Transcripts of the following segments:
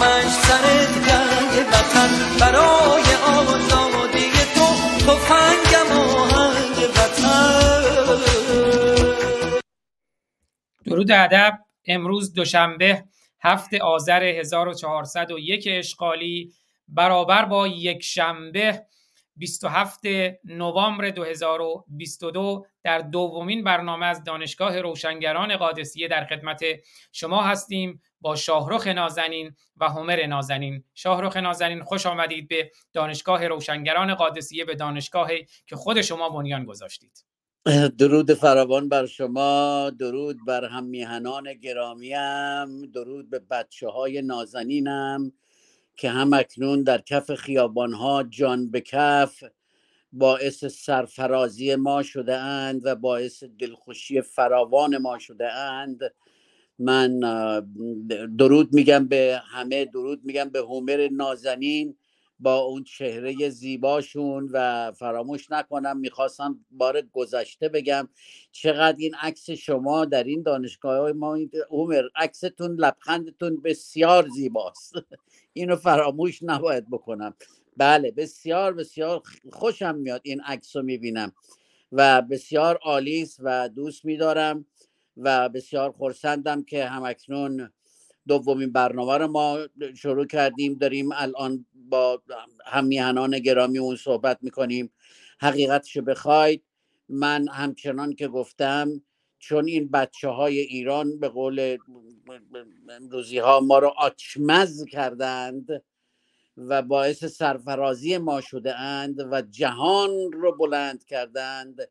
همش سرت جنگ وطن. برای آزادی تو تفنگم آهنگ وطن. درود ادب. امروز دوشنبه هفت آذر 1401 اشغالی برابر با یک شنبه 27 نوامبر 2022 در دومین برنامه از دانشگاه روشنگران قادسیه در خدمت شما هستیم. با شاهرخ نازنین و همر نازنین. شاهرخ نازنین خوش آمدید به دانشگاه روشنگران قادسیه به دانشگاهی که خود شما بنیان گذاشتید. درود فراوان بر شما درود بر هم میهنان گرامیم درود به بچه های نازنینم که هم اکنون در کف خیابان ها جان به کف باعث سرفرازی ما شده اند و باعث دلخوشی فراوان ما شده اند. من درود میگم به همه درود میگم به هومر نازنین با اون چهره زیباشون و فراموش نکنم می‌خواستم بار گذشته بگم چقدر این عکس شما در این دانشگاه های ما عمر عکستون لبخندتون بسیار زیباست. اینو فراموش نباید بکنم. بله بسیار بسیار خوشم میاد این عکس رو می‌بینم و بسیار عالی است و دوست میدارم. و بسیار خورسندم که همکنون دومین برنامه رو ما شروع کردیم. داریم الان با همیهنان گرامی اون صحبت می‌کنیم. حقیقتش بخواید من همچنان که گفتم چون این بچه های ایران به قول امروزی ها ما رو آچمز کردند و باعث سرفرازی ما شده اند و جهان رو بلند کردند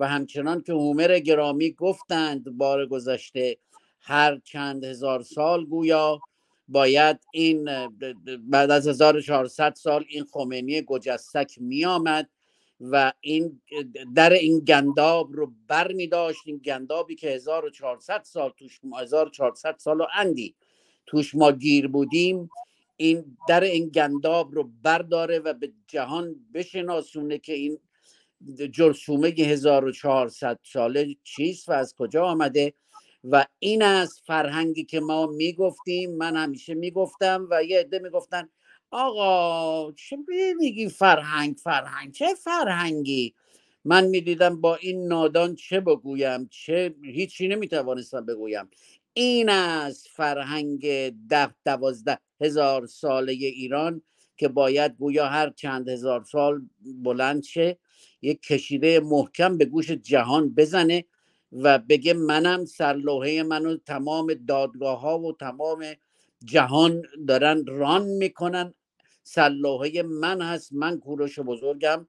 و همچنان که هومر گرامی گفتند بار گذشته هر چند هزار سال گویا باید این بعد از 1400 سال این خمینی گجستک می آمد و این در این گنداب رو بر می داشت این گندابی که 1400 سال توش 1400 سال و اندی توش ما گیر بودیم این در این گنداب رو برداره و به جهان بشناسونه که این جرسومه 1400 ساله چیست و از کجا آمده؟ و این از فرهنگی که ما می‌گفتیم من همیشه می‌گفتم و یه عده می‌گفتن آقا چه میگی فرهنگ فرهنگ؟ چه فرهنگی؟ من می‌دیدم با این نادان چه بگویم؟ چه هیچی نمی‌توانستم بگویم. این از فرهنگ ده دوازده هزار ساله ایران که باید گویا هر چند هزار سال بلند شه. یک کشیده محکم به گوش جهان بزنه و بگه منم سرلوحه منو تمام دادگاه ها و تمام جهان دارن ران می‌کنن. سرلوحه من هست من کوروش بزرگم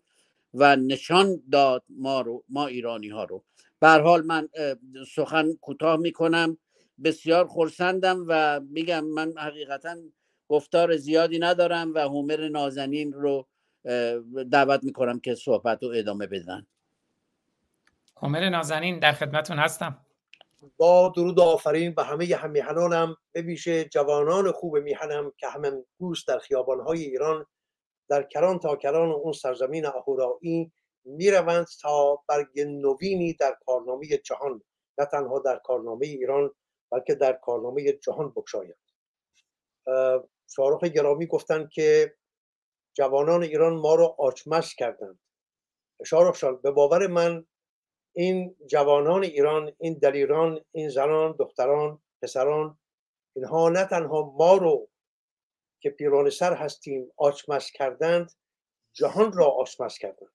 و نشان داد ما رو ما ایرانی ها رو بر حال من سخن کوتاه می‌کنم. بسیار خورسندم و میگم من حقیقتا گفتار زیادی ندارم و هومر نازنین رو دعوت می‌کنم که صحبت رو ادامه بدن. هومر نازنین در خدمتون هستم. با درود و آفرین به همه همیهنانم به ویژه جوانان خوب میهنم که همه روز در خیابانهای ایران در کران تا کران اون سرزمین اهورایی می‌روند تا برگ نوینی در کارنامه جهان. نه تنها در کارنامه ایران بلکه در کارنامه جهان بگشایند. شارخ گرامی گفتند که جوانان ایران ما رو آچمس کردند. شارخ شان به باور من این جوانان ایران این دلیران این زنان دختران پسران اینها نه تنها ما رو که پیران سر هستیم آچمس کردند جهان را آچمس کردند.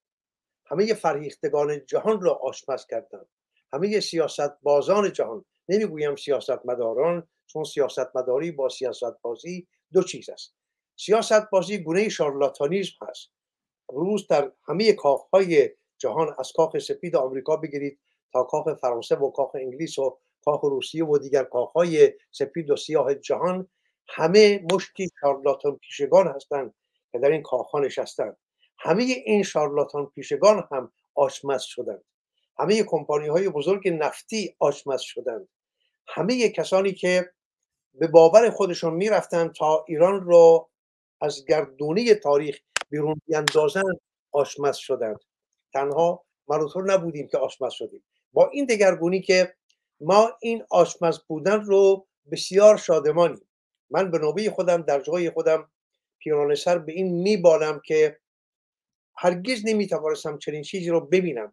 همه فرهیختگان جهان را آچمس کردند. همه سیاست بازان جهان نمی‌گویم سیاست مداران چون سیاست مداری با سیاست بازی دو چیز است. سیاست بازی گونه شارلاتانیزم هست. روز در همه کاخهای جهان از کاخ سپید آمریکا بگیرید تا کاخ فرانسه و کاخ انگلیس و کاخ روسیه و دیگر کاخهای سپید و سیاه جهان همه مشتی شارلاتان پیشگان هستند که در این کاخها نشستند. همه این شارلاتان پیشگان هم آشمز شدند. همه کمپانی های بزرگ نفتی آشمز شدند. همه کسانی که به باور خودشون می‌رفتند تا ایران رو از گردونه تاریخ بیرون بیاندازند آشمز شدند. تنها من نبودیم که آشمز شدیم. با این دگرگونی که ما این آشمز بودن رو بسیار شادمانیم. من به نوبه خودم در جای خودم پیرانه سر به این میبالم که هرگز نمی‌توانستم چنین چیزی رو ببینم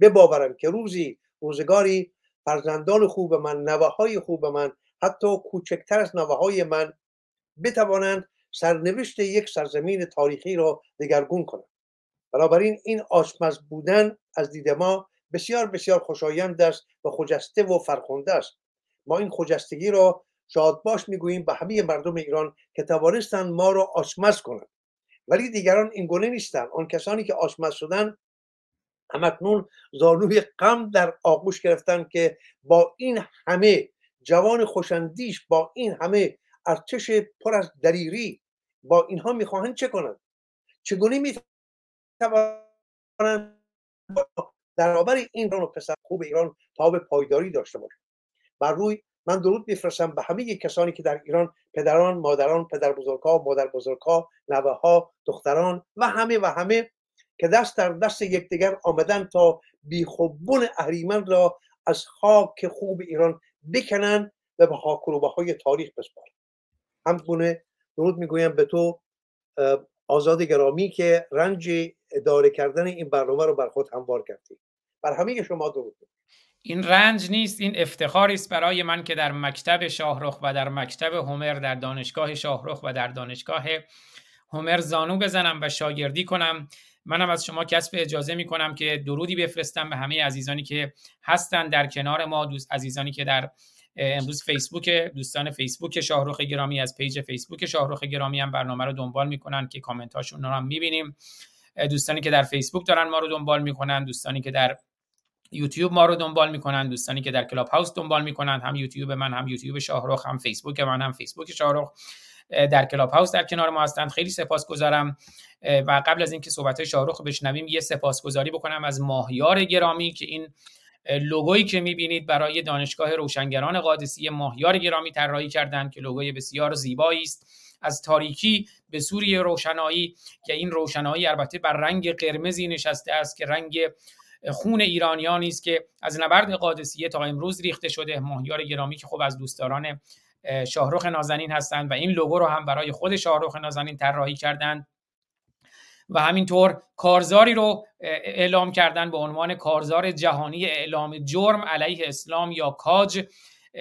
بباورم که روزی روزگاری فرزندان خوب من نوه های خوب من حتی کوچکتر از نوه های من بتوانند سرنوشت یک سرزمین تاریخی را دگرگون کنند بنابراین این آشمز بودن از دید ما بسیار بسیار خوشایند است و خجسته و فرخنده است. ما این خجستگی را شادباش می‌گوییم به همه مردم ایران که توانستند ما را آشمز کنند. ولی دیگران این گونه نیستند. آن کسانی که آشمز شدن همکنون زانوی غم در آغوش گرفتن که با این همه جوان خوشندیش با این همه ارتش پر از دلیری با اینها می‌خواهند چه کنند؟ چگونه می‌توانند در برابر این و پسر خوب ایران تا به پایداری داشته باشند؟ بر روی من درود میفرستم به همه کسانی که در ایران پدران مادران پدر بزرگها مادر بزرگها نوه ها دختران و همه و همه که دست در دست یکدیگر آمدن تا بیخوبون اهریمن را از خاک خوب ایران بکنن و به خاکروبه های تاریخ بسپارن همگونه درود می‌گویم به تو آزاد گرامی که رنج اداره کردن این برنامه رو بر خود هموار کردی. بر همه شما درود این رنج نیست این افتخاری است برای من که در مکتب شاهرخ و در مکتب هومر در دانشگاه شاهرخ و در دانشگاه هومر زانو بزنم و شاگردی کنم. منم از شما کسب اجازه می کنم که درودی بفرستم به همه عزیزانی که هستن در کنار ما دوست عزیزانی که در امروز فیسبوک دوستان فیسبوک شاهرخ گرامی از page فیسبوک شاهرخ گرامی هم برنامه رو دنبال می‌کنن که کامنت هاشون رو هم می‌بینیم. دوستانی که در فیسبوک دارن ما رو دنبال می‌کنن دوستانی که در یوتیوب ما رو دنبال می‌کنن دوستانی که در کلاب هاوس دنبال می‌کنن هم یوتیوب من هم یوتیوب شاهرخ هم فیسبوک من هم فیسبوک شاهرخ در کلاب هاوس در کنار ما هستند خیلی سپاسگزارم. و قبل از اینکه صحبت های شاهرخ بشنویم یه سپاسگزاری بکنم از ماهیار گرامی که این لوگویی که می‌بینید برای دانشگاه روشنگران قادسیه ماهیار گرامی طراحی کردند که لوگوی بسیار زیبایی است. از تاریکی به سوری روشنایی که این روشنایی البته بر رنگ قرمزی نشسته است که رنگ خون ایرانیانی است که از نبرد قادسیه تا امروز ریخته شده. ماهیار گرامی که خب از دوستداران شاهرخ نازنین هستند و این لوگو رو هم برای خود شاهرخ نازنین طراحی کردند. و همینطور کارزاری رو اعلام کردن به عنوان کارزار جهانی اعلام جرم علیه اسلام یا کاج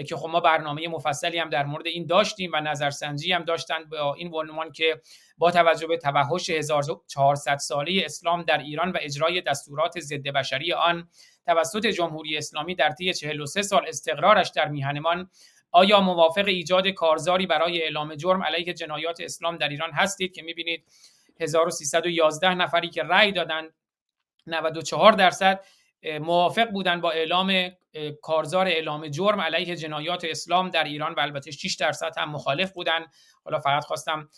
که خب ما برنامه مفصلی هم در مورد این داشتیم و نظرسنجی هم داشتن با این عنوان که با توجه به توحش 1400 ساله اسلام در ایران و اجرای دستورات ضد بشری آن توسط جمهوری اسلامی در طی 43 سال استقرارش در میهنمان آیا موافق ایجاد کارزاری برای اعلام جرم علیه جنایات اسلام در ایران هستید که می‌بینید 1311 نفری که رأی دادن 94 درصد موافق بودن با اعلام کارزار اعلام جرم علیه جنایات اسلام در ایران و البته 6 درصد هم مخالف بودن. حالا فقط خواستم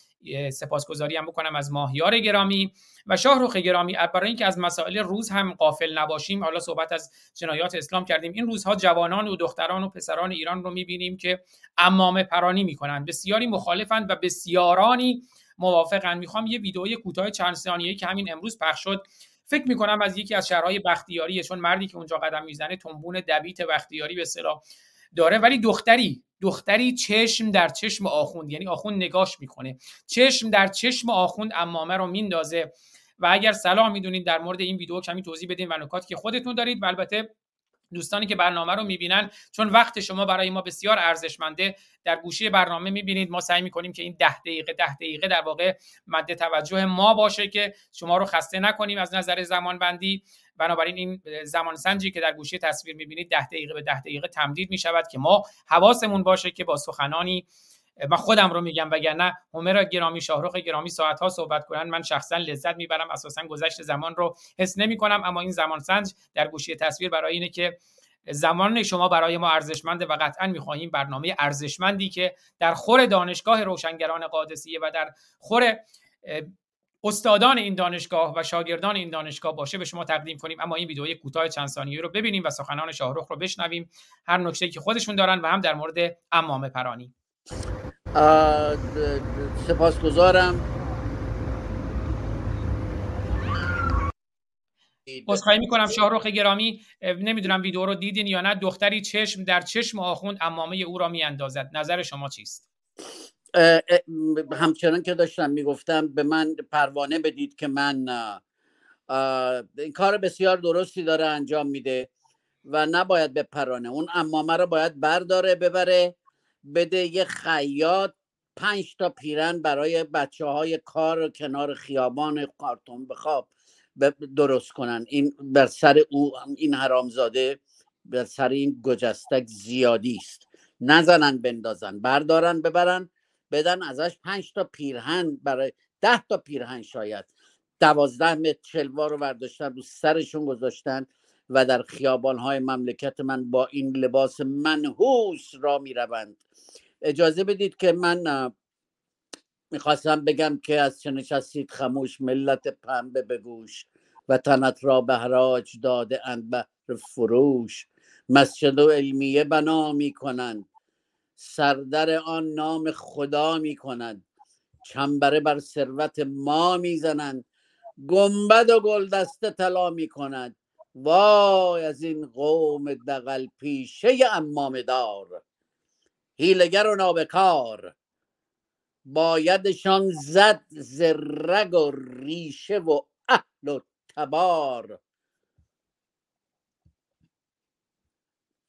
سپاسگزاری هم بکنم از ماهیار گرامی و شاهرخ گرامی. برای اینکه از مسائل روز هم قافل نباشیم حالا صحبت از جنایات اسلام کردیم. این روزها جوانان و دختران و پسران ایران رو می‌بینیم که امامه پرانی می‌کنن. بسیاری مخالفند و بسیارانی موافقن. می‌خوام یه ویدئوی کوتاه چند ثانیه‌ای که همین امروز پخش شد فکر می‌کنم از یکی از شهرهای بختیاریه چون مردی که اونجا قدم می‌زنه تنبون دبیت بختیاری به اصطلاح داره. ولی دختری دختری چشم در چشم آخوند یعنی آخوند نگاش می‌کنه. چشم در چشم آخوند امامه رو میندازه. و اگر سلام می‌دونید در مورد این ویدیو کمی توضیح بدین و نکاتی که خودتون دارید. و البته دوستانی که برنامه رو می‌بینن چون وقت شما برای ما بسیار ارزشمنده در گوشی برنامه می‌بینید. ما سعی می‌کنیم که این ده دقیقه ده دقیقه در واقع مد توجه ما باشه که شما رو خسته نکنیم از نظر زمان بندی بنابراین این زمان سنجی که در گوشی تصویر می‌بینید ده دقیقه به ده دقیقه تمدید می‌شود که ما حواسمون باشه که با سخنانی من خودم رو میگم وگرنه هومر گرامی شاهرخ گرامی ساعت ها صحبت کنن من شخصا لذت می‌برم اساسا گذشت زمان رو حس نمی کنم اما این زمان سنج در گوشی تصویر برای اینه که زمان شما برای ما ارزشمنده و قطعا می‌خواهیم برنامه ارزشمندی که در خور دانشگاه روشنگران قادسیه و در خور استادان این دانشگاه و شاگردان این دانشگاه باشه به شما تقدیم کنیم. اما این ویدئوی کوتاه چند ثانیه‌ای رو ببینیم و سخنان شاهرخ رو بشنویم. هر نکته که خودشون دارن و هم در مورد امامه پرانی. سپاسگزارم. عذرخواهی می‌کنم شاهرخ گرامی. نمی‌دونم ویدیو رو دیدین یا نه. دختری چشم در چشم آخوند امامه او را میاندازد. نظر شما چیست؟ همچنان که داشتم می‌گفتم به من پروانه بدید که من این کار بسیار درستی داره انجام میده و نباید بپرانه. اون امامه رو باید برداره ببره. بده یه خیاط پنج تا پیرن برای بچه های کار کنار خیابان کارتون بخواب درست کنن. این بر سر او این حرامزاده بر سر این گجستک زیادی است. نزنن بندازن بردارن ببرن بدن ازش پنج تا پیرهن برای ده تا پیرهن شاید. دوازده متر چلوار رو برداشتن رو سرشون گذاشتن. و در خیابان های مملکت من با این لباس منحوس را می روند اجازه بدید که من می‌خواستم بگم که از چه نشستید خموش ملت پنبه بگوش و تنت را به حراج داده اند بهر فروش. مسجد و علمیه بنا می کنند سردر آن نام خدا می کنند چنبره بر ثروت ما می‌زنند. گنبد و گلدسته طلا می کند وای از این قوم دقل پیشه امام دار. هیلگر و نابکار. بایدشان زد زرگ و ریشه و اهل و تبار.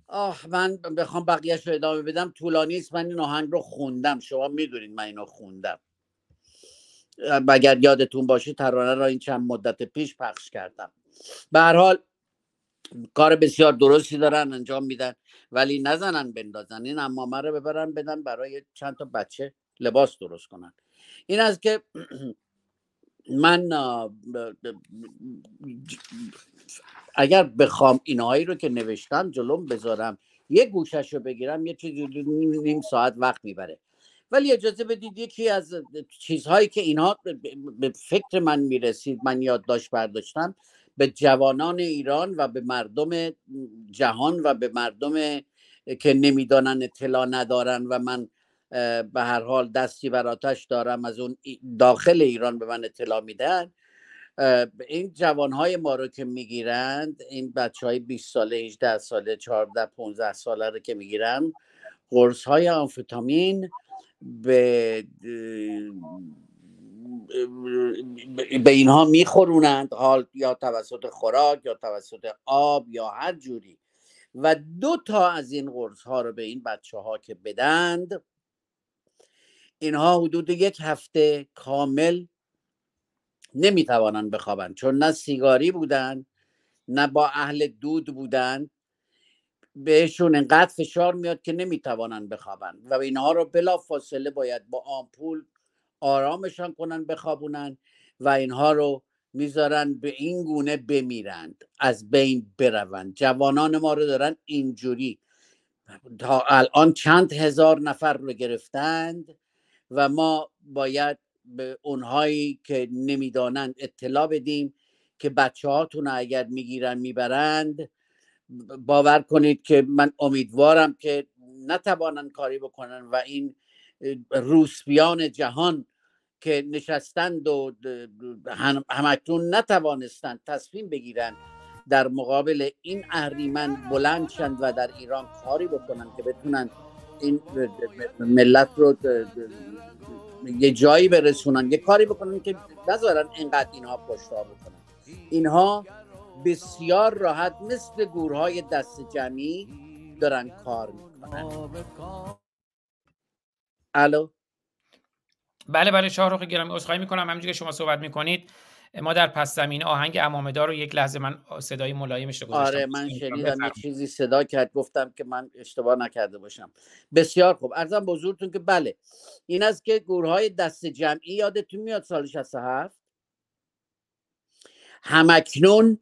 آه من بخوام بقیهش رو ادامه بدم. طولانی است. من این آهنگ رو خوندم. شما می‌دونید من اینو خوندم. اگر یادتون باشه ترانه را این چند مدت پیش پخش کردم. به هر حال کار بسیار درستی دارن انجام میدن ولی نزنن بندازن. این امامه رو ببرن بدن برای چند تا بچه لباس درست کنن. این از که من اگر بخوام اینهایی رو که نوشتم جلوم بذارم یه گوشش رو بگیرم یه چیزی نیم ساعت وقت می‌بره. ولی اجازه بدید یکی از چیزهایی که اینها به فکر من می‌رسید من یادداشت برداشتم به جوانان ایران و به مردم جهان و به مردم که نمی‌دانن اطلاع ندارن و من به هر حال دستی بر آتش دارم از اون داخل ایران به من اطلاع میدن. این جوان های ما رو که می‌گیرند این بچه های 20 ساله 18 ساله 14 15 ساله رو که می‌گیرن قرص های آنفتامین به به اینها میخورونند حال یا توسط خوراک یا توسط آب یا هر جوری. و دو تا از این قرص ها رو به این بچه ها که بدند اینها حدود یک هفته کامل نمی‌توانند بخوابند چون نه سیگاری بودن نه با اهل دود بودن بهشون انقدر فشار میاد که نمی‌توانند بخوابند. و اینها رو بلا فاصله باید با آمپول آرامشان کنن بخوابونن و اینها رو می‌ذارن به این گونه بمیرند از بین بروند. جوانان ما رو دارن اینجوری تا الان چند هزار نفر رو گرفتند و ما باید به اونهایی که نمی‌دانند اطلاع بدیم که بچه هاتون اگر می‌گیرن می‌برند باور کنید که من امیدوارم که نتوانند کاری بکنن و این روسپیان جهان که نشستند و همکنون نتوانستند تصمیم بگیرند در مقابل این اهریمن بلند شند و در ایران کاری بکنن که بتونن این ملت رو یه جایی برسونن یه کاری بکنن که نذارن اینقدر اینها پشتا بکنن اینها بسیار راحت مثل گورهای دست جمعی دارن کار می‌کنن. الو؟ بله بله شاهرخ گرامی عذرخواهی می‌کنم. همینجوری که شما صحبت می‌کنید ما در پس زمین آهنگ امامدار رو یک لحظه من صدای ملایمش رو گذاشتم. آره من شنیدم یه چیزی صدا کرد گفتم که من اشتباه نکرده باشم. بسیار خوب. ارزم بزرگتون که بله این است که گروه های دست جمعی یادتون میاد سال 67 همکنون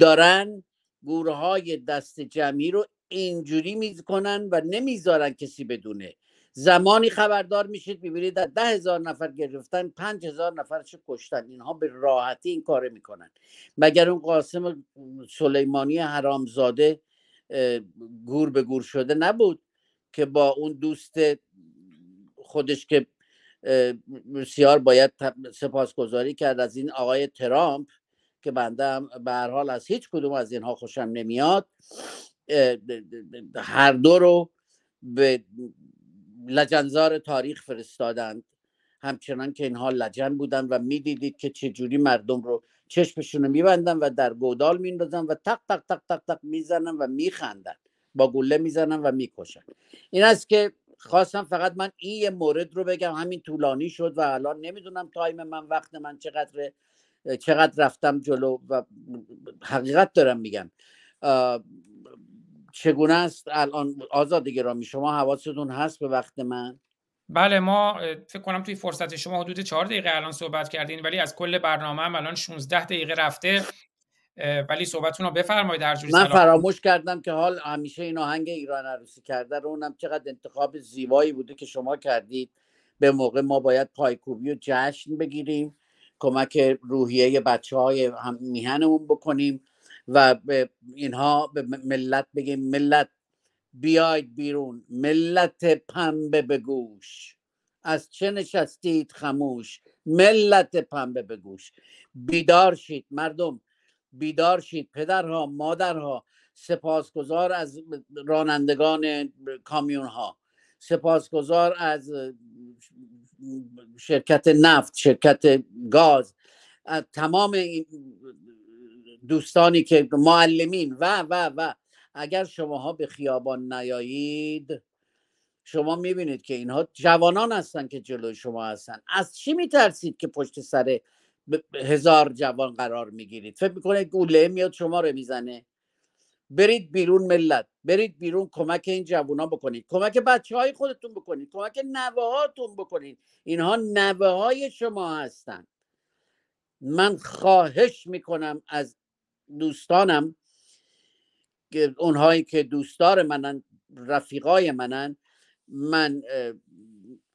دارن گروه های دست جمعی رو اینجوری می‌کنن و نمی‌ذارن کسی بدونه. زمانی خبردار میشید می‌بینید در ده هزار نفر گرفتن پنج هزار نفرش کشتن. اینها به راحتی این کار می‌کنن. مگر اون قاسم سلیمانی حرامزاده گور به گور شده نبود که با اون دوست خودش که بسیار باید سپاسگزاری کرد از این آقای ترامپ که بنده هم به هر حال از هیچ کدوم از اینها خوشم نمیاد هر دو رو به لجنزار تاریخ فرستادند. همچنان که اینها لجن بودن و می‌دیدید که چجوری مردم رو چشمشون رو میبندن و در گودال میندازن و تق تق تق تق تق می‌زنن و میخندن. با گله می‌زنن و می‌کشن. این است که خواستم فقط من این یه مورد رو بگم. همین طولانی شد و الان نمی‌دونم تایم من وقت من چقدر چقدر رفتم جلو و حقیقت دارم میگم. چگونه است الان؟ آزاد گرامی شما حواستون هست به وقت من؟ بله ما فکر کنم توی فرصت شما حدود چهار دقیقه الان صحبت کردین ولی از کل برنامه هم الان 16 دقیقه رفته. ولی صحبتون رو بفرمایید هر جوری من فراموش کردم که حال همیشه این آهنگ ایران عروسی کرده رو اونم چقدر انتخاب زیبایی بوده که شما کردید. به موقع ما باید پایکوبی و جشن بگیریم کمک روحیه بچه های هم میهنمون بکنیم. و به اینها به ملت بگیم ملت بیاید بیرون ملت پنبه بگوش از چه نشستید خموش؟ ملت پنبه بگوش بیدار شید مردم بیدار شید پدرها مادرها. سپاسگزار از رانندگان کامیون ها سپاسگزار از شرکت نفت شرکت گاز. تمام این دوستانی که معلمین و و و. اگر شماها به خیابان نیایید شما می‌بینید که اینها جوانان هستن که جلوی شما هستن. از چی میترسید که پشت سر هزار جوان قرار می‌گیرید؟ فکر می‌کنه گوله میاد شما رو می‌زنه. برید بیرون ملت برید بیرون کمک این جوونا بکنید. کمک بچه های خودتون بکنید. کمک نوه بکنید. اینها نوه های شما هستند من خواهش می‌کنم از دوستانم که اونهایی که دوستدار منن رفیقای منن من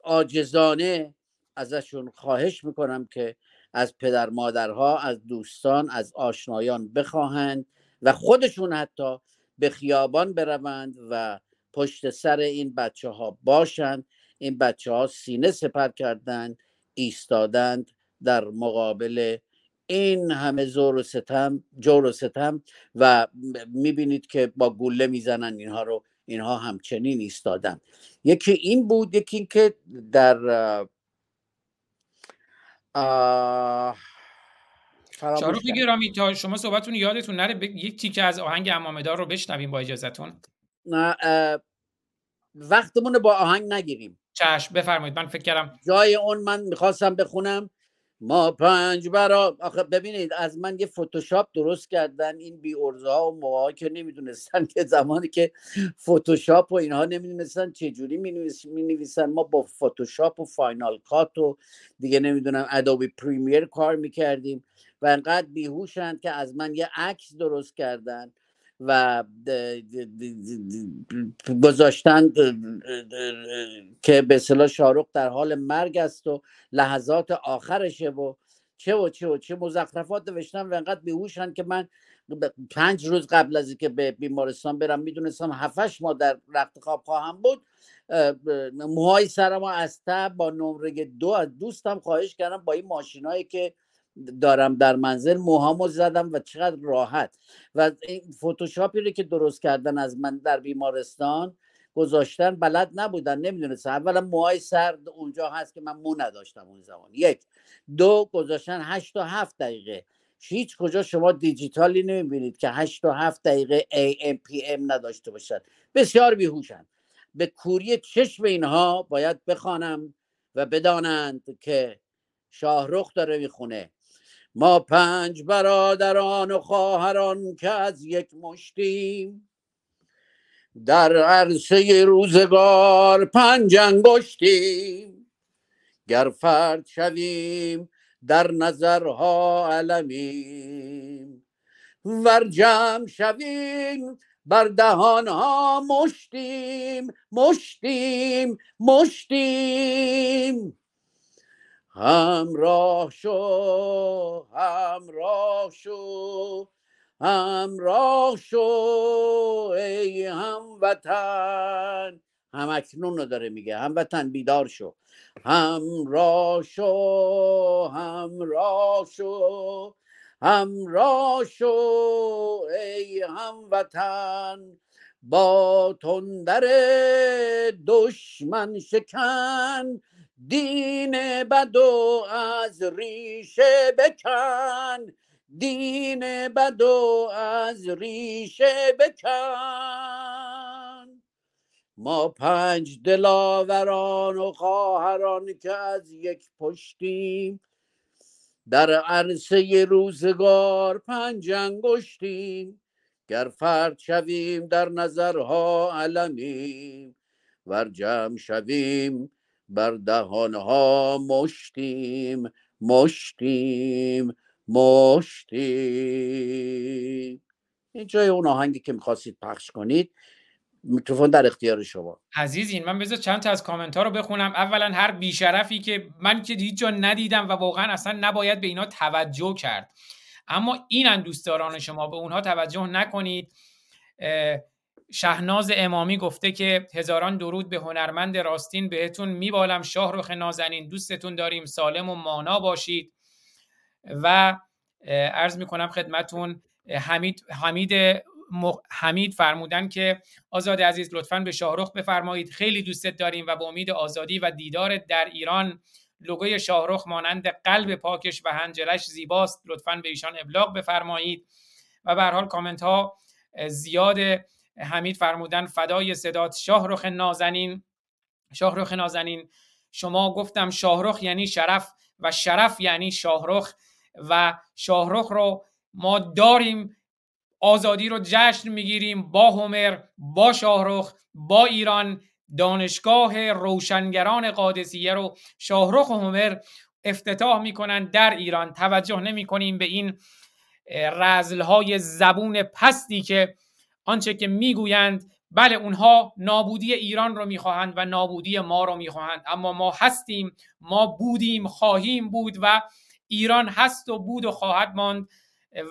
آجزانه ازشون خواهش می‌کنم که از پدر مادرها از دوستان از آشنایان بخواهند و خودشون حتی به خیابان بروند و پشت سر این بچه ها باشند. این بچه ها سینه سپر کردند ایستادند در مقابل این همه زور و ستم جور و ستم و می‌بینید که با گله می‌زنن اینها رو اینها همچنین ایستادن. یکی این بود یکی این که در شاروخ گرامی تا شما صحبتون یادتون نره یک تیکه از آهنگ امامدار رو بشنویم با اجازهتون. وقتمون با آهنگ نگیریم. چشم بفرمایید من فکر کردم جای اون من می‌خواستم بخونم. ما پنج برا آخه ببینید از من یه فتوشاپ درست کردن این بی ها و موها که نمی‌دونستن که زمانی که فتوشاپ و اینها نمی‌دونستن چجوری می نویسن ما با فتوشاپ و فاینال کات و دیگه نمی‌دونم ادوبی پریمیر کار می‌کردیم و انقدر بیهوشند که از من یه عکس درست کردن. و گذاشتن که به صلاح شاروخ در حال مرگ است و لحظات آخرشه و چه و چه و چه مزخرفات نوشتن و انقدر بیهوشن که من پنج روز قبل از اینکه به بیمارستان برم می‌دونستم هفتش ما در رخت خواب خواهم بود. موهای سرم از با نمره دو از دوستم خواهش کردم با این ماشینایی که دارم در منزل موهامو زدم و چقدر راحت. و این فتوشاپی رو که درست کردن از من در بیمارستان گذاشتن بلد نبودن نمی‌دونستن اولا موهای سرد اونجا هست که من مو نداشتم اون زمان. یک. دو گذاشتن هشت و هفت دقیقه. هیچ کجا شما دیجیتالی نمی‌بینید که هشت و هفت دقیقه AM PM نداشته باشد بسیار بیهوشن. به کوری چشم اینها باید بخوانم و بدانند که شاهرخ داره می‌خونه. ما پنج برادران و خواهران که از یک مشتیم. در عرصه روزگار پنج انگشتیم. گر فرد شویم در نظرها علمیم. ور جمع شویم بر دهان ها مشتیم مشتیم مشتیم. همراه شو همراه شو همراه شو ای هموطن. هم اکنون رو داره میگه هموطن بیدار شو. همراه شو همراه شو همراه شو ای هموطن. با تندر دشمن شکن دین بدو از ریشه بکن دین بدو از ریشه بکن ما پنج دلاوران و خواهران که از یک پشتیم. در عرصه روزگار پنج انگشتیم. گر فرد شویم در نظرها علمیم ور جمع شویم بر دهانها مشتیم مشتیم مشتیم. این جای اون آهنگی که می‌خواستید پخش کنید میکروفون در اختیار شما. عزیزین من بذار چند تا از کامنت ها رو بخونم. اولا هر بیشرفی که من که هیچ جا ندیدم و واقعا اصلا نباید به اینا توجه کرد. اما اینن دوستداران شما به اونها توجه نکنید. شهناز امامی گفته که هزاران درود به هنرمند راستین بهتون میبالم شاهرخ نازنین دوستتون داریم سالم و مانا باشید. و عرض می‌کنم خدمتون حمید حمید حمید فرمودن که آزاد عزیز لطفا به شاهرخ بفرمایید. خیلی دوستت داریم و با امید آزادی و دیدار در ایران. لوگوی شاهرخ مانند قلب پاکش و هنجرش زیباست. لطفا به ایشان ابلاغ بفرمایید. و به حال کامنت ها زیاد حمید فرمودن فدای صدات شاهرخ نازنین. شاهرخ نازنین شما گفتم شاهرخ یعنی شرف و شرف یعنی شاهرخ و شاهرخ رو ما داریم آزادی رو جشن می‌گیریم با هومر با شاهرخ با ایران دانشگاه روشنگران قادسیه رو شاهرخ و هومر افتتاح می‌کنن در ایران. توجه نمی کنیم به این رزلهای زبون پستی که آنچه که می‌گویند بله اونها نابودی ایران رو می‌خواهند و نابودی ما رو می‌خواهند. اما ما هستیم ما بودیم خواهیم بود و ایران هست و بود و خواهد ماند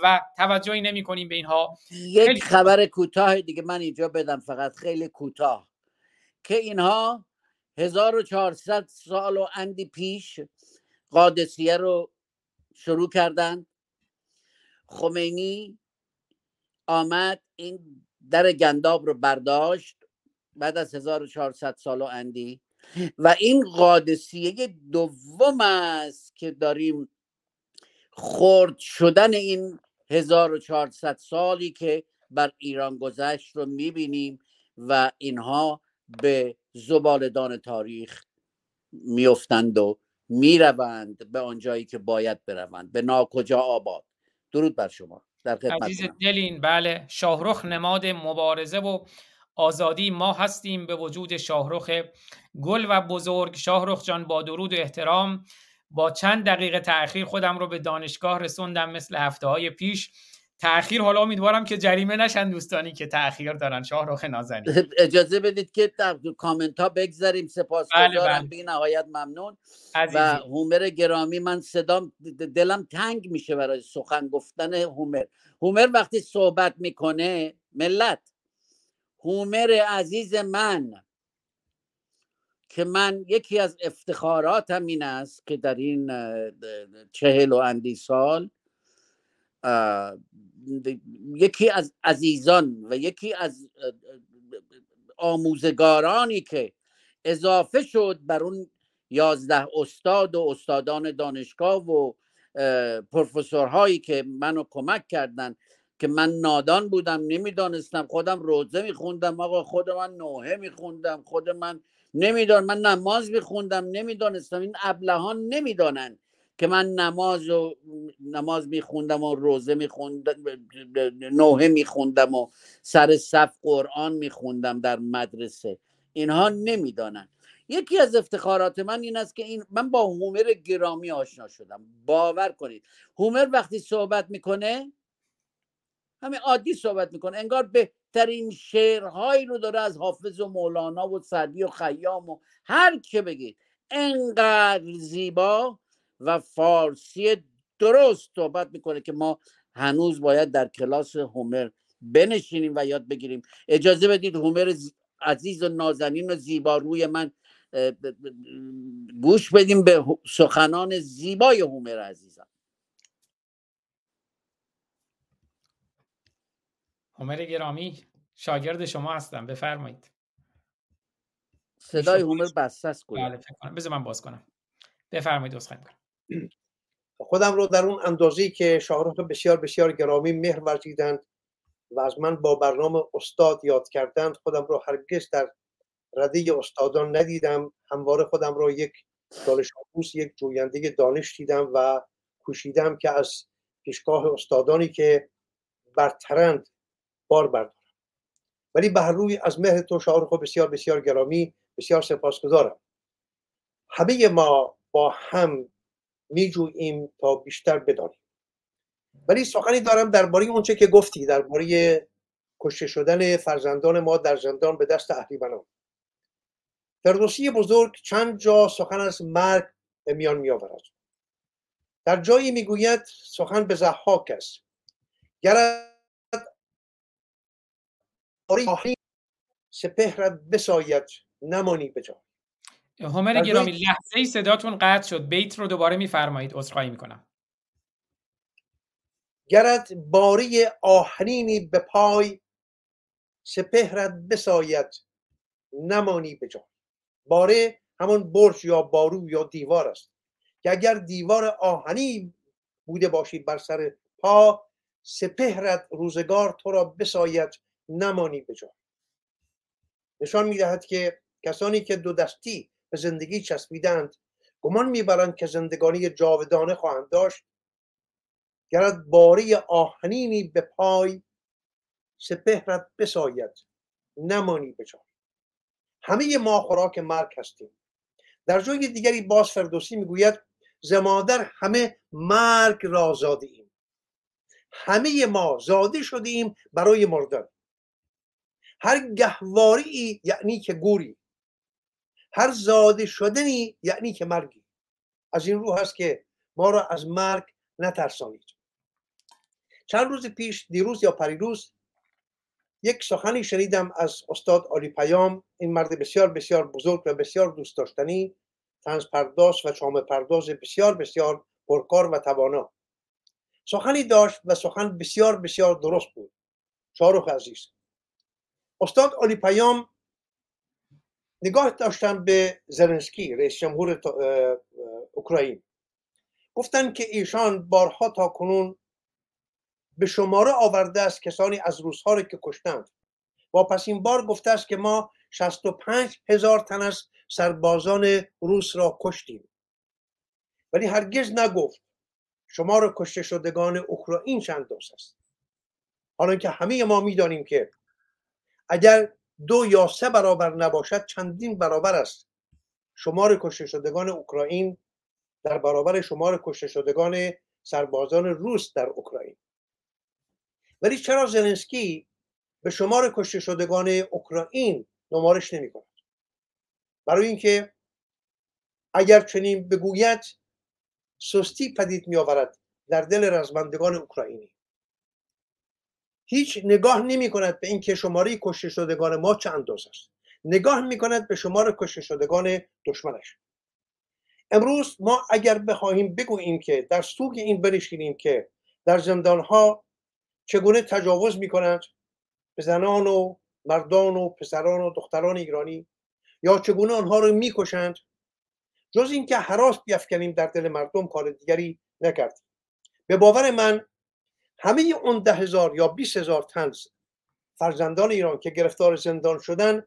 و توجهی نمی کنیم به اینها. یک خبر کوتاه دیگه من اینجا بدم فقط خیلی کوتاه. که اینها 1400 سال و اندی پیش قادسیه رو شروع کردند. خمینی آمد این در گنداب رو برداشت بعد از 1400 سال و اندی. و این قادسیه دوم است که داریم خرد شدن این 1400 سالی که بر ایران گذشت رو می‌بینیم و اینها به زبالدان تاریخ میفتند و می‌روند به آنجایی که باید بروند. به ناکجا آباد. درود بر شما. در خدمت عزیز دلین بله. شاهرخ نماد مبارزه و آزادی ما هستیم به وجود شاهرخ گل و بزرگ. شاهرخ جان با درود و احترام با چند دقیقه تاخیر خودم رو به دانشگاه رسوندم مثل هفته های پیش. تاخیر حالا امیدوارم که جریمه نشن دوستانی که تاخیر دارن. شاهرخ نازنین. اجازه بدید که در کامنت ها بگذاریم. سپاس بله بله. بی نهایت ممنون. عزیزی. و هومر گرامی من صدام دلم تنگ میشه برای سخن گفتن هومر. هومر وقتی صحبت می‌کنه ملت هومر عزیز من که من یکی از افتخاراتم این است که در این چهل و اندی سال یکی از عزیزان و یکی از آموزگارانی که اضافه شد بر اون یازده استاد و استادان دانشگاه و پروفسورهایی که منو کمک کردن که من نادان بودم نمی‌دانستم خودم روزه میخوندم آقا خود من نوحه میخوندم خود من نمیدان من نماز میخوندم نمی‌دانستم این ابلهان نمی‌دانند که من نماز و نماز میخوندم و روزه میخوندم نوحه میخوندم و سر صف قرآن میخوندم در مدرسه. اینها نمی‌دانند یکی از افتخارات من این است که این من با هومر گرامی آشنا شدم. باور کنید. هومر وقتی صحبت می‌کنه همین عادی صحبت می‌کنه. انگار به بهترین شعرهایی رو داره از حافظ و مولانا و سعدی و خیام و هر که بگید. انقدر زیبا و فارسی درست صحبت می‌کنه که ما هنوز باید در کلاس هومر بنشینیم و یاد بگیریم. اجازه بدید هومر عزیز و نازنین و زیبا روی من گوش بدیم به سخنان زیبای هومر عزیزم. هومر گرامی شاگرد شما هستم. بفرمایید. صدای هومر بسته است بله بذار من باز کنم. بفرمایید عذرخواهی کنم خودم رو در اون اندازی که شاهرخ بسیار بسیار گرامی مهر ورزیدند و از من با برنامه استاد یاد کردند خودم رو هرگز در رده استادان ندیدم. همواره خودم رو یک دانش آموز یک جوینده دانش دیدم و کوشیدم که از پیشگاه استادانی که برترند بار بردارم. ولی به روی از مهر تو شاهرخ بسیار بسیار گرامی بسیار سپاسگزارم. همه ما با هم میجوییم تا بیشتر بدانیم. ولی سخنی دارم درباره اونچه که گفتی درباره کشته شدن فرزندان ما در زندان به دست اهریمنان. فردوسی بزرگ چند جا سخن از مرگ به میان می آورد در جایی می‌گوید سخن به زحاک است. گرد سپهرت بساید نمانی به همر گرامی لحظه ای صداتون قطع شد. بیت رو دوباره میفرمایید. عذرخواهی می‌کنم. گرد باری آهنینی به پای سپهرت بساید نمانی به جا باره همون برج یا بارو یا دیوار است. که اگر دیوار آهنی بوده باشی بر سر پا سپهرت روزگار تو را بساید نمانی به جا نشان می‌دهد که کسانی که دو دستی به زندگی چسبیدند. گمان می‌برند که زندگانی جاودانه خواهند داشت. گرد باری آهنینی به پای سپهرت بساید. نمانی به جا همه ما خوراک مرگ هستیم. در جای دیگری باز فردوسی می‌گوید زمادر همه مرگ را زاده ایم همه ما زاده شدیم برای مردن. هر گهواری یعنی که گوری. هر زاده شدنی یعنی که مرگی. از این رو هست که ما را از مرگ نترسانید. چند روز پیش دیروز یا پریروز یک سخنی شنیدم از استاد آلی پیام. این مرد بسیار بسیار بزرگ و بسیار دوست داشتنی تنز پرداز و چام پرداز بسیار بسیار پرکار و توانا. سخنی داشت و سخن بسیار بسیار درست بود. شارخ عزیز. استاد آلی پیام نگاه داشتن به زلنسکی رئیس جمهور اوکراین. گفتن که ایشان بارها تا کنون به شماره آورده است کسانی از روزها را که کشتند. و پس این بار گفته است که ما 65 هزار تن از سربازان روس را کشتیم. ولی هرگز نگفت شمار کشته شدگان اوکراین چند دوست است. حالا که همه ما می‌دانیم که اگر دو یا سه برابر نباشد چندین برابر است. شمار کشته شدگان اوکراین در برابر شمار کشته شدگان سربازان روس در اوکراین. ولی چرا زلنسکی به شمار کشته شدگان اوکراین نمارش نمی کند برای اینکه اگر چنین بگوید سستی پدید می آورد در دل رزمندگان اوکراینی. هیچ نگاه نمی کند به اینکه شماره کشته شدگان ما چه انداز است. نگاه می کند به شمار کشته شدگان دشمنش. امروز ما اگر بخواهیم بگوییم که در سوگ این بنشینیم که در زندان ها چگونه تجاوز می کنند به زنان و مردان و پسران و دختران ایرانی یا چگونه آنها رو می‌کشند جز اینکه حراس بیافکنیم در دل مردم کار دیگری نکردیم به باور من همه اون ده هزار یا بیس هزار تن فرزندان ایران که گرفتار زندان شدن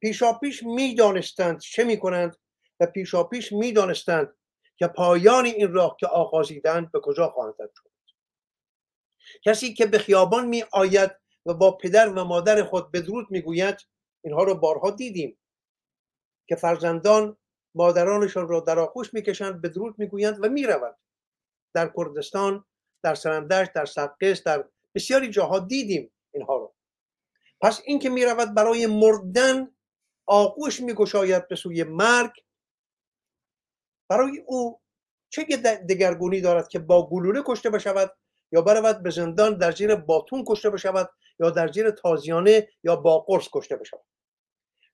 پیشا پیش می‌دانستند چه می‌کنند و پیشا پیش می‌دانستند که پایان این راه که آغازیدند به کجا خواهند شد کسی که به خیابان می آید و با پدر و مادر خود بدرود می‌گوید اینها رو بارها دیدیم که فرزندان مادرانشان را در آغوش می‌کشند بدرود می‌گویند و می‌روند. در کردستان در سرندشت در سقس در بسیاری جاها دیدیم اینها رو. پس این که می‌رود برای مردن آغوش میگشاید به سوی مرگ برای او چه دگرگونی دارد که با گلوله کشته بشود یا برود به زندان در زیر باتون کشته بشود یا در زیر تازیانه یا با قرص کشته بشود.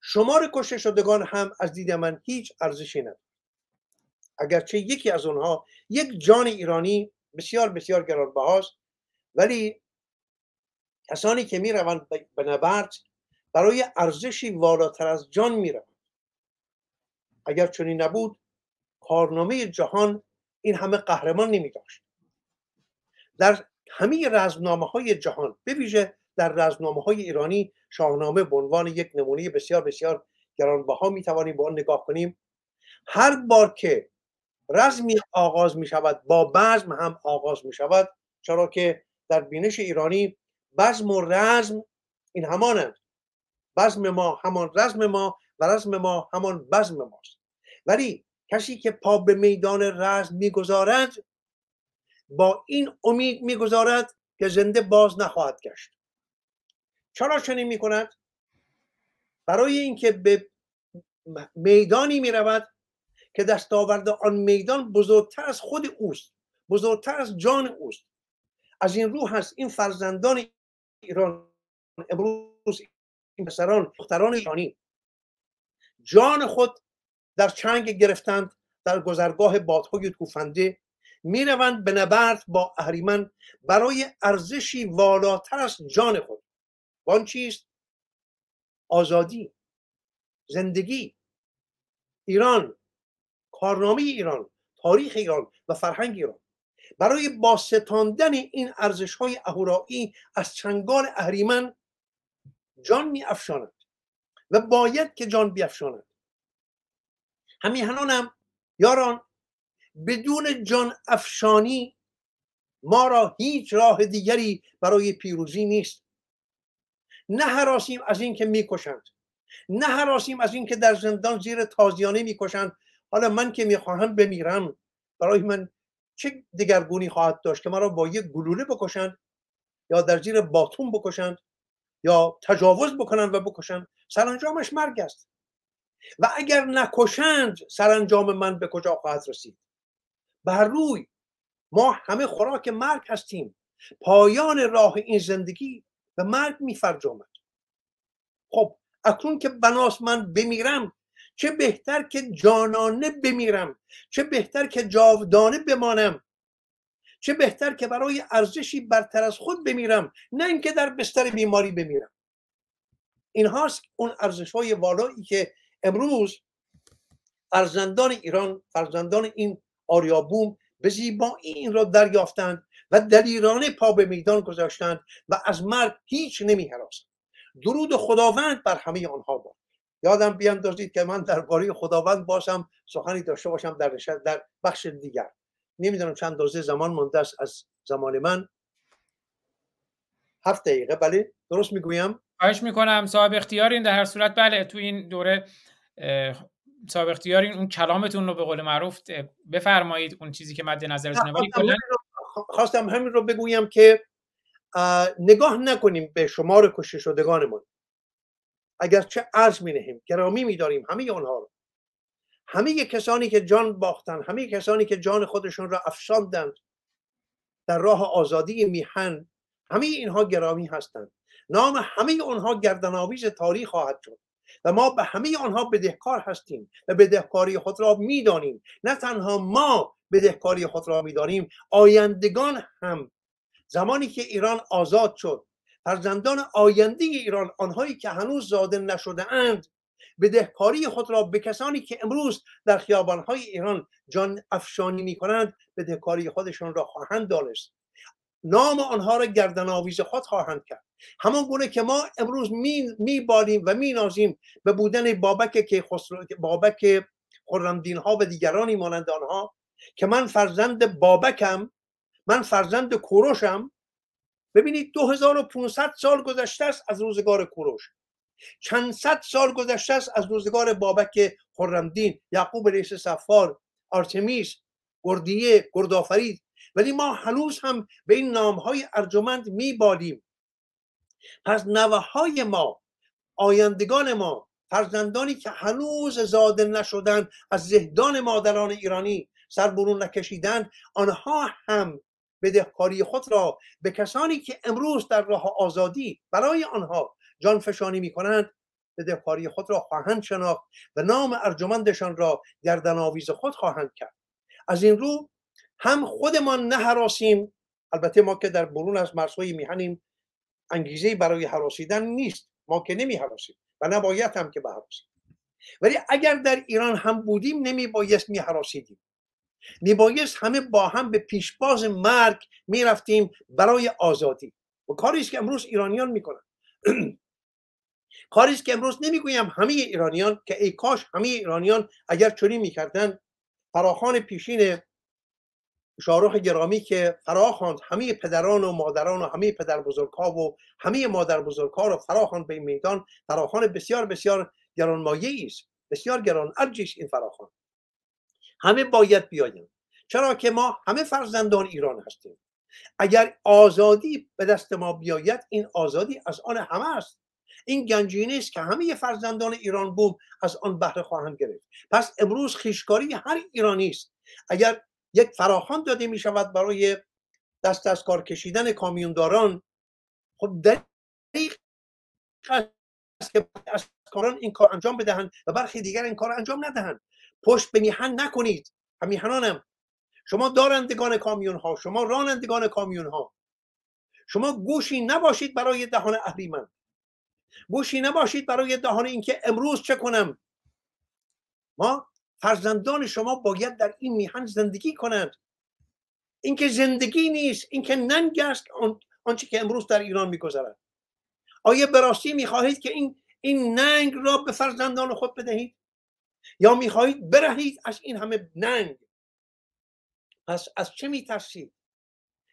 شمار کشته شدگان هم از دید من هیچ ارزشی ندارد. اگرچه یکی از اونها یک جان ایرانی بسیار بسیار گرانبهاست. ولی کسانی که می‌روند به نبرد برای ارزشی والاتر از جان می‌روند. اگر چنین نبود کارنامه جهان این همه قهرمان نمی داشت در همه رزمنامه های جهان ویژه در رزمنامه های ایرانی شاهنامه به عنوان یک نمونه بسیار بسیار گرانبها می توانیم به آن نگاه کنیم. هر بار که رزمی آغاز می شود با بزم هم آغاز می شود چرا که در بینش ایرانی بزم و رزم این همانند بزم ما همان رزم ما و رزم ما همان بزم ماست. ولی کسی که پا به میدان رزم می‌گذارد با این امید می‌گذارد که زنده باز نخواهد گشت. چرا چنین می‌کند؟ برای اینکه به میدانی می‌رود که دستاورد آن میدان بزرگتر از خود اوست بزرگتر از جان اوست. از این رو هست این فرزندان ایران امروز این پسران دختران ایرانی. جان خود در چنگ گرفتند در گذرگاه بادهای توفنده. می‌روند به نبرد با اهریمن برای ارزشی والاتر از جان خود. وان چیست؟ آزادی زندگی. ایران کارنامه ایران تاریخ ایران و فرهنگ ایران. برای باستاندن این ارزش های اهورایی از چنگال اهریمن جان می افشاند و باید که جان بیافشاند. همیهنانم یاران بدون جان افشانی ما را هیچ راه دیگری برای پیروزی نیست. نه حراسیم از اینکه می‌کشند نه حراسیم از اینکه در زندان زیر تازیانه می‌کشند حالا من که می‌خواهم بمیرم برای من چه دگرگونی خواهد داشت که مرا با یک گلوله بکشند یا در زیر باتون بکشند یا تجاوز بکنند و بکشند سرانجامش مرگ است. و اگر نکشند سرانجام من به کجا خواهد رسید؟ بر روی ما همه خوراک مرگ هستیم. پایان راه این زندگی به مرگ میفرجامد. خب اکنون که بناس من بمیرم چه بهتر که جانانه بمیرم چه بهتر که جاودانه بمانم چه بهتر که برای ارزشی برتر از خود بمیرم نه اینکه در بستر بیماری بمیرم. این هاست اون ارزش های والایی که امروز فرزندان ایران فرزندان این آریابوم به زیبایی این را دریافتند و دلیرانه پا به میدان گذاشتند و از مرگ هیچ نمی درود خداوند بر همه آنها باد. یادم بیاندازید که من درباره خداوند باشم سخنی داشته باشم در, در بخش دیگر. نمی‌دونم چند دوزه زمان مونده است از زمان من. هفت دقیقه بله؟ درست می‌گویم؟ خواهش می‌کنم. صاحب اختیارین در هر صورت بله تو این دوره صاحب اختیارین اون کلامتون رو به قول معروف بفرمایید اون چیزی که مد نظرتونه ولی خواستم همین رو بگویم که نگاه نکنیم به شمار کشته شدگانمون. چه عرض می نهیم گرامی می داریم همه آنها رو همه کسانی که جان باختن همه کسانی که جان خودشون را افشاندند در راه آزادی میهن همه اینها گرامی هستند. نام همه آنها گردنآویز تاریخ خواهد شد و ما به همه آنها بدهکار هستیم و بدهکاری خود را می‌دانیم نه تنها ما بدهکاری خود را می‌دانیم آیندگان هم. زمانی که ایران آزاد شد فرزندان آینده ایران آنهایی که هنوز زاده نشده اند بدهکاری خود را به کسانی که امروز در خیابانهای ایران جان افشانی می کنند بدهکاری خودشان را خواهند دانست. نام آنها را گردن آویز خود خواهند کرد. همان گونه که ما امروز می, بالیم و می نازیم به بودن بابک که خسرو بابک خرمدین ها و دیگرانی مانند آنها که من فرزند بابکم من فرزند کوروشم ببینید 2500 سال گذشته است از روزگار کوروش. چند صد سال گذشته است از روزگار بابک خرمدین یعقوب رئیس سفار آرتمیس گردیه گردآفرید. ولی ما هنوز هم به این نامهای ارجمند میبالیم. پس نوه های ما آیندگان ما فرزندانی که هنوز زاده نشدن از زهدان مادران ایرانی سر برون نکشیدن آنها هم بدهکاری خود را به کسانی که امروز در راه آزادی برای آنها جان فشانی می کنند بدهکاری خود را خواهند شناخت و نام ارجمندشان را گردن آویز خود خواهند کرد. از این رو هم خودمان نهراسیم البته ما که در برون از مرزهای میهنیم انگیزه برای حراسیدن نیست. ما که نمی حراسیم و نباید هم که بحراسیم ولی اگر در ایران هم بودیم نمی بایست می حراسیدیم می بایست همه با هم به پیشباز مرگ می رفتیم برای آزادی. و کاری که امروز ایرانیان می‌کنن. کاری که امروز نمی‌گویم همه ایرانیان که ای کاش همه ایرانیان اگر چنین می‌کردن فراخان پیشین شاروخ گرامی که فرا همه پدران و مادران و همه پدر بزرگها و همه مادر بزرگها رو فرا به میدان فراخان بسیار بسیار گرانمایه است. بسیار گران ارجیش این فراخان همه باید بیاییم چرا که ما همه فرزندان ایران هستیم. اگر آزادی به دست ما بیاید این آزادی از آن همه است. این گنجینه است که همه فرزندان ایران بوم از آن بهره خواهند گرفت. پس امروز خیشکاری هر ایرانی است. اگر یک فراخان داده می شود برای دست از کار کشیدن کامیونداران خب دقیق است که از کاران این کار انجام بدهند و برخی دیگر این کار انجام ندهند. پشت به میهن نکنید. میهنانم شما دارندگان کامیون ها شما رانندگان کامیون ها شما گوشی نباشید برای دهان اهریمن گوشی نباشید برای دهان اینکه امروز چه کنم؟ ما فرزندان شما باید در این میهن زندگی کنند. اینکه زندگی نیست اینکه ننگ است آنچه که امروز در ایران میگذرد. آیا به راستی می‌خواهید که این این ننگ را به فرزندان خود بدهید؟ یا می‌خواهید برهید از این همه ننگ. پس از چه میترسید؟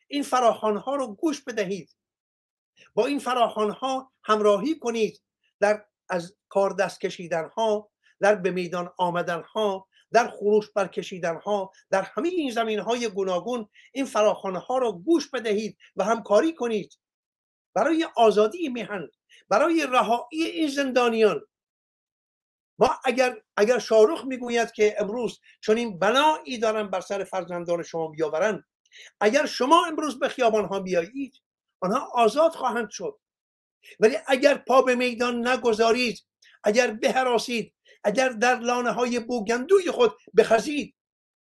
این فراخانها رو گوش بدهید. با این فراخانها همراهی کنید در از کار دست کشیدن ها در به میدان آمدن ها در خروش برکشیدن ها در همه این زمین های گوناگون این فراخانه ها را گوش بدهید و همکاری کنید. برای آزادی میهن برای رهایی این زندانیان ما اگر اگر شاروخ می‌گوید که امروز چون این بنایی دارن بر سر فرزندان شما بیاورن اگر شما امروز به خیابان ها بیایید آنها آزاد خواهند شد. ولی اگر پا به میدان نگذارید اگر بهراسید اگر در لانه های بوگندوی خود بخزید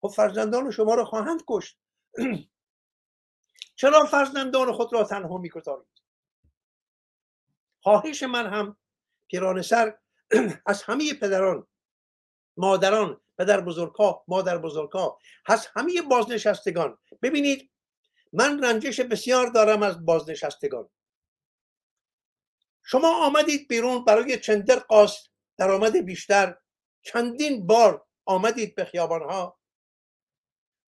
خب فرزندان شما را خواهند کشت. چرا فرزندان خود را تنها می‌گذارید؟ خواهش من هم پیران سر از همه پدران مادران پدر بزرگها مادر بزرگها از همه بازنشستگان. ببینید من رنجش بسیار دارم از بازنشستگان. شما آمدید بیرون برای چندر قاس درآمد بیشتر؟ چندین بار آمدید به ها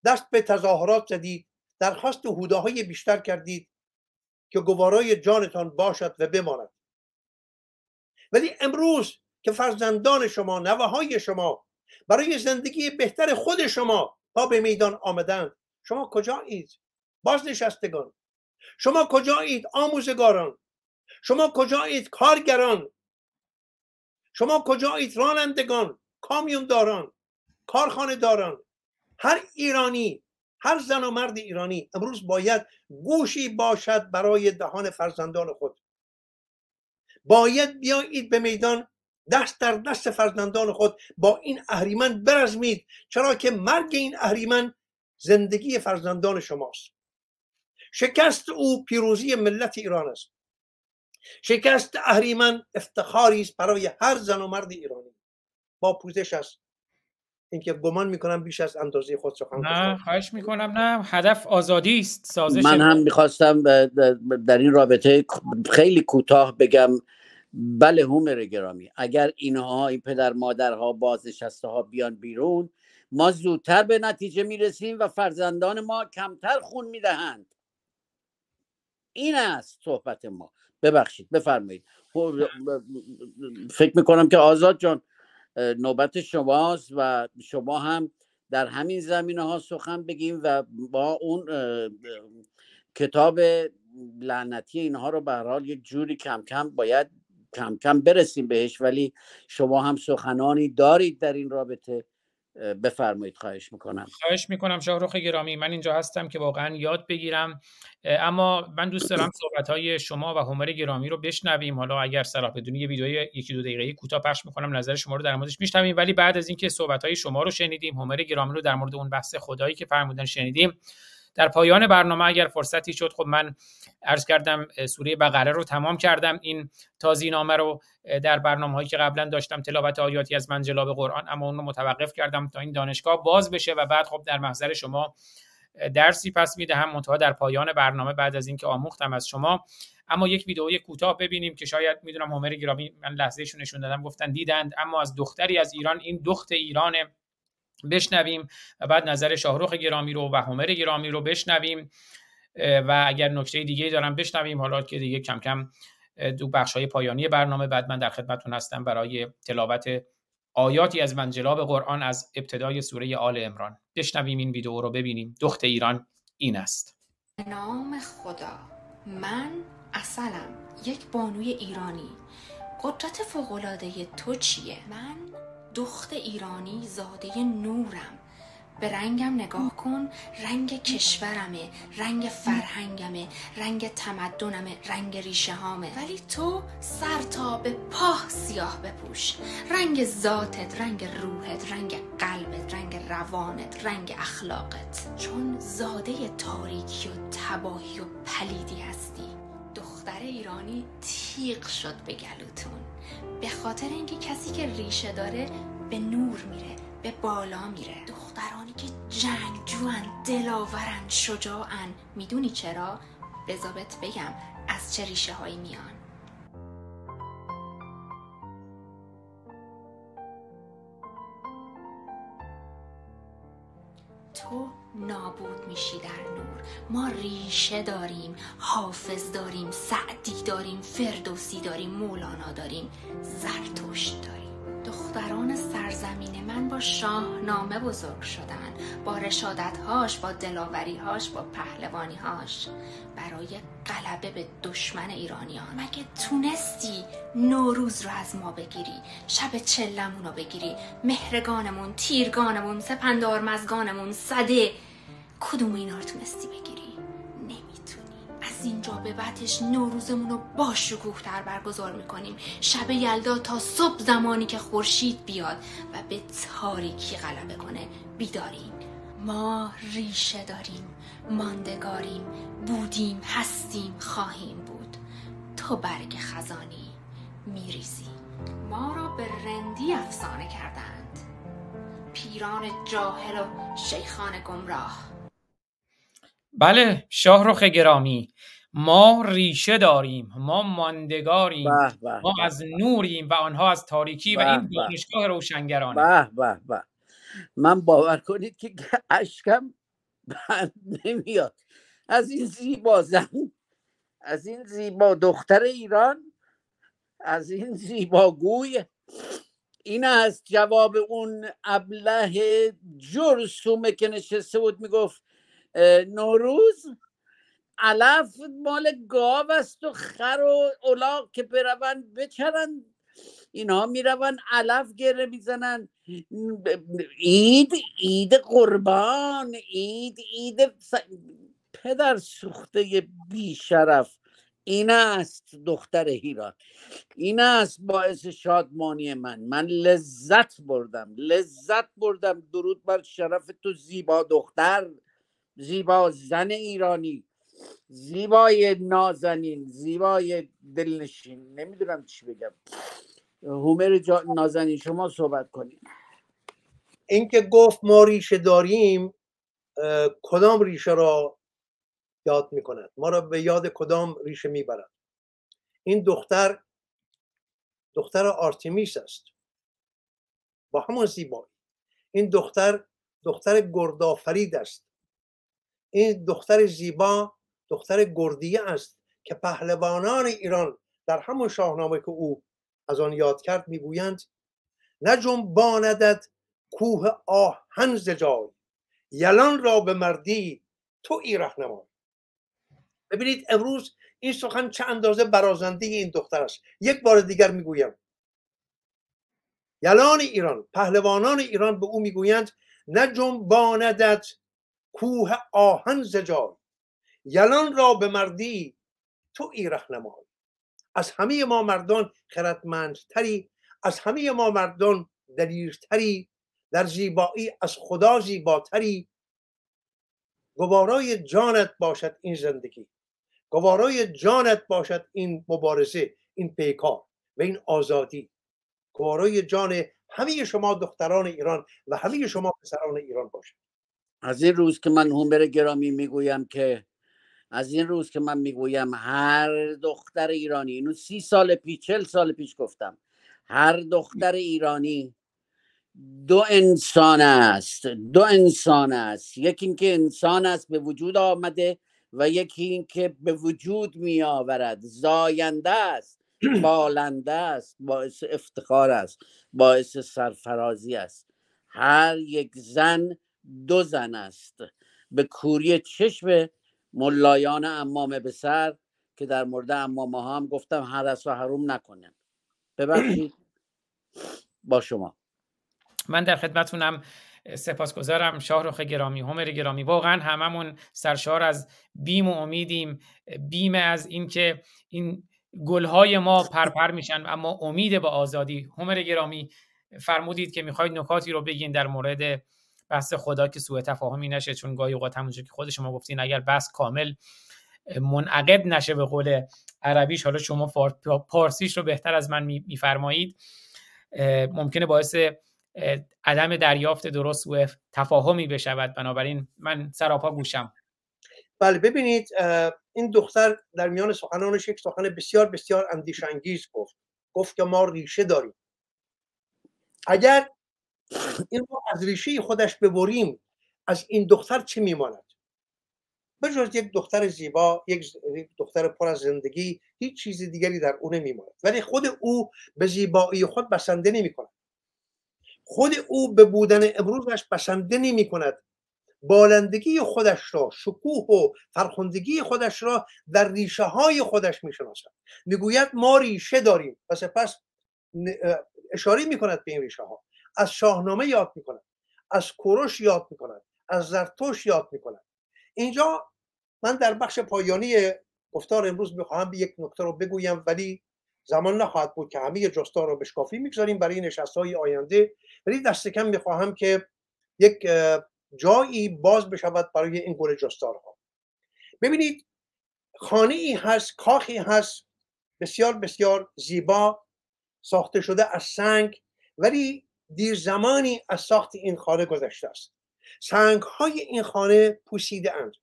دست به تظاهرات زدید درخواست هوده های بیشتر کردید که گوارای جانتان باشد و بماند. ولی امروز که فرزندان شما نوه شما برای زندگی بهتر خود شما پا به میدان آمدند. شما کجایید؟ بازنشستگان. شما کجایید آموزگاران؟ شما کجایید کارگران؟ شما کجایید رانندگان کامیون داران کارخانه داران هر ایرانی هر زن و مرد ایرانی امروز باید گوشی باشد برای دهان فرزندان خود. باید بیایید به میدان دست در دست فرزندان خود با این اهریمن برزمید چرا که مرگ این اهریمن زندگی فرزندان شماست. شکست او پیروزی ملت ایران است. شکست اهریمن افتخاری است برای هر زن و مرد ایرانی. با پوزش است اینکه گمان می‌کنم بیش از اندازه خود سخن نه خواهش می‌کنم نه هدف آزادی است سازش من هم می‌خواستم در این رابطه خیلی کوتاه بگم. بله هومر گرامی. اگر اینها این پدر مادرها بازنشسته ها بیان بیرون ما زودتر به نتیجه می‌رسیم و فرزندان ما کمتر خون می‌دهند. این است صحبت ما. ببخشید بفرمایید. خب، فکر می‌کنم که آزاد جان نوبت شماست و شما هم در همین زمینه ها سخن بگیم و با اون کتاب لعنتی اینها رو به حال یک جوری کم کم باید کم کم برسیم بهش ولی شما هم سخنانی دارید در این رابطه بفرمایید خواهش می‌کنم. خواهش می‌کنم شاهروخ گرامی من اینجا هستم که واقعا یاد بگیرم. اما من دوست دارم صحبت های شما و همر گرامی رو بشنویم. حالا اگر صلاح بدونی یه ویدیو یکی دو دقیقه کوتاه پخش می‌کنم نظر شما رو در موردش میشنویم. ولی بعد از اینکه صحبت های شما رو شنیدیم همر گرامی رو در مورد اون بحث خدایی که فرمودن شنیدیم. در پایان برنامه اگر فرصتی شد خب من عرض کردم سوره بقره رو تمام کردم. این نامه رو در برنامه هایی که قبلا داشتم تلاوت آیاتی از منجلاب قرآن اما اون رو متوقف کردم تا این دانشگاه باز بشه و بعد خب در محضر شما درسی پس می‌دهم منتها در پایان برنامه بعد از اینکه آموختم از شما. اما یک ویدئوی کوتاه ببینیم که شاید می‌دونم همر گرامی من لحظه نشون دادم گفتن دیدند. اما از دختری از ایران این دخت ایران بشنویم و بعد نظر شاهروخ گرامی رو و همر گرامی رو بشنویم و اگر نکته دیگه دارم بشنویم. حالا که دیگه کم کم دو بخش های پایانی برنامه بعد من در خدمتتون هستم برای تلاوت آیاتی از منجلاب قرآن از ابتدای سوره آل امران بشنویم این ویدیو رو ببینیم. دخت ایران این است. نام خدا. من اصلم. یک بانوی ایرانی. قدرت فوقلاده تو چیه؟ من دخت ایرانی زاده نورم. به رنگم نگاه کن رنگ کشورمه رنگ فرهنگمه رنگ تمدنمه رنگ ریشه هامه ولی تو سر تا به پاه سیاه بپوش. رنگ ذاتت رنگ روحت رنگ قلبت رنگ روانت رنگ اخلاقت. چون زاده تاریکی و تباهی و پلیدی هستی دختر ایرانی تیغ شد به گلوتون. به خاطر اینکه کسی که ریشه داره به نور میره به بالا میره. دخترانی که جنگجوان دلاورن شجاعن می‌دونی چرا؟ بذابت بگم از چه ریشه هایی میان. تو نابود میشی در نور. ما ریشه داریم حافظ داریم سعدی داریم فردوسی داریم مولانا داریم زرتشت داریم. دختران سرزمین من با شاهنامه بزرگ شدن با رشادتهاش با دلاوریهاش با پهلوانیهاش. برای غلبه به دشمن ایرانیان. مگه تونستی نوروز رو از ما بگیری شب چلمون رو بگیری مهرگانمون تیرگانمون سپندار مزگانمون صده کدوم اینا رو تونستی بگیری؟ از اینجا به بعدش نوروزمون رو با شکوه تر برگزار می‌کنیم. شب یلدا تا صبح زمانی که خورشید بیاد و به تاریکی غلبه کنه. بیداریم ما ریشه داریم. ماندگاریم. بودیم هستیم خواهیم بود. تو برگ خزانی میریزی. ما را به رندی افسانه کردند. پیران جاهل و شیخان گمراه. بله شاهرخ گرامی. ما ریشه داریم ما ماندگاریم ما از نوریم و آنها از تاریکی و این دانشگاه روشنگرانه. به به من باور کنید که اشکم بند نمیاد. از این زیبا زن از این زیبا دختر ایران از این زیباگوی این است جواب اون ابله جرسومه که نشسته بود می‌گفت نوروز؟ علف مال گاو است و خر و اولاق که بروند بچرن اینها می‌روند علف گره می‌زنن عید عید قربان عید عید پدر سوخته بیشرف. این است دختر هیران. این است باعث شادمانی من. من لذت بردم لذت بردم. درود بر شرف تو زیبا دختر زیبا زن ایرانی. زیبای نازنین زیبای دلنشین. نمی‌دونم چی بگم. هومر جا... نازنین شما صحبت کنید اینکه گفت ما ریشه داریم کدام ریشه را یاد می‌کند؟ ما را به یاد کدام ریشه می‌برد؟ این دختر دختر آرتیمیس است. با همون زیبایی. این دختر دختر گردآفرید است. این دختر زیبا دختر گردیه است که پهلوانان ایران در همون شاهنامه که او از آن یاد کرد می‌گویند نجنباندت کوه آهن ز یلان را به مردی تو ای رهنمای. ببینید امروز این سخن چه اندازه برازنده این دختر است. یک بار دیگر می‌گویم. یلان ایران پهلوانان ایران به او می‌گویند نه جنباندت کوه آهن زجای یلان را به مردی تو ای رهنمای. از همه ما مردان خردمندتری از همه ما مردان دلیرتری در زیبایی از خدا زیباتری. گوارای جانت باشد این زندگی گوارای جانت باشد این مبارزه این پیکار و این آزادی. گوارای جان همه شما دختران ایران و همه شما پسران ایران باشد. از این روز که من هومر گرامی می‌گویم که از این روز که من می‌گویم هر دختر ایرانی اینو سی سال پیش چل سال پیش گفتم هر دختر ایرانی دو انسان است دو انسان است. یکی اینکه انسان است به وجود آمده و یکی اینکه به وجود می آورد زاینده است بالنده است باعث افتخار است باعث سرفرازی است. هر یک زن دو زن است. به کوری چشم ملایان امامه به سر که در مورد امامه ها هم گفتم حرس و حروم نکنه ببخشید. با شما. من در خدمتونم سپاسگزارم. شاهرخ گرامی همر گرامی. واقعا هممون سرشار از بیم و امیدیم. بیم از اینکه این گلهای ما پرپر میشن اما امید به آزادی. همر گرامی فرمودید که می‌خواید نکاتی رو بگین در مورد بحث خدا که سوء تفاهمی نشه چون گاهی اوقات همونجور که خود شما گفتین اگر بحث کامل منعقد نشه به قول عربیش حالا شما پارسیش رو بهتر از من میفرمایید ممکنه باعث عدم دریافت درست و تفاهمی بشود. بنابراین من سراپا گوشم. بله ببینید این دختر در میان سخنانش یک سخن بسیار بسیار اندیشانگیز گفت. گفت که ما ریشه داریم. اگر این رو از ریشه خودش ببریم از این دختر چه میماند؟ بجز یک دختر زیبا یک دختر پر از زندگی هیچ چیز دیگری در او نمیماند. ولی خود او به زیبایی خود بسنده نمی کند خود او به بودن امروزش بسنده نمی کند بالندگی خودش را شکوه و فرخندگی خودش را در ریشه های خودش می شناسد می‌گوید ما ریشه داریم و سپس اشاره می کند به این ریشه ها از شاهنامه یاد می کند از کوروش یاد می کند از زرتوش یاد می کند اینجا من در بخش پایانی گفتار امروز می‌خواهم به یک نکته رو بگویم ولی زمان نخواهد بود که همه جستا رو بشکافی می‌گذاریم برای نشست های آینده. ولی دست کم می‌خواهم که یک جایی باز بشود برای این گل جستارها. ببینید خانه ای هست کاخی هست بسیار بسیار زیبا ساخته شده از سنگ ولی دیر زمانی از ساخت این خانه گذشته است. سنگ های این خانه پوسیده اند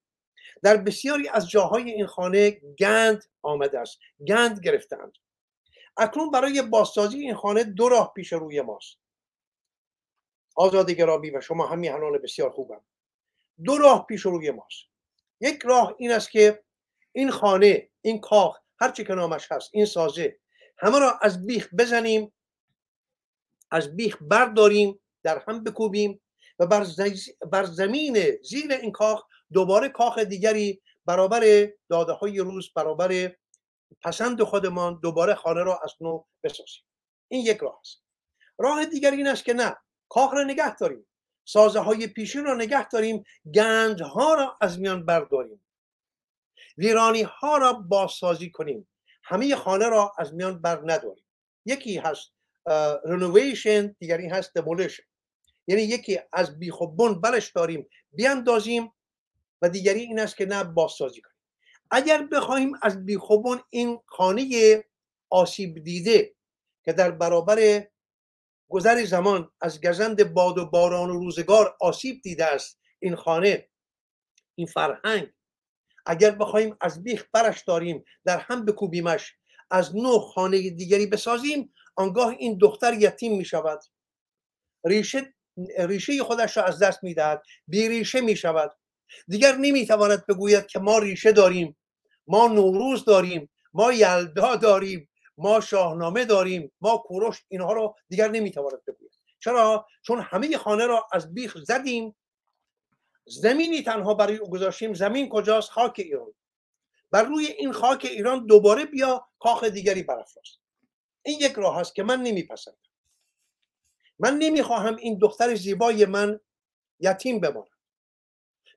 در بسیاری از جاهای این خانه گند آمده است گند گرفتند اکنون برای بازسازی این خانه دو راه پیش روی ماست. آزاد گرامی و شما هم میهنان بسیار خوبم. دو راه پیش روی ماست. یک راه این است که این خانه این کاخ هر چی که نامش هست این سازه همه را از بیخ بزنیم از بیخ برداریم در هم بکوبیم و بر, بر زمین زیر این کاخ دوباره کاخ دیگری برابر داده های روز برابر پسند خودمان دوباره خانه را از نو بسازیم. این یک راه است. راه دیگر این است که نه کاخ را نگه داریم سازه های پیشین را نگه داریم گنج ها را از میان برداریم ویرانی ها را بازسازی کنیم همه خانه را از میان بر نداریم. یکی هست رنوویشن دیگری هست دمولیشن یعنی یکی از بیخ و بن برش داریم بیاندازیم و دیگری این است که نه بازسازی کنیم. اگر بخواهیم از بیخوبون این خانه آسیب دیده که در برابر گذر زمان از گزند باد و باران و روزگار آسیب دیده است این خانه این فرهنگ اگر بخواهیم از بیخ برش داریم در هم بکوبیمش از نو خانه دیگری بسازیم آنگاه این دختر یتیم می شود ریشه ریشه خودش را از دست می دهد بی ریشه می شود دیگر نمی‌تواند بگوید که ما ریشه داریم ما نوروز داریم ما یلدا داریم ما شاهنامه داریم ما کوروش اینها رو دیگر نمی‌تواند بگوید. چرا؟ چون همه خانه را از بیخ زدیم. زمینی تنها برای او گذاشتیم. زمین کجاست؟ خاک ایران. بر روی این خاک ایران دوباره بیا کاخ دیگری برافراز این یک راه است که من نمیپسندم. من نمی‌خواهم این دختر زیبای من یتیم بماند.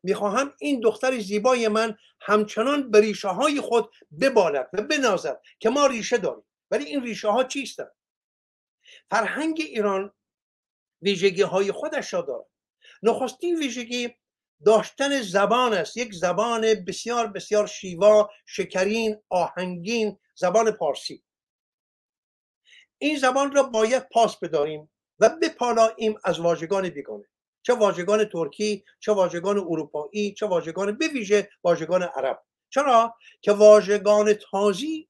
می‌خواهم این دختر زیبای من همچنان به ریشه های خود ببالد و بنازد که ما ریشه داریم. ولی این ریشه ها چیستند فرهنگ ایران ویژگی های خودش را دارد. نخستین ویژگی داشتن زبان است. یک زبان بسیار بسیار شیوا شکرین آهنگین زبان پارسی. این زبان را باید پاس بداریم و بپالاییم از واژگان بیگانه. چه واژگان ترکی چه واژگان اروپایی چه واژگان به ویژه واژگان عرب. چرا؟ که واژگان تازی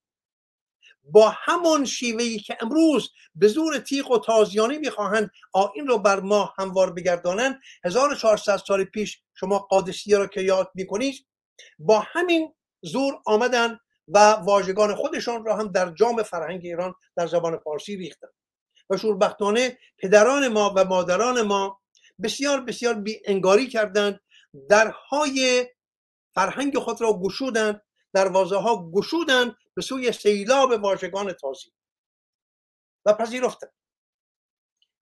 با همان شیوهی که امروز به زور تیغ و تازیانه می‌خواهند آین رو بر ما هموار بگردانند 1400 سال پیش شما قادسیه را که یاد می‌کنید با همین زور آمدن و واژگان خودشان را هم در جام فرهنگ ایران در زبان فارسی ریختند. و شوربختانه پدران ما و مادران ما بسیار بسیار بی انگاری کردند درهای فرهنگ خود را گشودند دروازه ها گشودند به سوی سیلاب واژگان تازی. و پذیرفتند.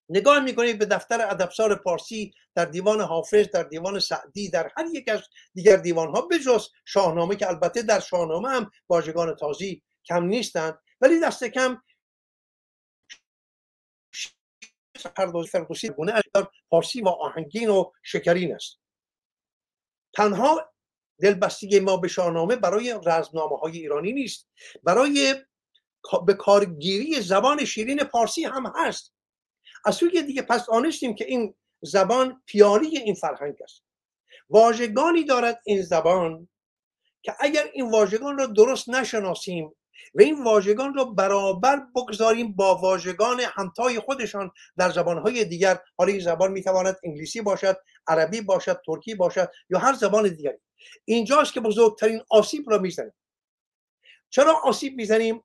نگاه می‌کنید به دفتر ادبسار پارسی در دیوان حافظ در دیوان سعدی در هر یک از دیگر دیوان ها بجز شاهنامه که البته در شاهنامه هم واژگان تازی کم نیستند ولی دست کم فردوسی گونه پارسی و آهنگین و شکرین است. تنها دلبستگی ما به شاهنامه برای رزمنامه های ایرانی نیست برای به کارگیری زبان شیرین پارسی هم هست. از سوی دیگه پس آنستیم که این زبان پیاری این فرهنگ است. واژگانی دارد این زبان که اگر این واژگان را درست نشناسیم و این واژگان را برابر بگذاریم با واژگان همتای خودشان در زبانهای دیگر حالا این زبان می‌تواند انگلیسی باشد عربی باشد ترکی باشد یا هر زبان دیگری. اینجاست که بزرگترین آسیب را می‌زنیم. چرا آسیب می‌زنیم؟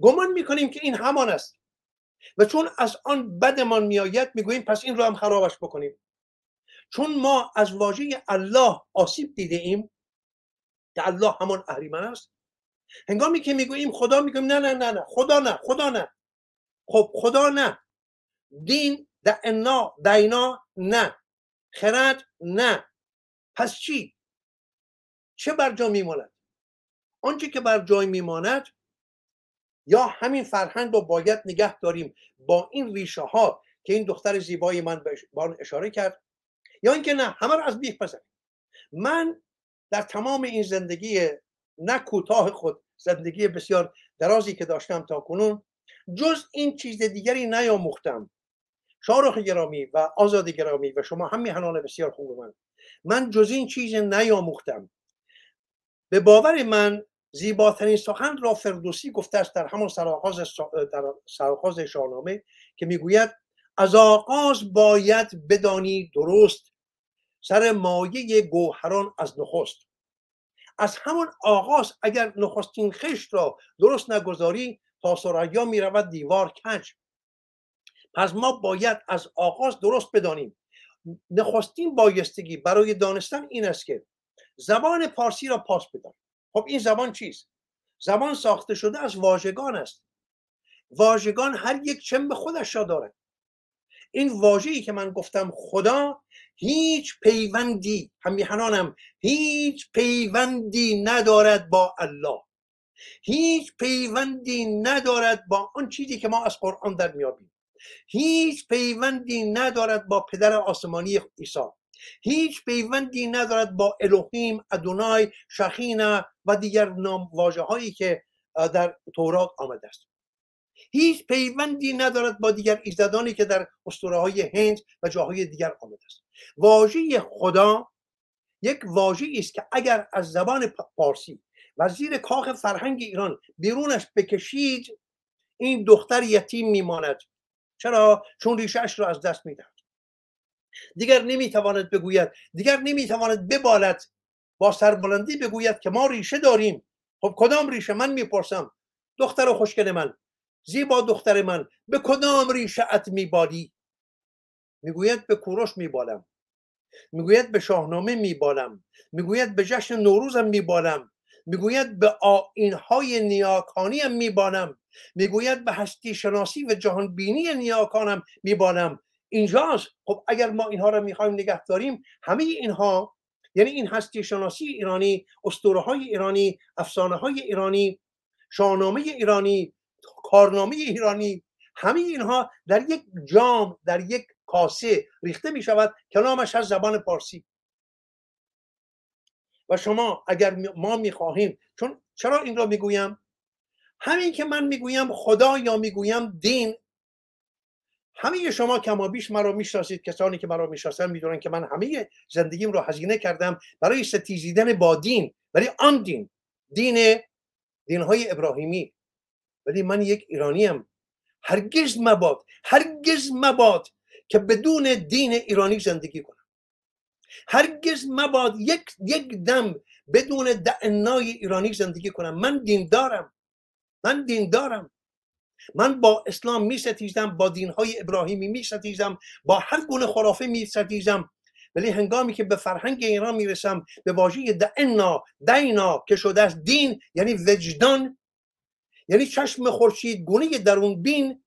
گمان می‌کنیم که این همان است. و چون از آن بدمان میآید می‌گوییم پس این رو هم خرابش بکنیم. چون ما از واژه الله آسیب دیده ایم که الله همان اهریمن است هنگامی که می‌گوییم خدا می‌گوییم نه نه نه نه خدا نه خدا نه. خب خدا نه. دین دعنا دینا نه. خرد نه. پس چی؟ چه بر جا میماند؟ آنچه که بر جای میماند یا همین فرهنگ رو باید نگه داریم با این ریشه ها که این دختر زیبای من به اشاره کرد یا اینکه نه همه رو از بیخ بزنیم. من در تمام این زندگی نه کوتاه خود زندگی بسیار درازی که داشتم تا کنون جز این چیز دیگری نیاموختم. شارخ گرامی و آزاد گرامی و شما هم میهنان بسیار خوب من. من جز این چیز نیاموختم. به باور من زیباترین سخن را فردوسی گفته است در همون سرآغاز در سرآغاز شاهنامه که می‌گوید از آغاز باید بدانی درست سر مایه گوهران از نخست. از همون آغاز اگر نخستین خشت را درست نگذاری تا سریا می رود دیوار کج. پس ما باید از آغاز درست بدانیم. نخستین بایستگی برای دانستن این است که زبان پارسی را پاس بدانیم. خب این زبان چیست؟ زبان ساخته شده از واژگان است. واژگان هر یک چم به خودش را دارد. این واژه‌ای که من گفتم خدا هیچ پیوندی همیهنانم هیچ پیوندی ندارد با الله. هیچ پیوندی ندارد با آن چیزی که ما از قرآن در میابیم هیچ پیوندی ندارد با پدر آسمانی عیسی. هیچ پیوندی ندارد با الوهیم ادونای شخینا و دیگر نام واجه هایی که در تورات آمده است. هیچ پیوندی ندارد با دیگر ایزدانی که در اسطوره های هند و جاهای دیگر آمده است. واژه خدا یک واژه است که اگر از زبان پارسی و زیر کاخ فرهنگ ایران بیرونش بکشید این دختر یتیم میماند. چرا؟ چون ریشهاش را از دست می‌دهد. دیگر نمی‌تواند بگوید دیگر نمی‌تواند ببالد. با سربلندی بگوید که ما ریشه داریم. خب کدام ریشه؟ من می‌پرسم. دختر خوشگل من. زیبا دختر من. به کدام ریشهت میبالی؟ می‌گوید به کوروش میبالم. می‌گوید به شاهنامه میبالم. می‌گوید به جشن نوروزم میبالم. می‌گوید به آینهای نیاکانی هم میبانم می‌گوید به هستی شناسی و جهان بینی نیاکانم میبانم اینجاست خب اگر ما اینها را می‌خوایم نگه داریم همه اینها یعنی این هستی شناسی ایرانی اسطوره های ایرانی افسانه های ایرانی شاهنامه ایرانی کارنامه ایرانی همه اینها در یک جام در یک کاسه ریخته می شود که از زبان پارسی. و شما اگر ما می‌خواهیم چون چرا این را می‌گویم؟ همین که من می‌گویم خدا یا می‌گویم دین همه شما کما بیش مرا می‌شناسید. کسانی که مرا می‌شناسن می‌دونن که من همه زندگیم رو هزینه کردم برای ستیزیدن با دین ولی آن دین دین دین های ابراهیمی. ولی من یک ایرانیم. هرگز مباد هرگز مباد که بدون دین ایرانی زندگی کنم. هرگز مباد یک یک دم بدون دعنای ایرانی زندگی کنم. من دین دارم من دین دارم من با اسلام می ستیزم با دینهای ابراهیمی می ستیزم با هر گونه خرافه می ستیزم ولی هنگامی که به فرهنگ ایران می‌رسم به واژه دعنا دینا که شده است دین یعنی وجدان یعنی چشم خورشید گونه درون بین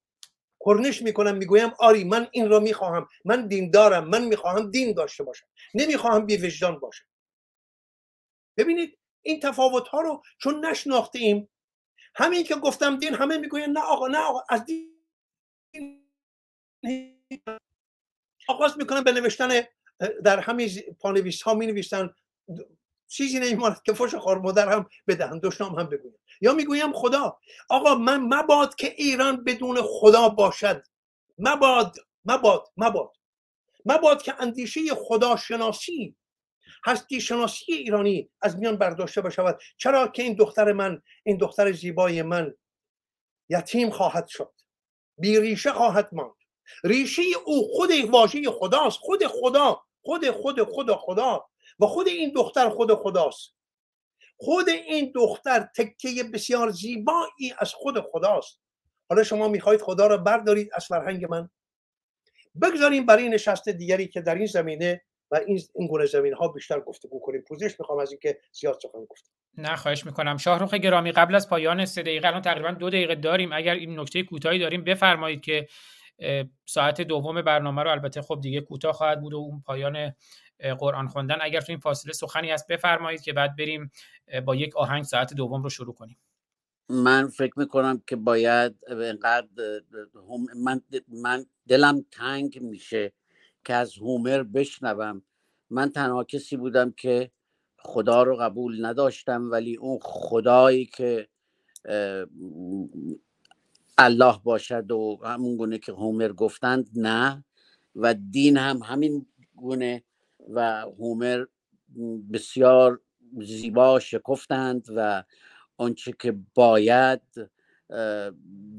کرنش می‌کنم می‌گویم آری من این را می‌خواهم. من دین دارم من می‌خواهم دین داشته باشم. نمی‌خواهم بی وجدان باشم. ببینید این تفاوت ها رو چون نشناخته ایم همین که گفتم دین همه می‌گوین نه آقا نه آقا از دین آغاز می‌کنم به نوشتن در همین پانویس ها می نویسن چیزی نمیماند که فش خار مادر هم بدهم دشنام هم بگویم یا می‌گویم خدا آقا من مباد که ایران بدون خدا باشد. مباد مباد مباد. مباد که اندیشه خداشناسی. هستی شناسی ایرانی از میان برداشته بشود. چرا که این دختر من این دختر زیبای من یتیم خواهد شد. بی ریشه خواهد ماند. ریشه او خود واژه خداست. خود خدا خود خود خدا خدا و خود این دختر خود خداست. خود این دختر تکه بسیار زیبایی از خود خداست. حالا شما می‌خواهید خدا را بردارید از فرهنگ من؟ بگذاریم برای نشست دیگری که در این زمینه و این این گونه زمین ها بیشتر گفتگو کنیم. پوزش می‌خوام از اینکه زیاد سخن گفتم. نه خواهش می‌کنم. شاهروخ گرامی قبل از پایان سه دقیقه الان تقریبا دو دقیقه داریم. اگر این نکته کوتاهی داریم بفرمایید که ساعت دوم برنامه رو. البته خب دیگه کوتاه خواهد بود و اون پایان قرآن خوندن. اگر تو این فاصله سخنی هست بفرمایید که بعد بریم با یک آهنگ ساعت دوم رو شروع کنیم. من فکر می‌کنم که باید اینقدر من, من دلم تنگ میشه. که از هومر بشنوم. من تنها کسی بودم که خدا رو قبول نداشتم ولی اون خدایی که الله باشد و همون گونه که هومر گفتند نه. و دین هم همین گونه و هومر بسیار زیبا شکفتند و آنچه که باید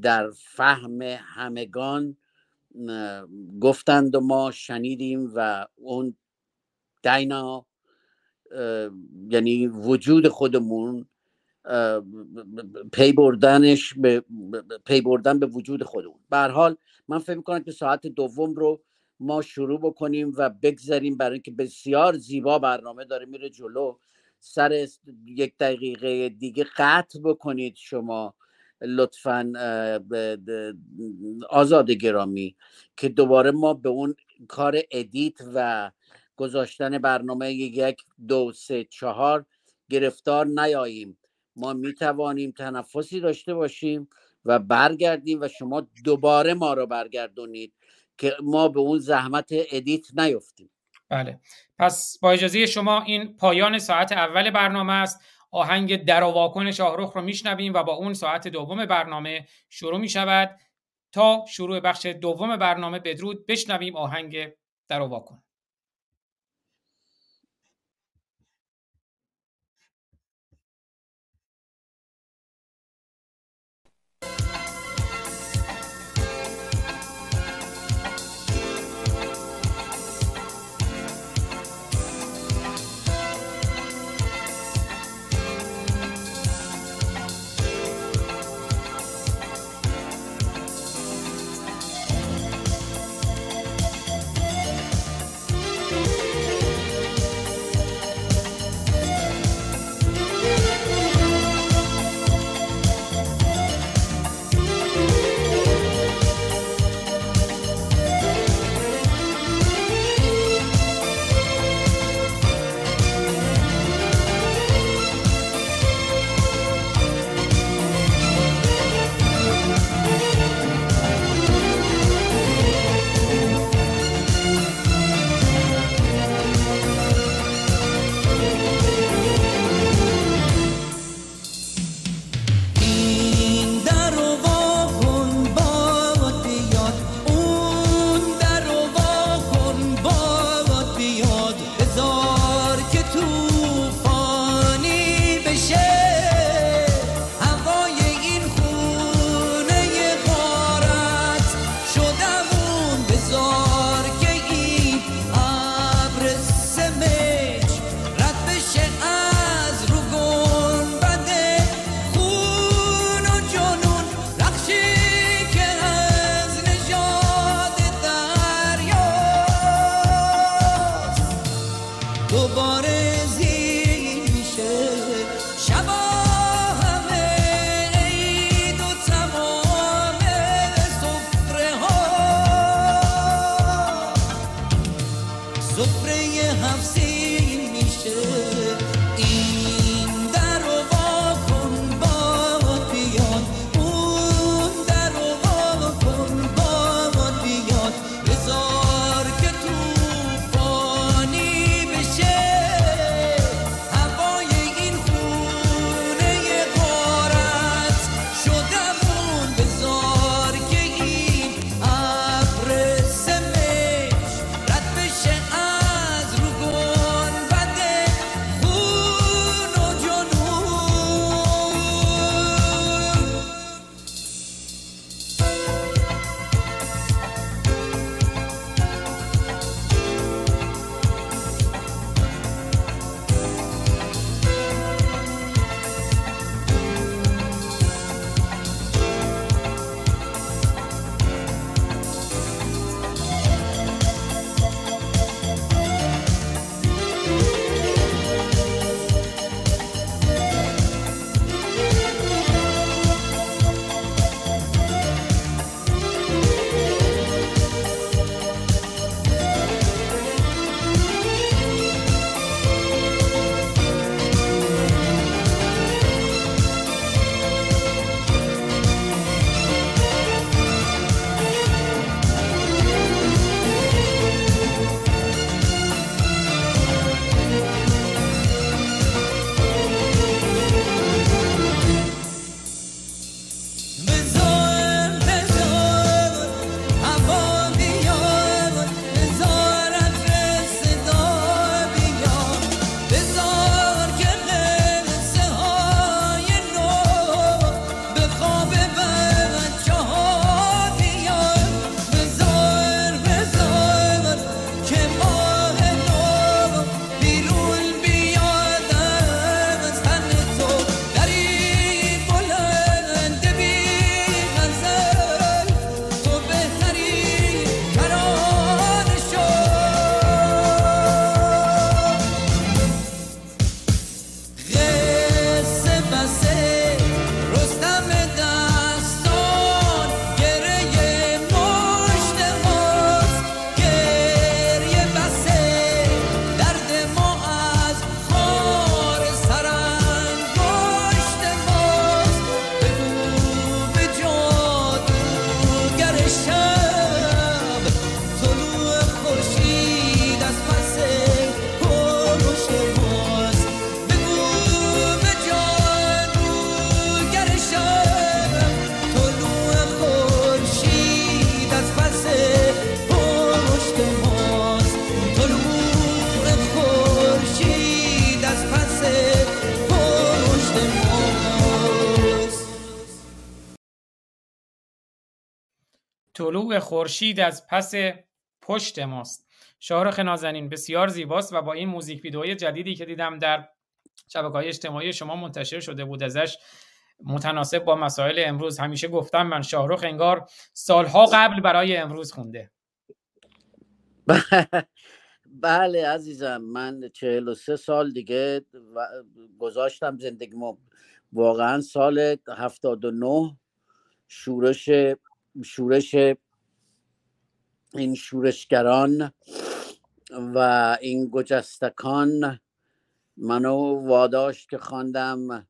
در فهم همگان گفتند و ما شنیدیم و اون دینا یعنی وجود خودمون پی بردنش به پی بردن به وجود خودمون. به حال من فکر می‌کنم که ساعت دوم رو ما شروع بکنیم و بگذاریم برای اینکه بسیار زیبا برنامه داره میره جلو. سر یک دقیقه دیگه قطع بکنید شما. لطفا آزاد گرامی که دوباره ما به اون کار edit و گذاشتن برنامه یک دو سه چهار گرفتار نیاییم. ما می توانیم تنفسی داشته باشیم و برگردیم و شما دوباره ما رو برگردونید که ما به اون زحمت edit نیفتیم. بله. پس با اجازه شما این پایان ساعت اول برنامه است. آهنگ در و واکن شاهرخ رو میشنویم و با اون ساعت دوم برنامه شروع می شود تا شروع بخش دوم برنامه بدرود بشنویم آهنگ در و واکن. طلوع خورشید از پس پشت ماست. شاهرخ نازنین بسیار زیباست و با این موزیک ویدئوی جدیدی که دیدم در شبکه های اجتماعی شما منتشر شده بود ازش متناسب با مسائل امروز. همیشه گفتم من شاهرخ انگار سالها قبل برای امروز خونده. بله عزیزم من چهل و سه سال دیگه و- گذاشتم زندگیمو. واقعا سال هفتاد و نه شورش شورش این شورشگران و این گجستکان منو واداشت که خواندم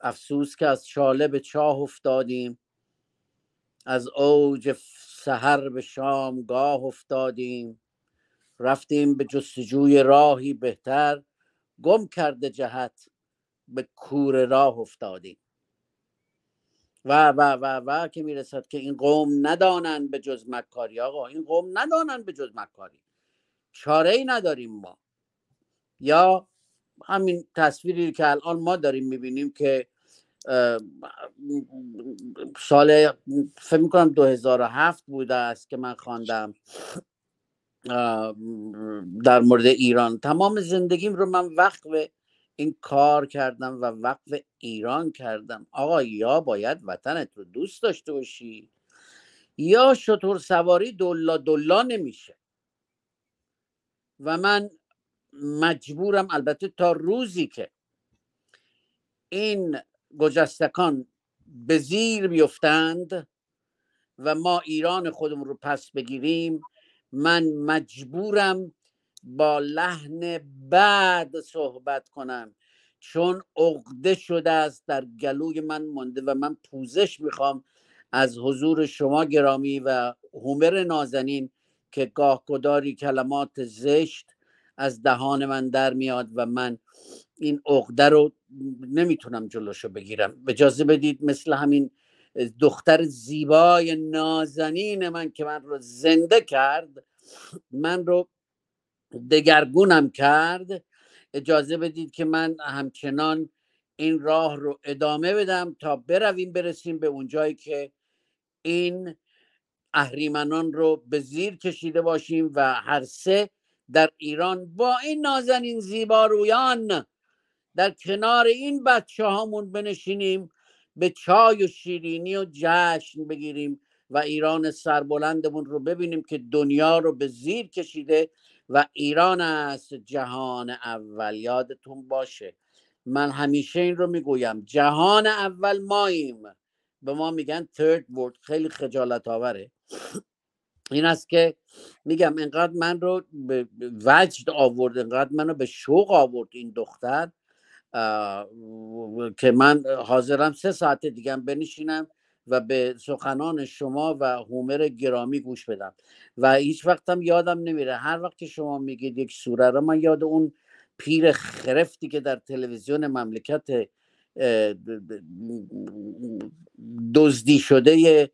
افسوس که از شاله به چاه افتادیم از اوج سحر به شام گاه افتادیم رفتیم به جستجوی راهی بهتر گم کرده جهت به کور راه افتادیم. و و و و که می‌رسد که این قوم ندانند به جز مکاری. آقا این قوم ندانند به جز مکاری. چاره ای نداریم ما. یا همین تصویری که الان ما داریم می‌بینیم که سال فکر می‌کنم 2007 بوده است که من خواندم در مورد ایران. تمام زندگیم رو من وقف این کار کردم و وقف ایران کردم. آقا یا باید وطنت رو دوست داشته باشی یا شطور سواری دلا دلا نمیشه. و من مجبورم البته تا روزی که این گجستکان به زیر بیفتند و ما ایران خودمون رو پس بگیریم من مجبورم با لحن بعد صحبت کنم. چون عقده شده است در گلوی من مونده و من پوزش می‌خوام از حضور شما گرامی و هومر نازنین که گاه گداری کلمات زشت از دهان من در میاد و من این عقده رو نمی‌تونم جلوشو بگیرم. اجازه بدید مثل همین دختر زیبای نازنین من که من رو زنده کرد من رو دگرگونم کرد اجازه بدید که من همچنان این راه رو ادامه بدم تا برویم برسیم به اونجایی که این اهریمنان رو به زیر کشیده باشیم و هر سه در ایران با این نازنین زیبارویان در کنار این بچه هامون بنشینیم به چای و شیرینی و جشن بگیریم و ایران سربلندمون رو ببینیم که دنیا رو به زیر کشیده و ایران است جهان اول. یادتون باشه. من همیشه این رو می‌گویم. جهان اول ماییم. به ما میگن third world. خیلی خجالت آوره این است که میگم انقدر من رو به وجد آورد انقدر منو به شوق آورد این دختر. که من حاضرم سه ساعت دیگه بنشینم. و به سخنان شما و هومر گرامی گوش بدم. و هیچ وقتم یادم نمیره. هر وقت که شما میگید یک سوره رو من یاد اون پیر خرفتی که در تلویزیون مملکت دزدی شده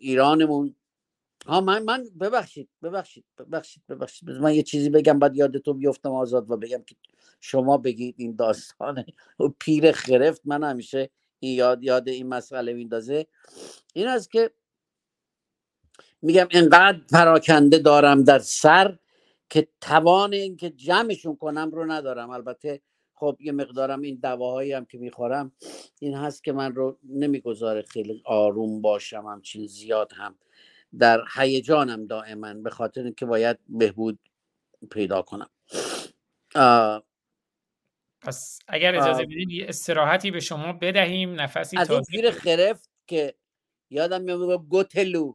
ایرانمون. ها من من ببخشید ببخشید ببخشید ببخشید. من یه چیزی بگم بعد یاد تو بیفتم آزاد و بگم که شما بگید این داستانه پیر خرفت. من همیشه یاد یاد این مسئله میندازه. این است که میگم اینقدر پراکنده دارم در سر که توان اینکه جمعشون کنم رو ندارم. البته خب یه مقدارم این دواهایی هم که می‌خورم این هست که من رو نمی‌گذاره خیلی آروم باشم همچین زیاد هم در هیجانم دائما به خاطر اینکه باید بهبود پیدا کنم. پس اگر اجازه بدید یه استراحتی به شما بدهیم نفسی از این خرفت که یادم میاد گوتلو.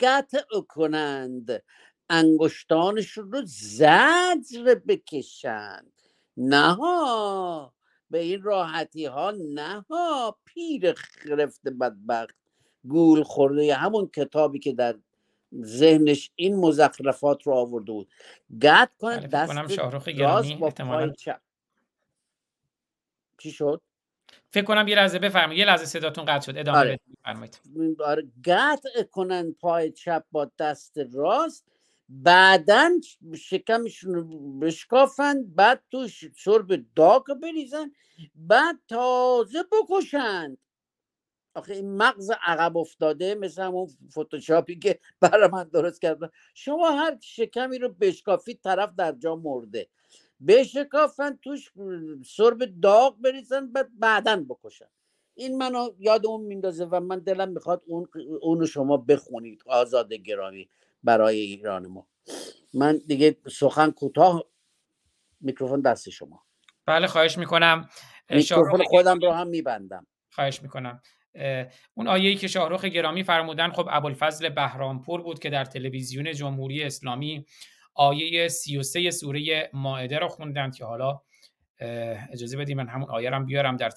قطع کنند. انگشتانشون رو زجر بکشند. نه ها به این راحتی ها نه ها پیر خرفت بدبخت. گول خورده همون کتابی که در ذهنش این مزخرفات رو آورده بود. گد کنه دست راست با پای چپ چی شد؟ فکر کنم یه لحظه بفرمایید. یه لحظه صداتون قطع شد. ادامه آره. بفرمایید. آره. قطع کنن پای چپ با دست راست. بعدا شکمشون رو بشکافن. بعد تو سرب داغ بریزن. بعد تازه بکشند آخه این مغز عقب افتاده. مثل همون فتوشاپی که برای من درست کردن. شما هر شکمی رو بشکافید طرف در جا مرده. بشکافن توش سرب داغ بریزن بعد بعدا بکشن. این منو یاد اون میندازه و من دلم می‌خواد اون اونو شما بخونید آزاد گرامی برای ایران ما. من دیگه سخن کوتاه میکروفون دست شما. بله خواهش می‌کنم. میکروفون خودم رو هم میبندم. خواهش می‌کنم. اون آیه‌ای که شاهرخ گرامی فرمودن خب ابوالفضل بهرامپور بود که در تلویزیون جمهوری اسلامی آیه 33 سوره مائده رو خوندن که حالا اجازه بدید من همون آیه رو بیارم در,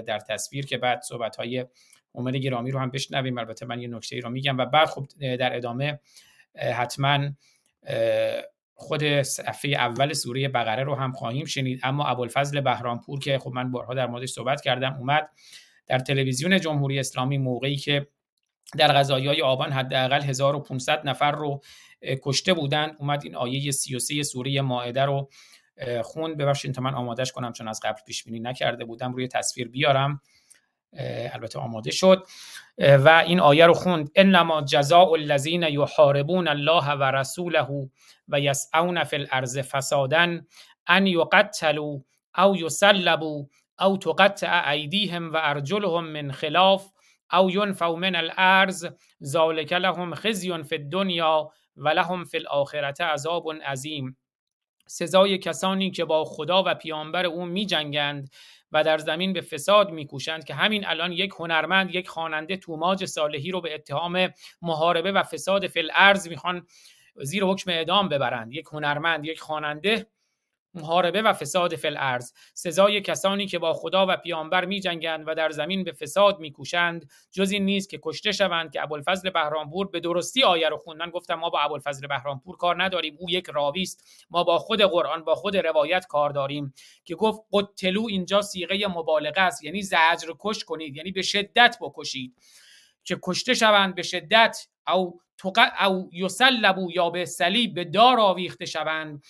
در تصویر که بعد صحبت های عمر گرامی رو هم بشنویم. البته من یه نکته ای رو میگم و بعد خب در ادامه حتما خود صفحه اول سوره بقره رو هم خواهیم شنید. اما ابوالفضل بهرامپور که خب من بارها در موردش صحبت کردم اومد در تلویزیون جمهوری اسلامی موقعی که در غذایای آبان حداقل 1500 نفر رو کشته بودن اومد این آیه 33 سوره مائده رو خون ببخشید تا من آمادش کنم چون از قبل پیش بینی نکرده بودم روی تصویر بیارم. البته آماده شد. و این آیه رو خوند. انما جزاء الذین یحاربون الله و رسوله و یسعون فی الارض فسادا ان یقتلوا او یسلبوا او تقطع ایدیهم و ارجلهم من خلاف او ینفوا من الارض ذلك لهم خزی فی الدنیا و لهم فی الاخره عذاب عظیم. سزای کسانی که با خدا و پیامبر او می جنگند و در زمین به فساد میکوشند که همین الان یک هنرمند یک خواننده توماج صالحی رو به اتهام محاربه و فساد فی الارض می‌خوان زیر حکم اعدام ببرند. یک هنرمند یک خواننده محاربه و فساد فی الارض. سزای کسانی که با خدا و پیامبر می جنگند و در زمین به فساد میکوشند جز این نیست که کشته شوند که ابوالفضل بهرامپور به درستی آیه رو خوندن. گفتم ما با ابوالفضل بهرامپور کار نداریم او یک راوی است. ما با خود قرآن با خود روایت کار داریم. که گفت قتلو اینجا سیغه مبالغه است. یعنی زجر کش کنید یعنی به شدت بکشید. که کشته شوند به شدت او او یسلبو یا به صلیب به دار آویخته شوند.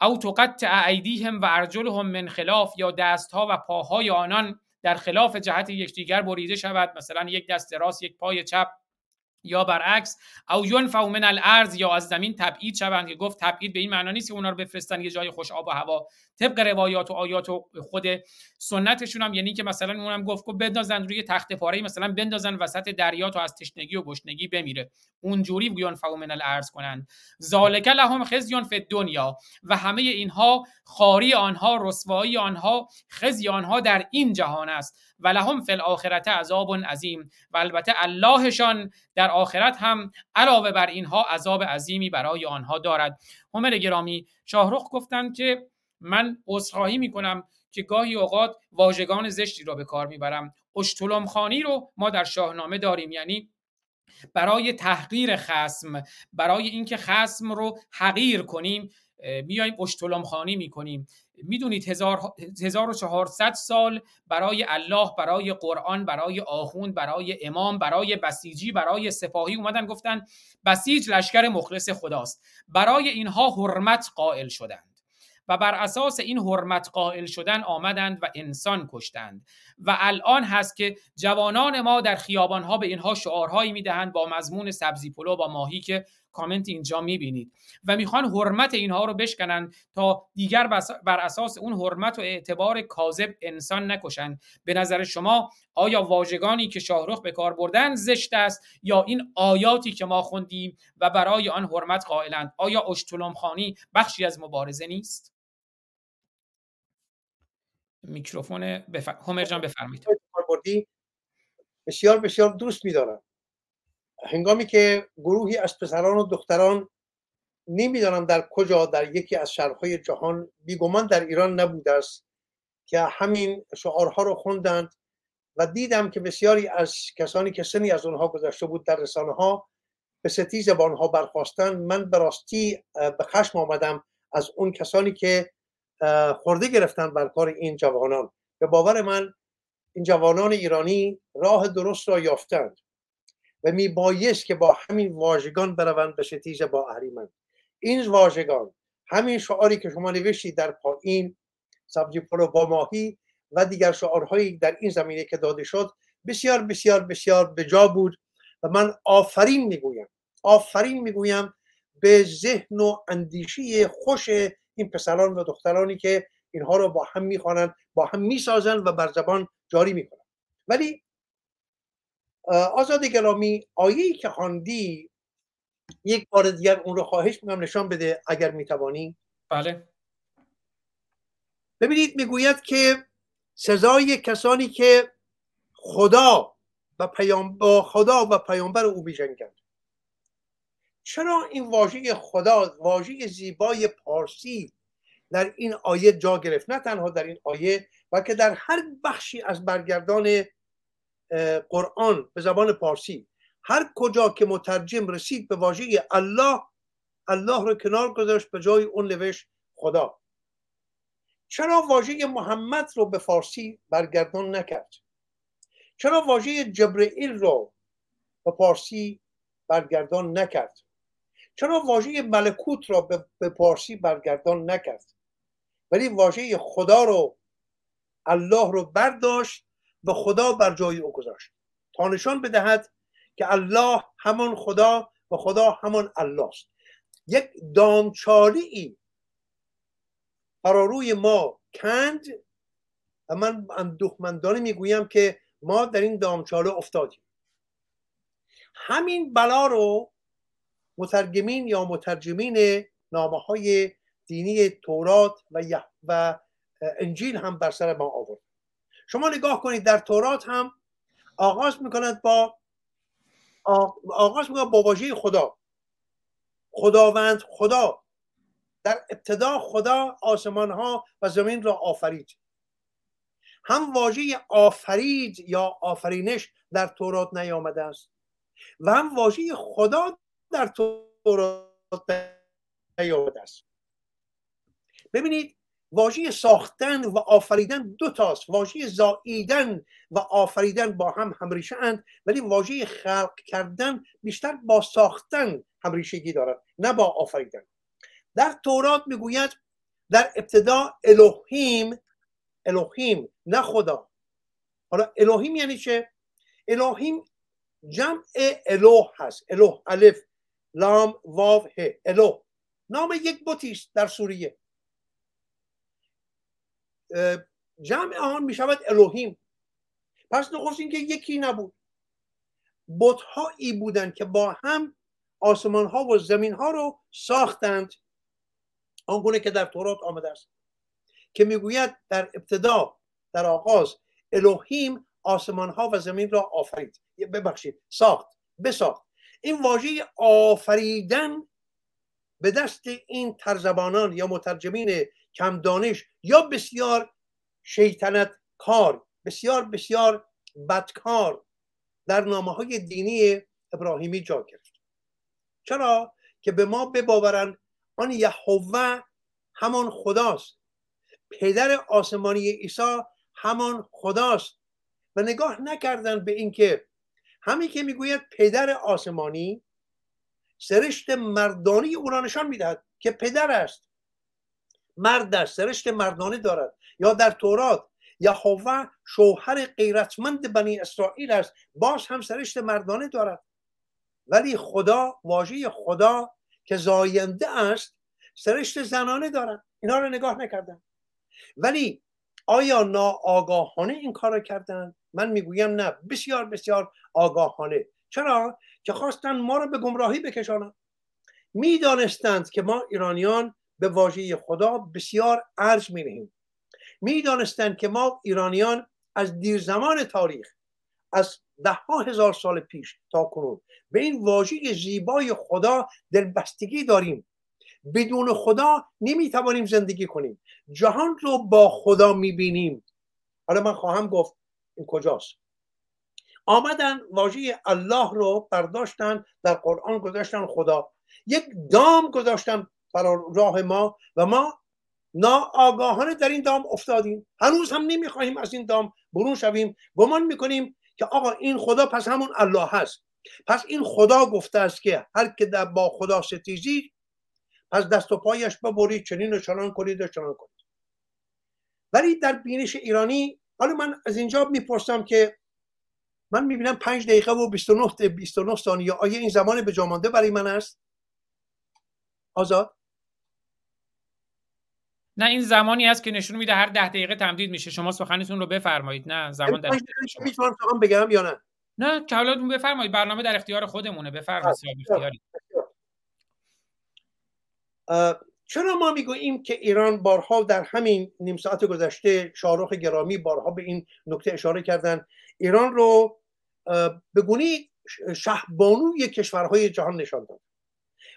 او تقطع ایدیهم و ارجلهم من خلاف یا دستها و پاهای آنان در خلاف جهت یکدیگر بریده شود مثلا یک دست راست یک پای چپ. یا برعکس او ینفعوا من الارض یا از زمین تبعید شوند که گفت تبعید به این معنا نیست که اونا رو بفرستن یه جای خوش آب و هوا. طبق روایات و آیات و خود سنتشون هم یعنی که مثلا اونم گفت که بندازن روی تخت پاره مثلا بندازن وسط دریا تا از تشنگی و گشنگی بمیره. اونجوری ینفعوا من الارض کنند. ذالک لهم خزی فی دنیا و همه اینها خاری آنها رسوایی آنها خزی آنها در این جهان است. و لهم فی الاخرت عذاب عظیم. و البته اللهشان در آخرت هم علاوه بر اینها عذاب عظیمی برای آنها دارد. همر گرامی شاهرخ گفتند که من عذرخواهی می‌کنم که گاهی اوقات واژگان زشتی را به کار می‌برم. اشتلم خانی رو ما در شاهنامه داریم یعنی برای تحقیر خسم برای اینکه خسم رو حقیر کنیم. میایم اشتلم خانی می‌کنیم. می‌دونید 1400 سال برای الله برای قرآن برای آخوند برای امام برای بسیجی برای سپاهی اومدن گفتن بسیج لشکر مخلص خداست. برای اینها حرمت قائل شدند و بر اساس این حرمت قائل شدن آمدند و انسان کشتند. و الان هست که جوانان ما در خیابانها به اینها شعارهایی می‌دهند با مضمون سبزی پلو با ماهی که کامنت اینجا می‌بینید. و می‌خوان حرمت اینها رو بشکنن تا دیگر بر اساس اون حرمت و اعتبار کاذب انسان نکشند به نظر شما آیا واژگانی که شاهرخ به کار بردن زشت است یا این آیاتی که ما خوندیم و برای آن حرمت قائلند؟ آیا اشتلم خانی بخشی از مبارزه نیست؟ میکروفون بفر... همر جان بفرمایید. بسیار بسیار دوست میدارم. هنگامی که گروهی از پسران و دختران نمی‌دانم در کجا در یکی از شهرهای جهان بیگمان در ایران نبوده است که همین شعارها رو خوندند و دیدم که بسیاری از کسانی که سنی از اونها گذشته بود در رسانه ها به ستیز با آنها برخواستند من به راستی به خشم آمدم از اون کسانی که خورده گرفتن بر کار این جوانان. به باور من این جوانان ایرانی راه درست را یافتند. و می بایست که با همین واژگان بروند به ستیز با اهریمن. این واژگان همین شعاری که شما نوشتید در پایین سبزی پلو با ماهی و دیگر شعارهایی در این زمینه که داده شد بسیار بسیار بسیار به جا بود و من آفرین می‌گویم آفرین می‌گویم به ذهن و اندیشه خوش این پسران و دخترانی که اینها رو با هم می‌خوانند با هم می‌سازند و بر زبان جاری می‌کنند. ولی آزاد گرامی آیه که خواندی یک بار دیگر اون رو خواهش می‌کنم نشان بده اگر می‌توانی. بله. ببینید می‌گوید که سزای کسانی که خدا و پیام با خدا و پیامبر او بیژنگند چرا این واژه خدا واژه زیبای پارسی در این آیه جا گرفت؟ نه تنها در این آیه بلکه در هر بخشی از برگردان قرآن به زبان پارسی. هر کجا که مترجم رسید به واژه الله الله رو کنار گذاشت به جای اون نوشت خدا. چرا واژه محمد رو به فارسی برگردان نکرد؟ چرا واژه جبرئیل رو به فارسی برگردان نکرد؟ چرا واژه ملکوت را به پارسی برگردان نکرد؟ ولی واژه خدا رو الله رو برداشت و خدا بر جای او گذاشت. تا نشان بدهد که الله همان خدا و خدا همان الله است. یک دامچاری ای روی ما کند و من اندوهمندانه می‌گویم که ما در این دامچاله افتادیم. همین بلا رو مترجمین یا مترجمین نامه های دینی تورات و, و انجیل هم بر سر ما آورد. شما نگاه کنید در تورات هم آغاز می‌کند با آغاز می‌کند با واژه خدا. خداوند خدا. در ابتدا خدا آسمان ها و زمین را آفرید. هم واژه آفرید یا آفرینش در تورات نیامده است و هم واژه خدا در تورات نیامده است. ببینید واژه ساختن و آفریدن دو تاست. واژه زاییدن و آفریدن با هم همریشه اند ولی واژه خلق کردن بیشتر با ساختن همریشگی دارد نه با آفریدن. در تورات می‌گوید در ابتدا الوهیم الوهیم نه خدا. حالا الوهیم یعنی چه؟ الوهیم جمع الوه هست. الوه الف لام واو ه. الوه. نام یک بوتی است در سوریه. جمع آن می شود الوهیم پس نخست اینکه یکی نبود. بتهایی بودند که با هم آسمان ها و زمین ها رو ساختند. آنگونه که در تورات آمده است. که می‌گوید در ابتدا در آغاز الوهیم آسمان ها و زمین را آفرید. ببخشید ساخت بساخت. این واژه آفریدن به دست این ترزبانان یا مترجمین کم دانش یا بسیار شیطنت کار بسیار بسیار بدکار در نامه های دینی ابراهیمی جا گرفت. چرا؟ که به ما بباورند آن یهوه همان خداست. پدر آسمانی عیسی همان خداست. و نگاه نکردن به اینکه همین که می‌گوید پدر آسمانی سرشت مردانی او را نشان می‌دهد که پدر است. مرد است سرشت مردانه دارد. یا در تورات یهوه شوهر غیرتمند بنی اسرائیل است. باز هم سرشت مردانه دارد. ولی خدا واژه خدا که زاینده است سرشت زنانه دارد. اینا رو نگاه نکردن. ولی آیا ناآگاهانه این کار رو کردن؟ من می‌گویم نه. بسیار بسیار آگاهانه. چرا؟ که خواستن ما رو به گمراهی بکشانند می‌دانستند که ما ایرانیان به واژه خدا بسیار ارج می می‌دانستند که ما ایرانیان از دیر زمان تاریخ از ده ها هزار سال پیش تا کنون به این واژه زیبای خدا دلبستگی داریم. بدون خدا نمی‌توانیم زندگی کنیم. جهان رو با خدا می‌بینیم. حالا من خواهم گفت این کجاست. آمدن واژه الله رو برداشتن در قرآن گذاشتن خدا. یک دام گذاشتن برای راه ما و ما ناآگاهانه در این دام افتادیم. هنوز هم نمی‌خواهیم از این دام برون شویم. گمان می‌کنیم که آقا این خدا پس همون الله هست. پس این خدا گفته است که هر که در با خدا ستیزی پس دست و پایش ببرید چنین و چنان کنید و چنان کنید. ولی در بینش ایرانی حالا من از اینجا می‌پرسم که من می‌بینم پنج دقیقه و 29 29 ثانیه. آیا این زمان به جامانده برای من است؟ آزاد؟ نه این زمانی است که نشون میده هر ده دقیقه تمدید میشه. شما سخنتون رو بفرمایید. نه زمان در می‌تونم بگم یا نه؟ نه که حالا بفرمایید. برنامه در اختیار خودمونه. بفرمایید چرا ما می‌گوییم که ایران بارها در همین نیم ساعت گذشته شاروخ گرامی بارها به این نکته اشاره کردن؟ ایران رو به گونی شهبانوی کشورهای جهان نشان داد.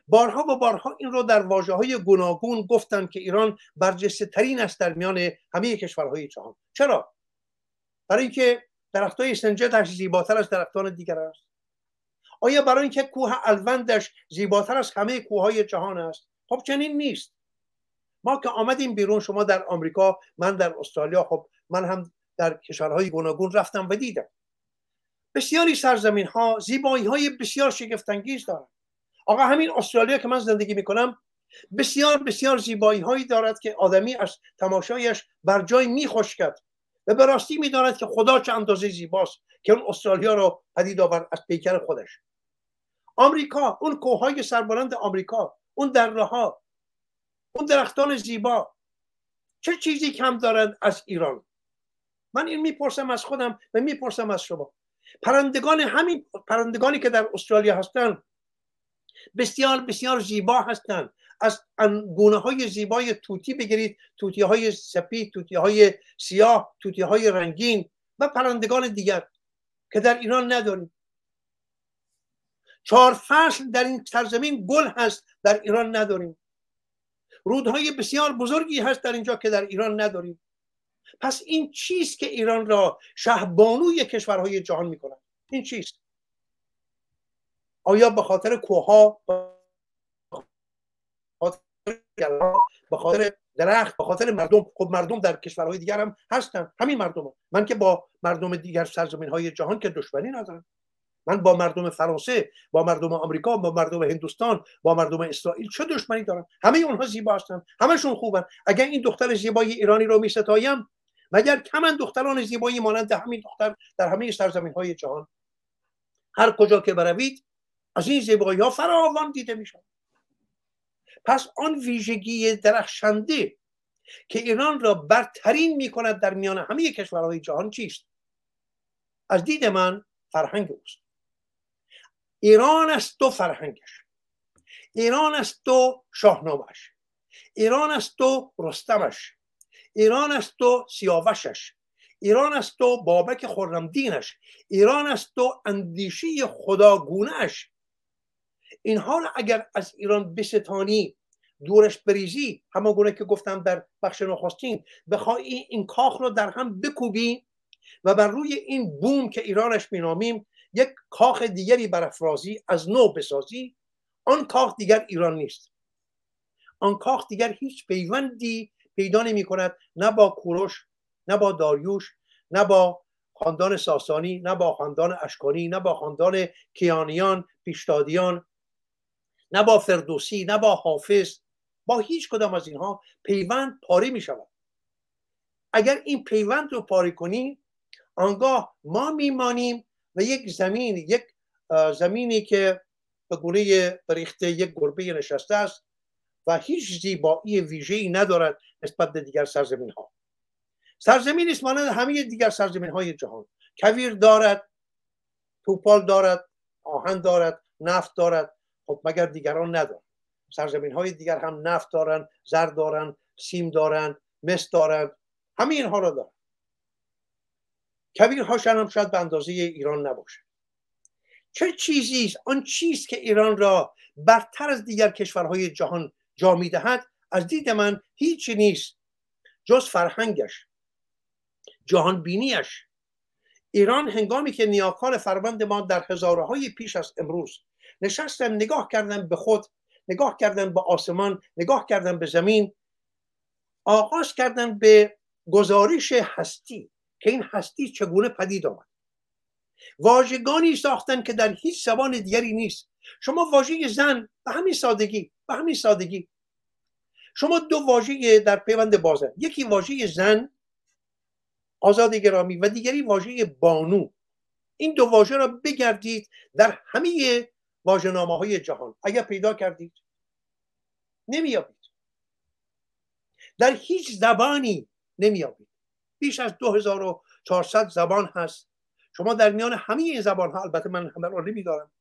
بارها و بارها این رو در واجه های گوناگون گفتن که ایران برجسته ترین است در میان همه کشورهای جهان. چرا؟ برای اینکه درختای سنجدش زیباتر از درختان دیگر است. آیا برای اینکه کوه الوندش زیباتر از همه کوههای جهان است؟ خب چنین نیست. ما که آمدیم بیرون شما در آمریکا من در استرالیا خب من هم در کشورهای گوناگون رفتم و دیدم. بسیاری سرزمین ها زیبایی های بسیار شگفتانگیز دارند. آقا همین استرالیا که من زندگی می‌کنم بسیار بسیار زیبایی هایی دارد که آدمی از تماشایش بر جای میخوشکد و به راستی می‌داند که خدا چه اندازه زیباست که اون استرالیا رو پدید آورد از پیکر خودش. آمریکا اون کوههای سربلند آمریکا اون دره ها اون درختان زیبا چه چیزی کم دارند از ایران؟ من این می‌پرسم از خودم و می‌پرسم از شما. پرندگان همین پرندگانی که در استرالیا هستند بسیار بسیار زیبا هستند از گونه های زیبای توتی بگیرید. توتی های سپید توتی های سیاه توتی های رنگین و پرندگان دیگر که در ایران نداریم. چهار فصل در این سرزمین گل هست در ایران نداریم. رودهای بسیار بزرگی هست در اینجا که در ایران نداریم. پس این چیست که ایران را شهبانوی کشورهای جهان می‌کنه این چیست؟ آیا به خاطر کوها به خاطر درخت به خاطر مردم؟ خب مردم در کشورهای دیگر هم هستن. همین مردم هم. من که با مردم دیگر سرزمین های جهان که دشمنی ندارم. من با مردم فرانسه با مردم آمریکا با مردم هندوستان با مردم اسرائیل چه دشمنی دارم؟ همه اونها زیبا هستن. همشون خوبن. اگر این دختر زیبای ایرانی رو میستایم مگر کمن دختران زیبایی مانند همین دختر در همه سرزمین های جهان. هر کجا که بروید از این زیبایی ها فراوان دیده میشن پس آن ویژگی درخشنده که ایران را برترین می کند در میان همه کشورهای جهان چیست؟ از دید من فرهنگ اوست. ایران است تو فرهنگش. ایران است تو شاهنامهش ایران است تو رستمش. ایران است تو سیاوشش. ایران است تو بابک خرمدینش. ایران است تو اندیشی خداگونهش اینها را اگر از ایران بستانی دورش بریزی همه گونه که گفتم در بخش نخستین بخوای این کاخ رو در هم بکوبی و بر روی این بوم که ایرانش مینامیم یک کاخ دیگری برافرازی از نو بسازی آن کاخ دیگر ایران نیست. آن کاخ دیگر هیچ پیوندی پیدا نمی کند نه با کوروش نه با داریوش نه با خاندان ساسانی نه با خاندان اشکانی نه با خاندان کیانیان پیشتادیان نه با فردوسی نه با حافظ با هیچ کدام از اینها پیوند پاره می شود اگر این پیوند رو پاره کنی آنگاه ما میمانیم و یک زمین یک زمینی که به گونه بریخته یک گربه نشسته است و هیچ زیبایی ویژه‌ای ندارد نسبت به دیگر سرزمین ها سرزمین است مانند همه دیگر سرزمین های جهان. کویر دارد توپال دارد آهن دارد نفت دارد. خب مگر دیگران ندارد سرزمین های دیگر هم نفت دارن زر دارن سیم دارن مس دارن همه اینها را دارن کویر هاشن هم شاید به اندازه ایران نباشه چه چیزی است؟ آن چیز که ایران را برتر از دیگر کشورهای جهان جا می‌دهد از دید من هیچی نیست. جز فرهنگش جهان بینیش ایران هنگامی که نیاکان فربند ما در هزارهای پیش از امروز نشستن نگاه کردن به خود نگاه کردن به آسمان نگاه کردن به زمین آغاز کردن به گزارش هستی که این هستی چگونه پدید آمد. واژگانی ساختن که در هیچ زبان دیگری نیست. شما واژه زن به همین سادگی به همین سادگی شما دو واژه در پیوند بازه. یکی واژه زن آزاد گرامی و دیگری واژه بانو. این دو واژه را بگردید در همه واژه‌نامه های جهان. اگر پیدا کردید نمیابید در هیچ زبانی نمیابید بیش از 2400 زبان هست. شما در میان همه این زبان ها البته من همه رو نمیدارم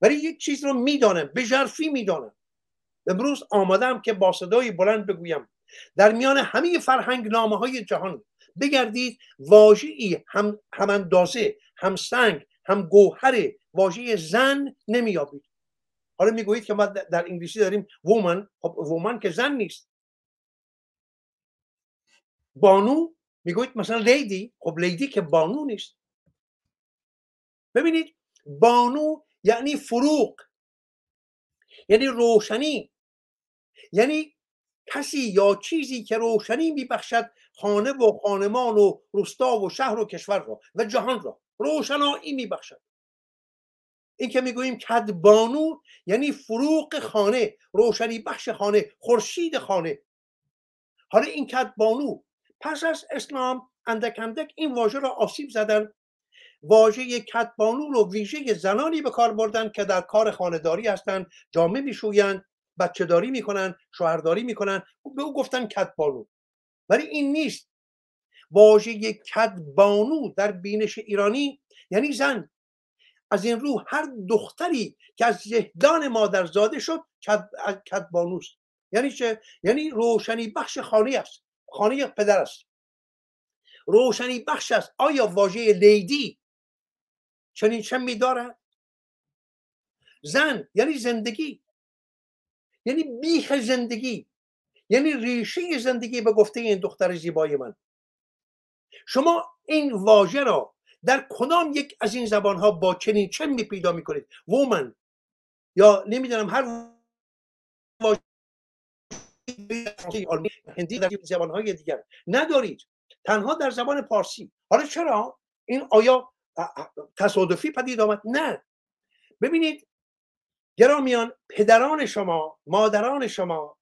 ولی یک چیز رو می‌دانم به جرفی می‌دانم. امروز آمادم که با صدای بلند بگویم. در میان همه فرهنگ نامه های جهان بگردید واژه‌ای هم هم اندازه هم سنگ هم گوهر واژه زن نمیابید حالا می‌گویید که ما در انگلیسی داریم woman خب woman که زن نیست. بانو می‌گویید مثلا lady. خب lady که بانو نیست. ببینید بانو یعنی فروغ. یعنی روشنی. یعنی کسی یا چیزی که روشنی میبخشد خانه و خانمان و روستا و شهر و کشور را و جهان را روشنایی میبخشد. این که می‌گوییم کدبانو یعنی فروغ خانه روشنی بخش خانه خورشید خانه. حالا این کدبانو پس از اسلام اندک اندک این واژه را آسیب زدن. واژه کدبانو رو ویژه زنانی به کار بردن که در کار خانهداری هستند جامعه میشویند بچه داری می‌کنن شوهرداری می‌کنن به او گفتن کدبانو ولی این نیست. واژه کدبانو در بینش ایرانی یعنی زن. از این رو هر دختری که از زهدان مادر زاده شد کدبانوست یعنی چه؟ یعنی روشنی بخش خانه است. خانه پدر است. روشنی بخش است. آیا واژه لیدی چنین چه میدارد زن یعنی زندگی. یعنی بیخ زندگی یعنی ریشه زندگی به گفته این دختر زیبای من. شما این واژه را در کدام یک از این زبان ها با چنین چه می پیدا می کنید وومن. یا نمی‌دونم هر واژه هندی در زبان های دیگر ندارید. تنها در زبان پارسی. حالا چرا؟ این آیا تصادفی پدید آمد؟ نه. ببینید گرامیان پدران شما مادران شما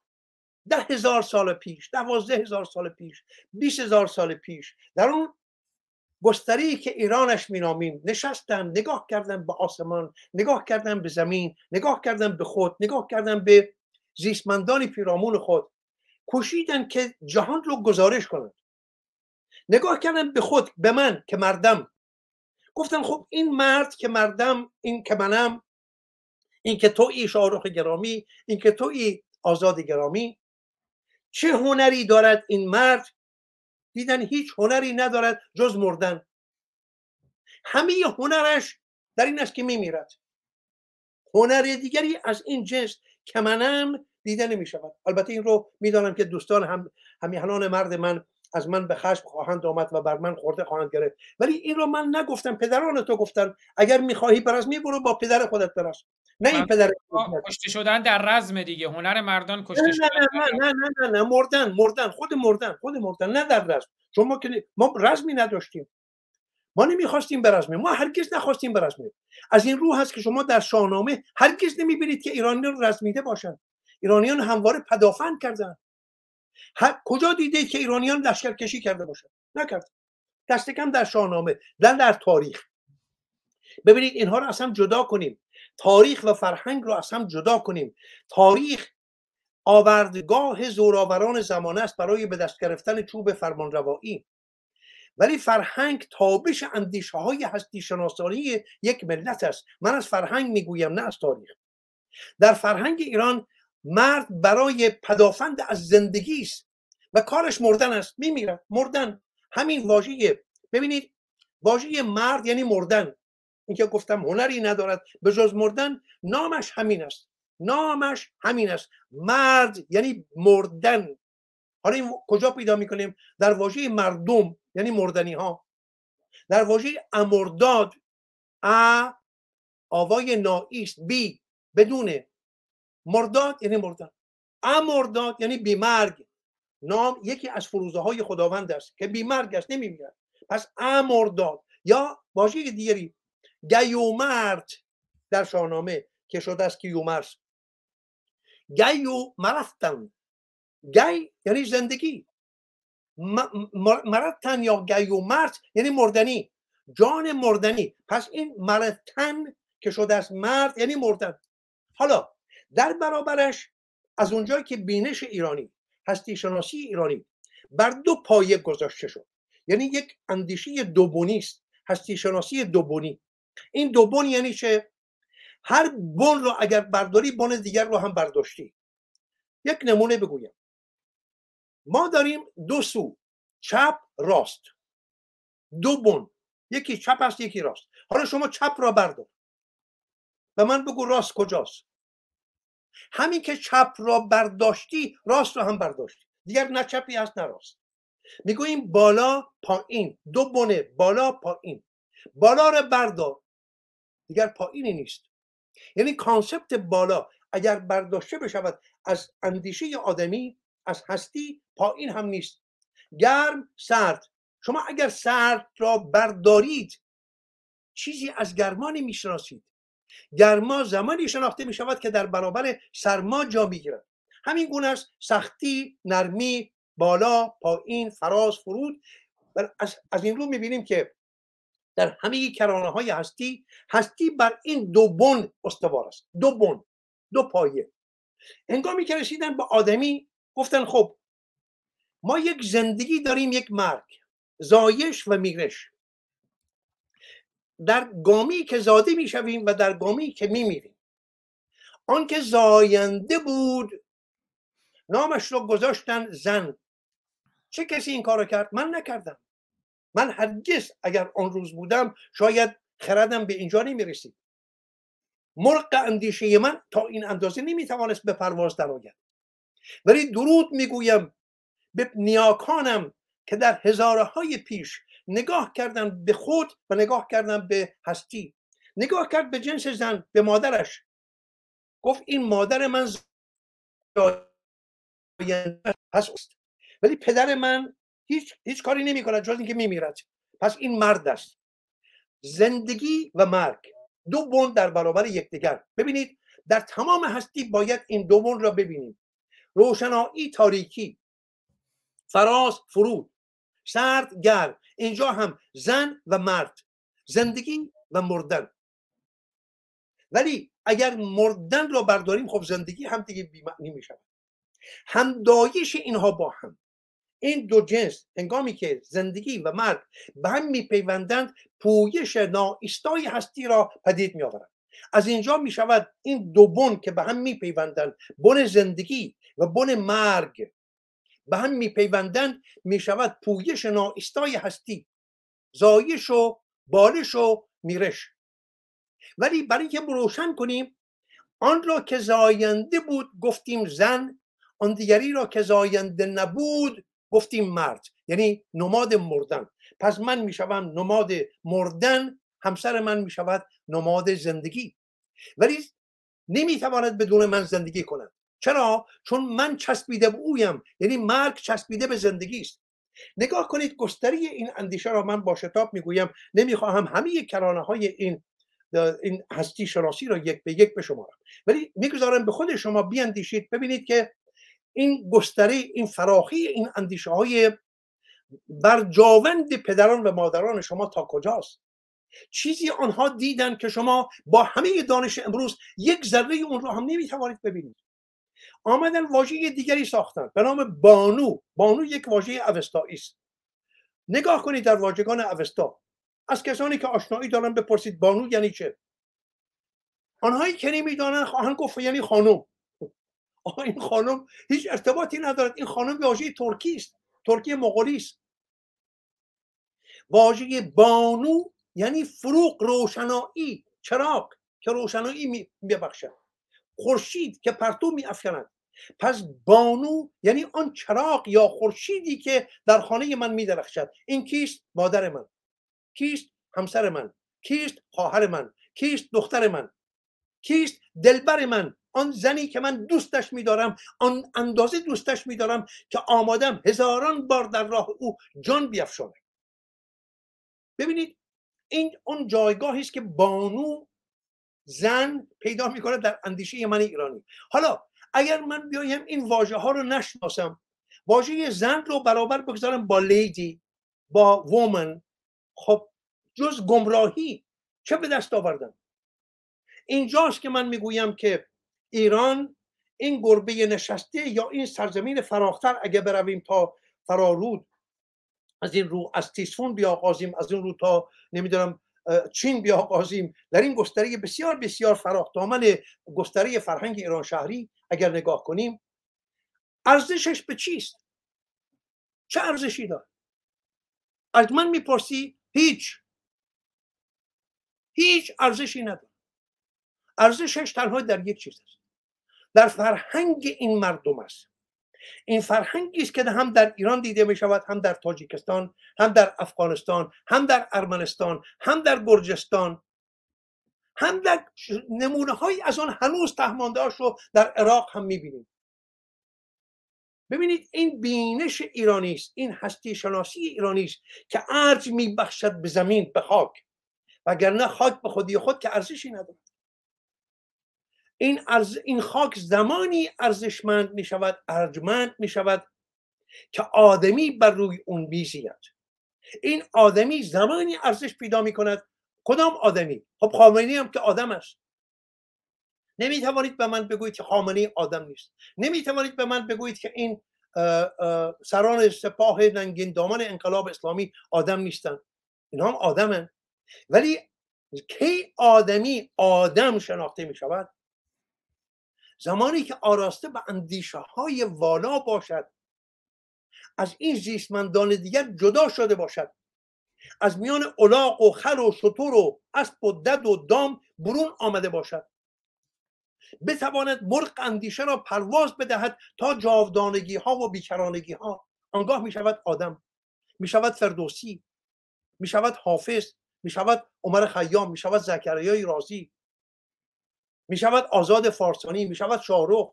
ده هزار سال پیش دوازده هزار سال پیش بیس هزار سال پیش در اون گستری که ایرانش مینامیم نشستن نگاه کردن به آسمان نگاه کردن به زمین نگاه کردن به خود نگاه کردن به زیستمندان پیرامون خود کوشیدن که جهان رو گزارش کنند نگاه کردن به خود به من که مردم. گفتن خب این مرد که مردم این که منم این که توی شاهرخ گرامی این که توی آزاد گرامی. چه هنری دارد این مرد؟ دیدن هیچ هنری ندارد جز مردن. همه هنرش در این است که میمیرد. هنر دیگری از این جنس که منم دیده نمی شود البته این رو می‌دانم که دوستان هم همیهنان مرد من از من به خشم خواهند آمد و بر من خورده خواهند گرفت. ولی این رو من نگفتم پدران تو گفتن اگر می‌خواهی می برو با پدر خودت برس نه این پدر کشته شدن در رزم دیگه. هنر مردان کشته نه شدن نه نه نه نه نه مردن مردن خود مردن خود مردن نه در رزم. چون ما که ما رزمی نداشتیم. ما نمی‌خواستیم برزمیم ما هرگز نخواستیم برزمیم از این رو هست که شما در شاهنامه هرگز نمی‌بینید که ایرانیان رزمیده باشند ایرانیان همواره پدافند کردن. کجا دیده که ایرانیان لشکرکشی کرده باشند نکرد. دست کم در شاهنامه در در تاریخ. ببینید اینها رو اصلا جدا کنیم. تاریخ و فرهنگ رو هم جدا کنیم. تاریخ آوردگاه زوراوران زمانه است برای به دست گرفتن چوب فرمانروایی. ولی فرهنگ تابش اندیشه های هستی شناسانی یک ملت است. من از فرهنگ می‌گویم نه از تاریخ. در فرهنگ ایران مرد برای پدافند از زندگی است و کارش مردن است. میمیرد مردن. همین واژه. ببینید واژه مرد یعنی مردن. اینکه گفتم هنری ندارد به جز مردن نامش همین است. نامش همین است. مرد یعنی مردن. حالا این کجا پیدا می‌کنیم؟ در واژه مردم یعنی مردنی ها در واژه امرداد ا آوای ناییست بی بدون مرداد یعنی مردن. امرداد یعنی بیمرگ. نام یکی از فروزه های خداوند است که بیمرگ است نمیمیرد پس امرداد یا واژه دیگری گیومرد در شاهنامه که شده است کیومرس گیو مرفتن. گی یعنی زندگی. مرتن یا گیو مرد یعنی مردنی. جان مردنی. پس این مرتن که شده است مرد یعنی مردن. حالا در برابرش از اونجایی که بینش ایرانی هستی شناسی ایرانی بر دو پایه گذاشته شد. یعنی یک اندیشه دوبونی است هستی شناسی دوبونی. این دو بن یعنی چه؟ هر بن رو اگر برداری بن دیگر رو هم برداشتی. یک نمونه بگویم. ما داریم دو سو چپ راست. دو بن. یکی چپ است یکی راست. حالا شما چپ را بردار. و من بگو راست کجاست. همین که چپ را برداشتی راست را هم برداشتی. دیگر نه چپی هست نه راست. می‌گوییم بالا پایین. دو بنه بالا پایین. بالا را بردار. دیگر پایینی نیست. یعنی کانسپت بالا اگر برداشته بشود از اندیشه آدمی از هستی پایین هم نیست. گرم سرد. شما اگر سرد را بردارید چیزی از گرما نمی‌شناسید گرما زمانی شناخته می شود که در برابر سرما جا می‌گیرد. همین گونه است. سختی نرمی بالا پایین فراز فرود. از, این رو می‌بینیم که در همه کرانه های هستی هستی بر این دو بن استوار است. دو بن دو پایه. هنگامی که رسیدن به آدمی گفتن خب ما یک زندگی داریم یک مرگ. زایش و میرش. در گامی که زاده می‌شویم و در گامی که میمیریم. آنکه زاینده بود نامش رو گذاشتن زن. چه کسی این کارو کرد؟ من نکردم. من هرگز اگر آن روز بودم شاید خردم به اینجا نمی‌رسید. مرق اندیشه من تا این اندازه نمی‌توانست به پرواز درآید. ولی درود می‌گویم به نیاکانم که در هزاره های پیش نگاه کردن به خود و نگاه کردن به هستی. نگاه کرد به جنس زن به مادرش. گفت این مادر من هست ولی پدر من هیچ, هیچ کاری نمی کند جز اینکه میمیرد. پس این مرد است زندگی و مرگ. دو بند در برابر یکدیگر. ببینید در تمام هستی باید این دو بند را ببینیم. روشنایی تاریکی. فراز فرود. سرد گرم. اینجا هم زن و مرد زندگی و مردن. ولی اگر مردن را برداریم خب زندگی هم دیگه بیمعنی می شود همدایش اینها با هم. این دو جنس هنگامی که زندگی و مرگ به هم میپیوندند پویش ناایستای هستی را پدید میآورند. از اینجا می شود این دو بن که به هم میپیوندند بن زندگی و بن مرگ. به هم میپیوندند می شود پویش ناایستای هستی. زایش و بالش و میرش. ولی برای که روشن کنیم آن را که زاینده بود گفتیم زن آن دیگری را که زاینده نبود گفتیم مرد. یعنی نماد مردن. پس من می‌شوم نماد مردن همسر من می‌شود نماد زندگی. ولی نمی‌تواند بدون من زندگی کند. چرا؟ چون من چسبیده به اویم. یعنی مرگ چسبیده به زندگی است نگاه کنید گستری این اندیشه را من با شتاب می‌گویم. نمی‌خواهم همه کرانه های این این هستی شناسی را یک به یک به شما ولی می‌گذارم به خود شما بیاندیشید ببینید که این گستری این فراخی این اندیشه های برجاوند پدران و مادران شما تا کجاست؟ چیزی آنها دیدن که شما با همه دانش امروز یک ذره اون رو هم نمی‌توانید ببینید. آمدن واژه دیگری ساختن. به نام بانو. بانو یک واژه اوستایی است. نگاه کنید در واژگان اوستا. از کسانی که آشنایی دارن بپرسید بانو یعنی چه؟ آنهایی که نمی‌دانن خواهند گفت یعنی خانم. این خانم هیچ ارتباطی ندارد. این خانم واژه ترکی است. ترکی مغولی است. واژه بانو یعنی فروغ روشنایی. چراغ که روشنایی میبخشد. خورشید که پرتو میافکند. پس بانو یعنی آن چراغ یا خورشیدی که در خانه من میدرخشد. این کیست؟ مادر من. کیست؟ همسر من. کیست؟ خواهر من. کیست؟ دختر من. کیست؟ دلبر من. آن زنی که من دوستش میدارم آن اندازه دوستش میدارم که آمادم هزاران بار در راه او جان بیافشانم ببینید این اون جایگاهی است که بانو زن پیدا می‌کنه در اندیشه من ایرانی. حالا اگر من بیایم این واژه ها رو نشناسم واژه زن رو برابر بگذارم با لیدی با وومن خب جز گمراهی چه به دست آوردم اینجاست که من می‌گویم که ایران این گربه نشسته یا این سرزمین فراختر اگه برویم تا فرارود از این رو از تیسفون بیاغازیم از این رو تا نمی‌دونم چین بیاغازیم در این گستره بسیار بسیار فراخ. دامن گستره فرهنگ ایران شهری اگر نگاه کنیم ارزشش به چیست؟ چه ارزشی داره؟ از من می‌پرسی هیچ. هیچ ارزشی نداره. ارزشش تنها در یک چیز است. در فرهنگ این مردم است. این فرهنگی است که هم در ایران دیده می شود هم در تاجیکستان هم در افغانستان هم در ارمنستان هم در گرجستان هم در نمونه های از آن هنوز تهمانده رو در عراق هم می‌بینیم. ببینید این بینش ایرانی است این هستی شناسی ایرانی است که ارج میبخشد به زمین به خاک وگرنه خاک به خودی خود که ارزشی ندارد. این, این خاک زمانی ارزشمند می شود ارجمند می شود که آدمی بر روی اون بیزید این آدمی زمانی ارزش پیدا می کند کدام آدمی؟ خب خامنی هم که آدم است. نمی توانید به من بگویید که خامنی آدم نیست. نمی توانید به من بگویید که این سران سپاه ننگین دامن انقلاب اسلامی آدم نیستن. اینها هم آدمن. ولی کی آدمی آدم شناخته می شود زمانی که آراسته به اندیشه های والا باشد از این زیستمندان دیگر جدا شده باشد. از میان الاغ و خر و شطور و اسب و دد و دام برون آمده باشد. بتواند مرغ اندیشه را پرواز بدهد تا جاودانگی ها و بیکرانگی ها آنگاه می شود آدم می شود فردوسی می شود حافظ می شود عمر خیام می شود زکریای رازی. می شود آزاد فارسانی می شود شاهرخ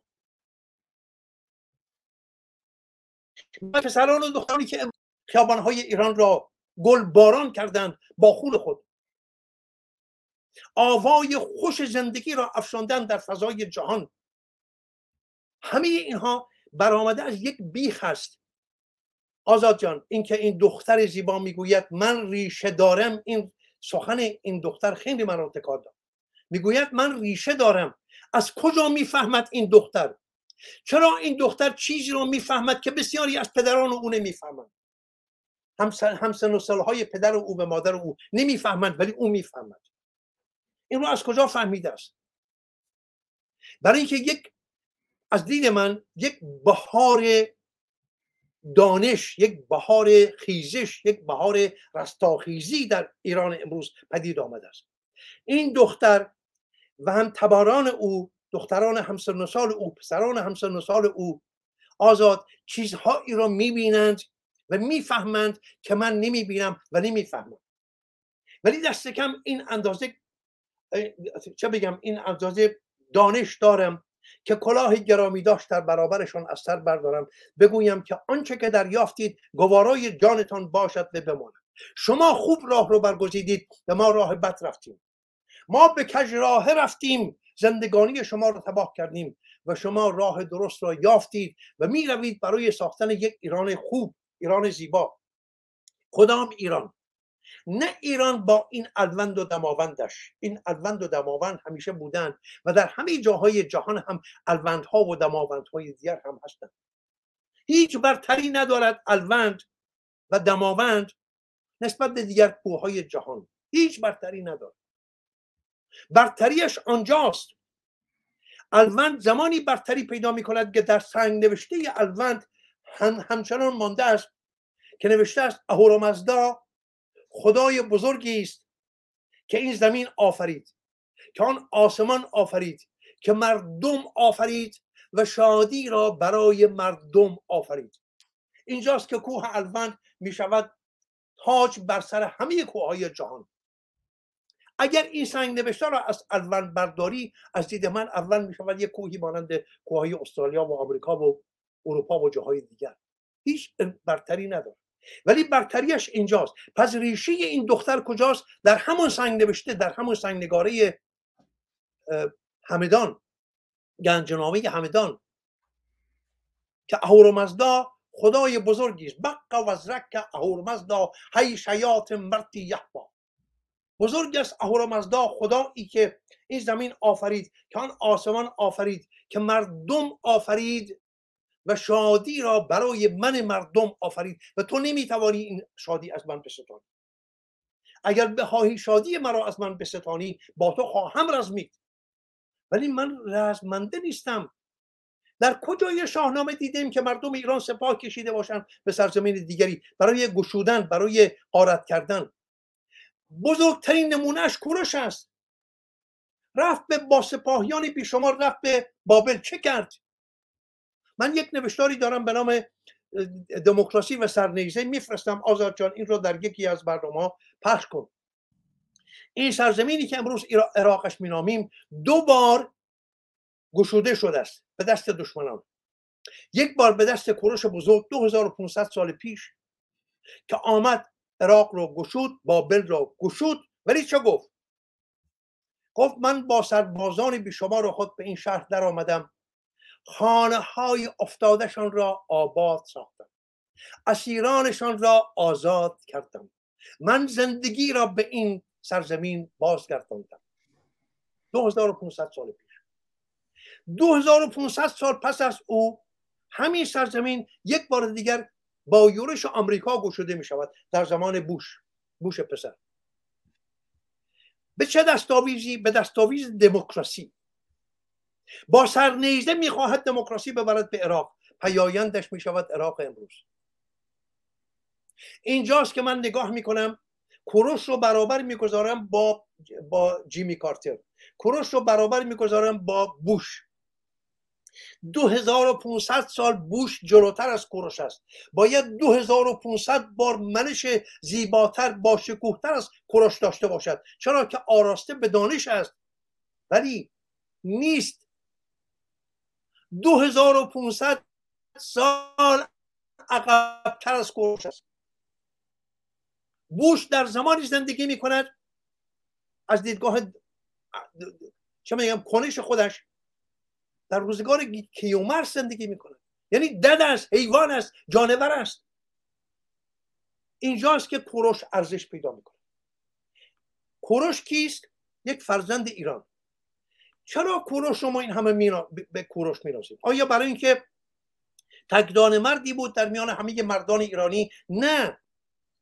پسران و دخترانی که خیابانهای ایران را گل باران کردند با خون خود. آوای خوش زندگی را افشاندن در فضای جهان. همه اینها برآمده از یک بیخ است. آزاد جان اینکه این دختر زیبا می‌گوید من ریشه دارم این سخن این دختر خیلی من تکار داد می‌گوید من ریشه دارم. از کجا می‌فهمد این دختر؟ چرا این دختر چیزی رو می‌فهمد که بسیاری از پدران او نمی‌فهمند؟ هم سن و سالهای پدر او به مادر او نمی‌فهمند ولی او می‌فهمد. این رو از کجا فهمیده است؟ برای اینکه یک از دید من یک بهار دانش یک بهار خیزش یک بهار رستاخیزی در ایران امروز پدید آمده است. این دختر و هم تباران او دختران همسن سال او پسران همسن سال او آزاد چیزهایی را می‌بینند و می‌فهمند که من نمی‌بینم و نمی‌فهمم. ولی دست کم این اندازه چه بگم این اندازه دانش دارم که کلاه گرامی داشت در برابرشان از سر بردارم. بگویم که آنچه که دریافتید گوارای جانتان باشد و بماند. شما خوب راه رو برگزیدید و ما راه بد رفتیم. ما به کج راه رفتیم زندگانی شما رو تباه کردیم و شما راه درست را یافتید و می روید برای ساختن یک ایران خوب ایران زیبا. کدام ایران؟ نه ایران با این الوند و دماوندش. این الوند و دماوند همیشه بودن و در همه جاهای جهان هم الوندها و دماوندهای دیگر هم هستند. هیچ برتری ندارد الوند و دماوند نسبت به دیگر کوههای جهان. هیچ برتری ندارد. برتریش آنجاست. الوند زمانی برتری پیدا می کند که در سنگ نوشته الوند هم همچنان مانده است که نوشته است اهورامزدا خدای بزرگی است که این زمین آفرید که آن آسمان آفرید که مردم آفرید و شادی را برای مردم آفرید. اینجاست که کوه الوند می شود تاج بر سر همه کوههای جهان. اگر این سنگ نوشته را از الوند برداری از دید من اول می شود یک کوهی مانند کوههای استرالیا و آمریکا و اروپا و جاهای دیگر. هیچ برتری نداره ولی برتریش اینجاست. پس ریشه این دختر کجاست؟ در همون سنگ نوشته در همون سنگ نگاره همدان. گنجنامه همدان. که اهورمزدا خدای بزرگی است بقا و زرک اهورمزدا هی شیاط مرتی یحبا. بزرگ است اهورمزدا خدایی که این زمین آفرید که آن آسمان آفرید که مردم آفرید و شادی را برای من مردم آفرید. و تو نمی‌توانی این شادی از من بستانی. اگر بخواهی شادی مرا از من بستانی با تو خواهم رزمید. ولی من رزمنده نیستم. در کجای شاهنامه دیدیم که مردم ایران سپاه کشیده باشند به سرزمین دیگری برای گشودن برای قارت کردن. بزرگترین نمونهش کوروش است. رفت به با سپاهیان بیشمار رفت به بابل. چه کرد؟ من یک نوشتاری دارم به نام دموکراسی و سرنیزه. میفرستم. آزاد جان این رو در یکی از برنامه پخش کن. این سرزمینی که امروز عراقش مینامیم دو بار گشوده شده است به دست دشمنان. یک بار به دست کوروش بزرگ 2500 سال پیش که آمد عراق رو گشود بابل رو گشود ولی چه گفت؟ گفت من با سربازان بیشمار خود به این شهر در آمدم. خانه های افتادشان را آباد ساختم. اسیرانشان را آزاد کردم. من زندگی را به این سرزمین بازگرداندم. 2500 سال پیش. 2500 سال پس از او همین سرزمین یک بار دیگر با یورش آمریکا گشوده می شود در زمان بوش بوش پسر. به چه دستاویزی؟ به دستاویز دموکراسی. با سرنیزه می‌خواهد دموکراسی ببرد به عراق. پیایندش می‌شود عراق امروز. اینجاست که من نگاه می‌کنم. کوروش رو برابر می‌گذارم با با جیمی کارتر. کوروش رو برابر می‌گذارم با بوش. 2500 سال بوش جلوتر از کوروش است. باید 2500 بار منش زیباتر با شکوهتر از کوروش داشته باشد. چرا که آراسته به دانش است. ولی نیست. 2500 سال عقبتر از کوروش است. بوش در زمانی زندگی می کند از دیدگاه چه میگم کنش خودش در روزگار کیومرس زندگی می‌کنه. یعنی دد است حیوان است جانور است اینجاست که کوروش ارزش پیدا می‌کنه. کوروش کیست؟ یک فرزند ایران. چرا کوروش رو ما این همه مینا... به کوروش میرازیم؟ آیا برای اینکه تکدان مردی بود در میان همه مردان ایرانی؟ نه.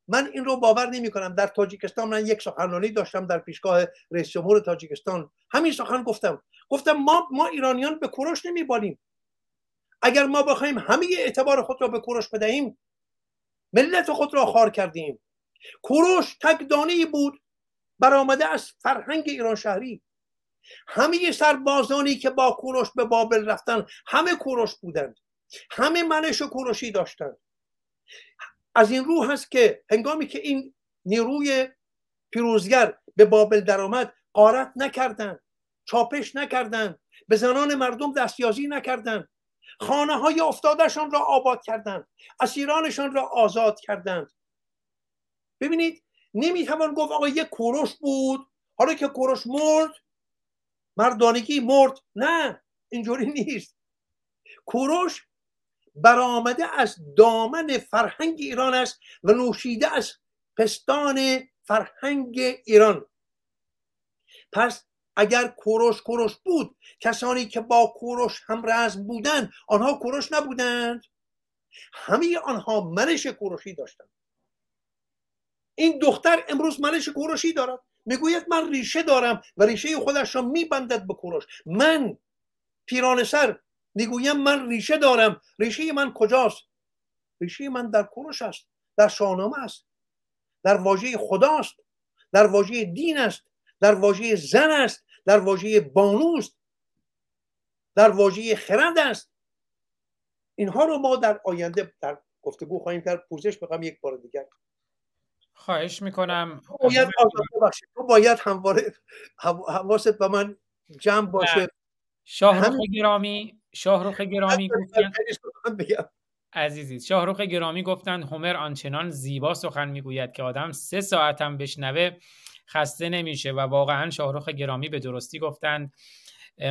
من این رو باور نمی کنم در تاجیکستان من یک سخنرانی داشتم در پیشگاه رئیس جمهور تاجیکستان. همین سخن گفتم. گفتم ما ما ایرانیان به کوروش نمیبالیم. اگر ما بخوایم همه اعتبار خود را به کوروش بدهیم ملت خود را خار کردیم. کوروش تک دانه بود برآمده از فرهنگ ایران شهری. همه سربازانی که با کوروش به بابل رفتن همه کوروش بودند. همه منش و کوروشی داشتند. از این رو هست که هنگامی که این نیروی پیروزگر به بابل درآمد قارت نکردند. چاپش نکردند به زنان مردم دستیازی نکردند خانه های افتادهشان را آباد کردند اسیرانشان را آزاد کردند ببینید نمی‌توان گفت آقا یک کوروش بود. حالا که کوروش مرد مردانگی مرد. نه اینجوری نیست. کوروش برآمده از دامن فرهنگ ایران است و نوشیده از پستان فرهنگ ایران. پس اگر کوروش کوروش بود کسانی که با کوروش هم رزم بودند آنها کوروش نبودند. همه آنها منش کوروشی داشتند. این دختر امروز منش کوروشی دارد. می‌گوید من ریشه دارم و ریشه خودش را میبندد به کوروش. من پیران سر می‌گویم من ریشه دارم. ریشه من کجاست؟ ریشه من در کوروش است در شاهنامه است در واژه خداست در واژه دین است. در واژه زن است در واژه بانوست در واژه خرد است. اینها رو ما در آینده در گفتگو خواهیم کرد. پوزش بخوام یک بار دیگر. خواهش می‌کنم. باید تو باید همواره حواست به من جمع باشه. شاهرخ گرامی شاهرخ گرامی گفتن عزیزی شاهرخ گرامی گفتند هومر آنچنان زیبا سخن می‌گوید که آدم سه ساعت هم بشنوه. خسته نمیشه و واقعا شاهرخ گرامی به درستی گفتند.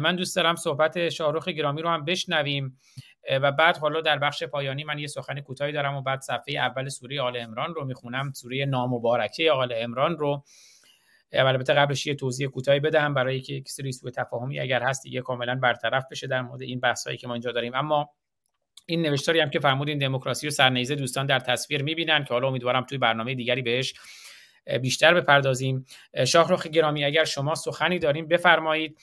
من دوست دارم صحبت شاهرخ گرامی رو هم بشنویم. و بعد حالا در بخش پایانی من یه سخن کوتاهی دارم و بعد صفحه اول سوره آل عمران رو می‌خونم. سوره نامبارکه آل عمران رو. البته قبلش یه توضیح کوتاهی بدم برای که کسی سوء تفاهمی اگر هست دیگه کاملا برطرف بشه در مورد این بحثایی که ما اینجا داریم. اما این نوشتاری هم که فرمودین دموکراسی و سرنیزه دوستان در تصویر می‌بینن که حالا امیدوارم توی برنامه دیگری بهش بیشتر بپردازیم. شاهرخ گرامی اگر شما سخنی داریم بفرمایید.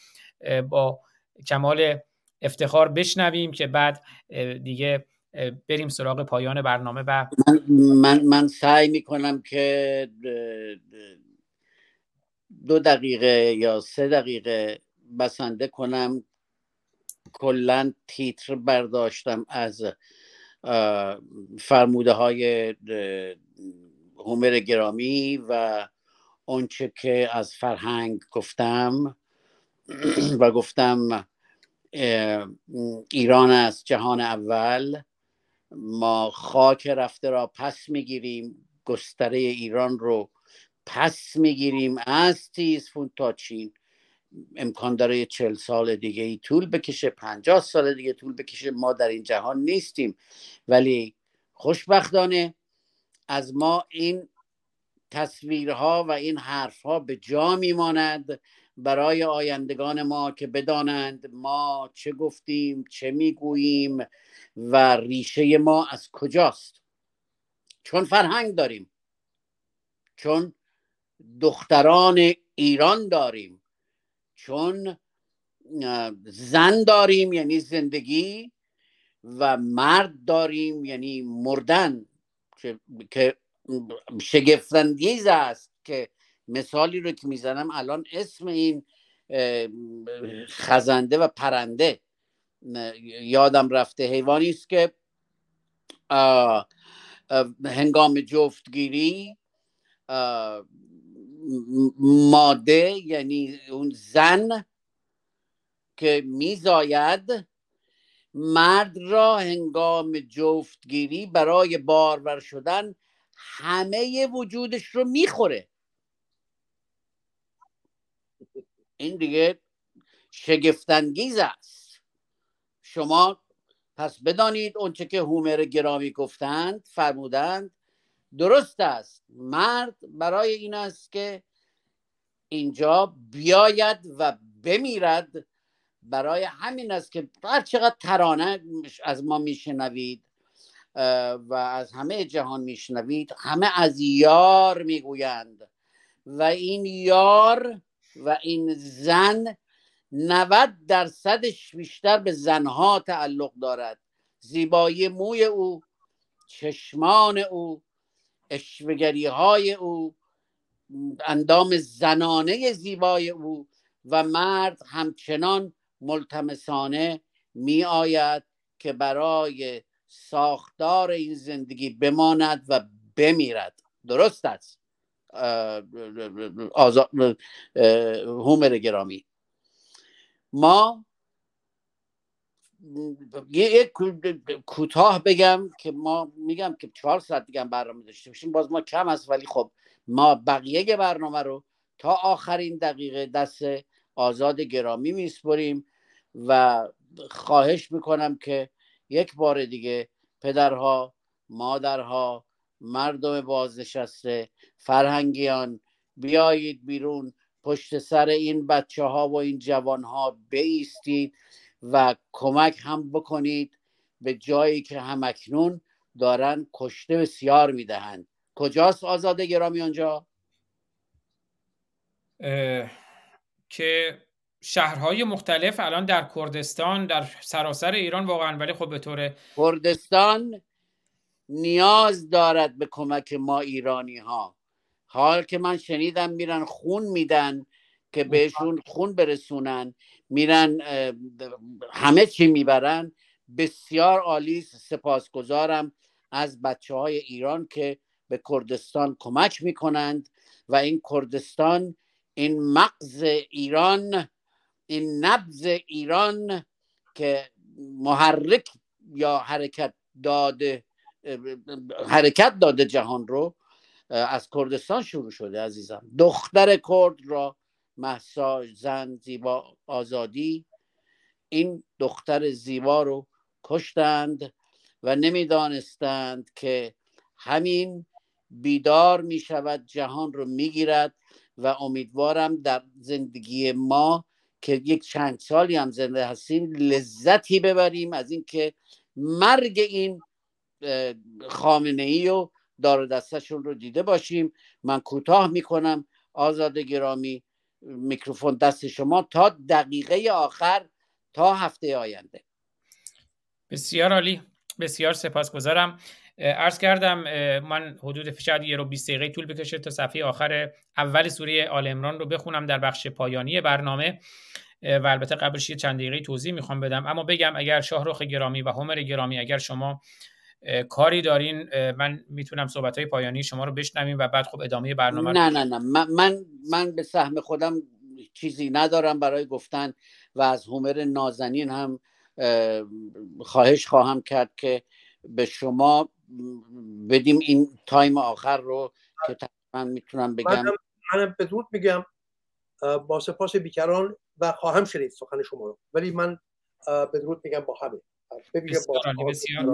با کمال افتخار بشنویم که بعد دیگه بریم سراغ پایان برنامه و من, من, من سعی می‌کنم که دو دقیقه یا سه دقیقه بسنده کنم. کلا تیتر برداشتم از فرموده های هومر گرامی و اونچه که از فرهنگ گفتم و گفتم ایران از جهان اول ما خاک رفته را پس می‌گیریم گستره ایران رو پس می‌گیریم. از تیزفون تا چین. امکان داره چل سال دیگه ای طول بکشه پنجاه سال دیگه طول بکشه. ما در این جهان نیستیم. ولی خوشبختانه از ما این تصویرها و این حرفها به جا میماند. برای آیندگان ما که بدانند ما چه گفتیم چه می‌گوییم و ریشه ما از کجاست. چون فرهنگ داریم چون دختران ایران داریم چون زن داریم یعنی زندگی و مرد داریم یعنی مردن. که شگفتانگیز است که مثالی رو که می‌زنم الان اسم این خزنده و پرنده یادم رفته حیوانی است که هنگام جفتگیری ماده یعنی اون زن که میزاید مرد را هنگام جفتگیری برای بارور شدن همه وجودش رو می‌خوره. این دیگه شگفتانگیز است. شما پس بدانید اونچه که هومر گرامی گفتند فرمودند درست است. مرد برای این است که اینجا بیاید و بمیرد برای همین است که هر چقدر ترانه از ما میشنوید و از همه جهان میشنوید همه از یار می‌گویند. و این یار و این زن 90 درصدش بیشتر به زنها تعلق دارد. زیبایی موی او چشمان او اشوگری های او اندام زنانه زیبای او و مرد همچنان ملتمسانه می آید که برای ساختار این زندگی بماند و بمیرد. درست است. هومر گرامی. ما یک کوتاه بگم که ما میگم که چهار ساعت دیگه برنامه داشته باشیم. باز ما کم است ولی خب ما بقیه برنامه رو تا آخرین دقیقه دست آزاد گرامی میسپریم و خواهش می‌کنم که یک بار دیگه پدرها مادرها مردم بازنشسته فرهنگیان بیایید بیرون پشت سر این بچه ها و این جوان ها بیستید و کمک هم بکنید به جایی که همکنون دارن کشته بسیار می‌دهند. کجاست آزاده گرامی آنجا که شهرهای مختلف الان در کردستان در سراسر ایران واقعا ولی خب به طور کردستان نیاز دارد به کمک ما ایرانی ها حال که من شنیدم میرن خون میدن که بهشون خون برسونن میرن همه چی می‌برن. بسیار عالی سپاسگزارم از بچه های ایران که به کردستان کمک می‌کنند و این کردستان این مغز ایران این نبز ایران که محرک یا حرکت داده حرکت داده جهان رو از کردستان شروع شده عزیزم. دختر کرد را محسا زن زیبا آزادی این دختر زیبا رو کشتند و نمی‌دانستند که همین بیدار می شود جهان رو می‌گیرد و امیدوارم در زندگی ما که یک چند سالی هم زنده هستیم لذتی ببریم از اینکه مرگ این خامنه ای و دار دستشون رو دیده باشیم. من کوتاه می‌کنم. آزاد گرامی میکروفون دست شما تا دقیقه آخر تا هفته آینده. بسیار عالی. بسیار سپاسگزارم. ارز کردم من حدود شاید یه رو 20 دقیقه طول بکشه تا صفحه آخر اول سوره آل امران رو بخونم در بخش پایانی برنامه. و البته قبلش یه چند دقیقه توضیح می‌خوام بدم. اما بگم اگر شاهرخ گرامی و همر گرامی اگر شما کاری دارین من می‌تونم صحبت های پایانی شما رو بشنویم و بعد خب ادامه برنامه نه نه نه. من من به سهم خودم چیزی ندارم برای گفتن و از هومر نازنین هم خواهش خواهم کرد که به شما بدیم این تایم آخر رو که من می‌تونم بگم. من بدرود میگم با سپاس بیکران و خواهم شنید سخن شما رو. ولی من بدرود میگم با همه.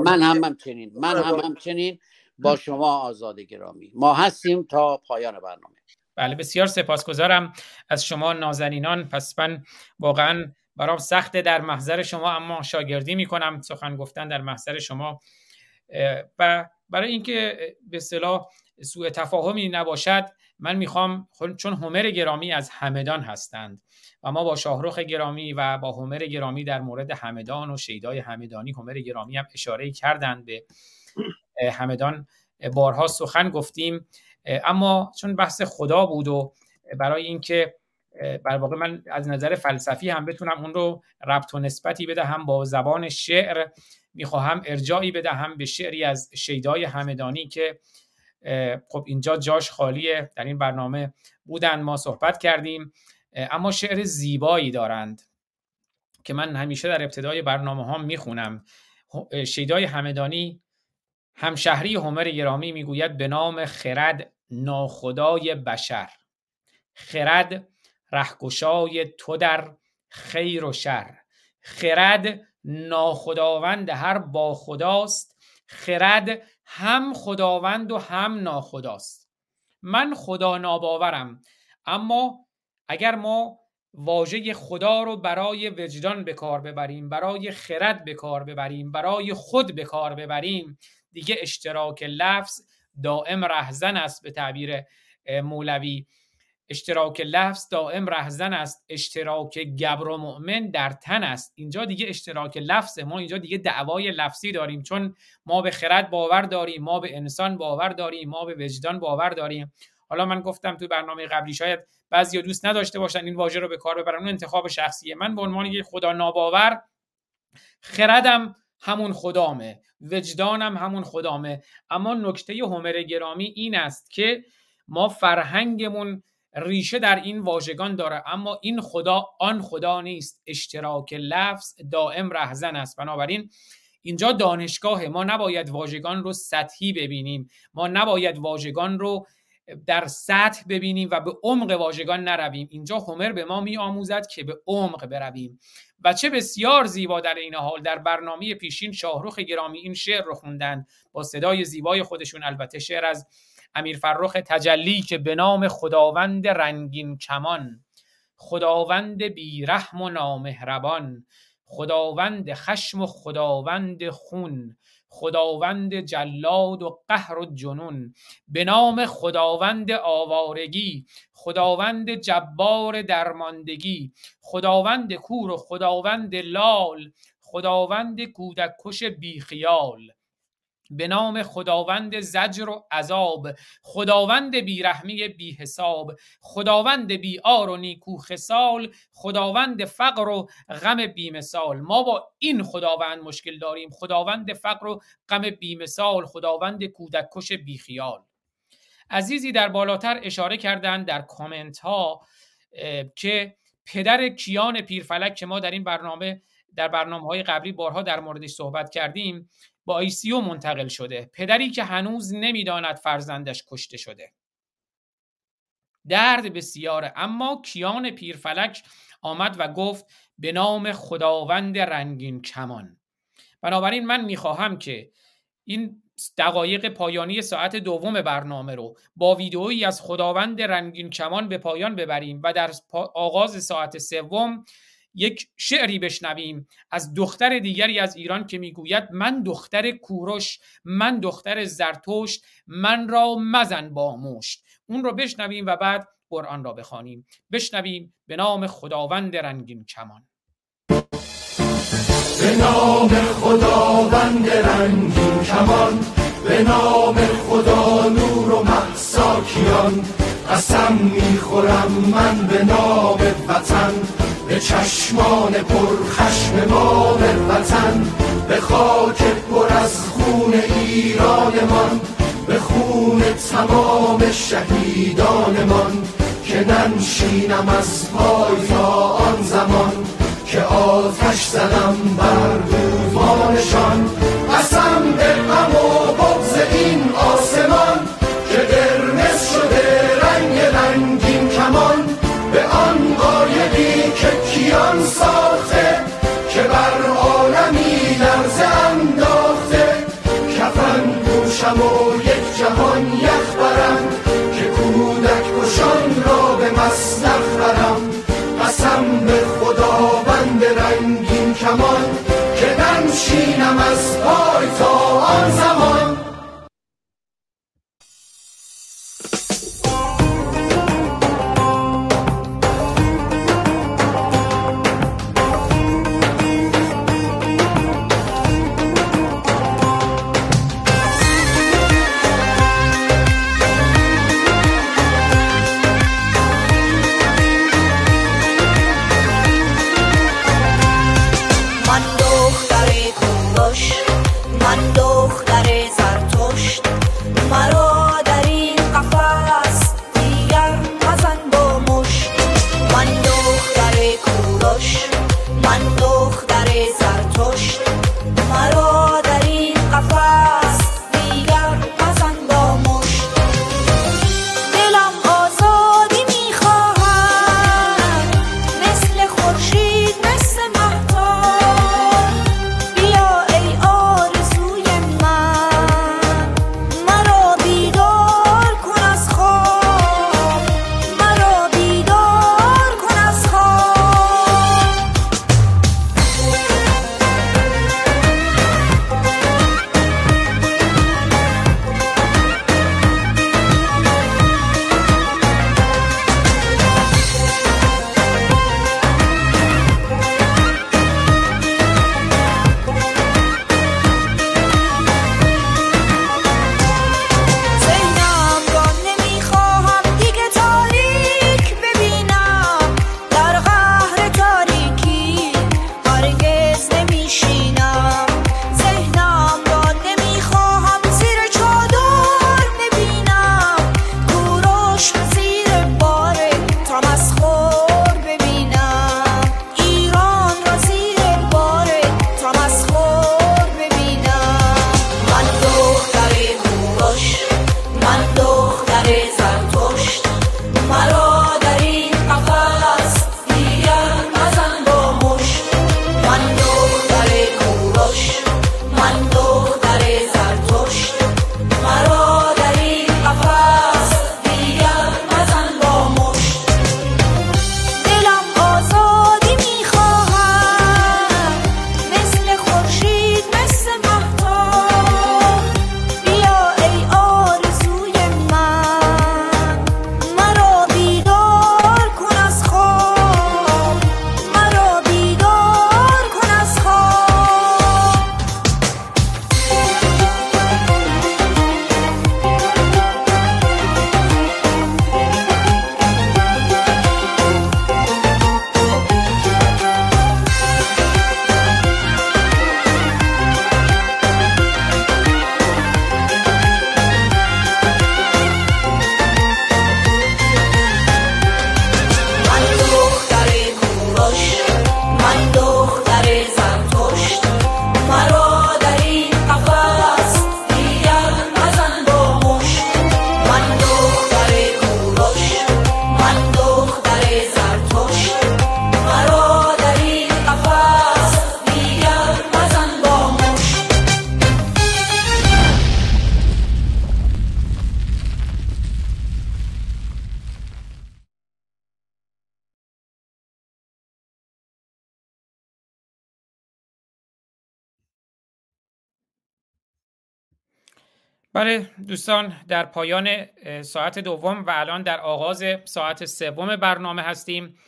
من هم همچنین من هم همچنین با شما آزاد گرامی ما هستیم تا پایان برنامه. بله بسیار سپاسگزارم از شما نازنینان. پس من واقعا برام سخته در محضر شما اما شاگردی می‌کنم. سخن گفتن در محضر شما و برای اینکه به صلاح سوء تفاهمی نباشد من می‌خوام چون هومر گرامی از همدان هستند و ما با شاهروخ گرامی و با هومر گرامی در مورد همدان و شیدای همدانی هومر گرامی هم اشاره کردند به همدان. بارها سخن گفتیم. اما چون بحث خدا بود و برای اینکه بر واقع من از نظر فلسفی هم بتونم اون رو ربط و نسبتی بدهم با زبان شعر می‌خواهم ارجاعی بدهم به شعری از شیدای همدانی که خب اینجا جاش خالیه در این برنامه بودن ما صحبت کردیم. اما شعر زیبایی دارند که من همیشه در ابتدای برنامه ها می‌خونم شیدای همدانی همشهری هومر گرامی می‌گوید به نام خرد ناخدای بشر. خرد رهگشای تو در خیر و شر. خرد ناخداوند هر با خداست خرد هم خداوند و هم ناخداست. من خدا ناباورم اما اگر ما واژه خدا رو برای وجدان به کار ببریم برای خرد به کار ببریم برای خود به کار ببریم دیگه اشتراک لفظ دائم رهزن است به تعبیر مولوی. اشتراک لفظ دائم رهزن است. اشتراک گبر و مؤمن در تن است. اینجا دیگه اشتراک لفظ ما اینجا دیگه دعوای لفظی داریم. چون ما به خرد باور داریم ما به انسان باور داریم ما به وجدان باور داریم. حالا من گفتم تو برنامه قبلی شاید بعضی دوست نداشته باشن این واژه رو به کار ببرن. اون انتخاب شخصیه من به عنوان یک خدا ناباور خردم همون خدامه وجدانم همون خدامه. اما نکته هومر گرامی این است که ما فرهنگمون ریشه در این واژگان داره اما این خدا آن خدا نیست. اشتراک لفظ دائم رهزن است. بنابراین اینجا دانشگاه ما نباید واژگان رو سطحی ببینیم. ما نباید واژگان رو در سطح ببینیم و به عمق واژگان نرویم. اینجا هومر به ما می آموزد که به عمق برویم. و چه بسیار زیبا در این حال. در برنامه پیشین شاهروخ گرامی این شعر رو خوندن با صدای زیبای خودشون البته شعر از امیر فرخ تجلی که به نام خداوند رنگین کمان خداوند بیرحم و نامهربان خداوند خشم و خداوند خون خداوند جلاد و قهر و جنون به نام خداوند آوارگی خداوند جبار درماندگی خداوند کور و خداوند لال خداوند کودکش بیخیال. به نام خداوند زجر و عذاب خداوند بیرحمی بی حساب خداوند بیار و نیکو خسال خداوند فقر و غم بیمثال. ما با این خداوند مشکل داریم خداوند فقر و غم بیمثال خداوند کودکش بیخیال. عزیزی در بالاتر اشاره کردن در کامنت ها که پدر کیان پیرفلک که ما در این برنامه در برنامه های قبلی بارها در موردش صحبت کردیم با آیسیو منتقل شده. پدری که هنوز نمی‌داند فرزندش کشته شده. درد بسیاره اما کیان پیرفلک آمد و گفت به نام خداوند رنگین کمان. بنابراین من می‌خواهم که این دقایق پایانی ساعت دوم برنامه رو با ویدئویی از خداوند رنگین کمان به پایان ببریم و در آغاز ساعت سوم یک شعری بشنویم از دختر دیگری از ایران که می‌گوید من دختر کوروش من دختر زرتشت من را مزن با مشت. اون رو بشنویم و بعد قرآن را بخوانیم. بشنویم به نام خداوند رنگین کمان. به نام خداوند رنگین کمان به نام خدا نور و محساکیان قسم می‌خورم من به نام وطن به چشمان پر خشم ما وطن به خاک پر از خون ایرانمان به خون تمام شهیدانمان که ننشینم از پای تا آن زمان که آتش زنم بر دومانشان. ننشینم از پای تا آن بله دوستان در پایان ساعت دوم و الان در آغاز ساعت سوم برنامه هستیم.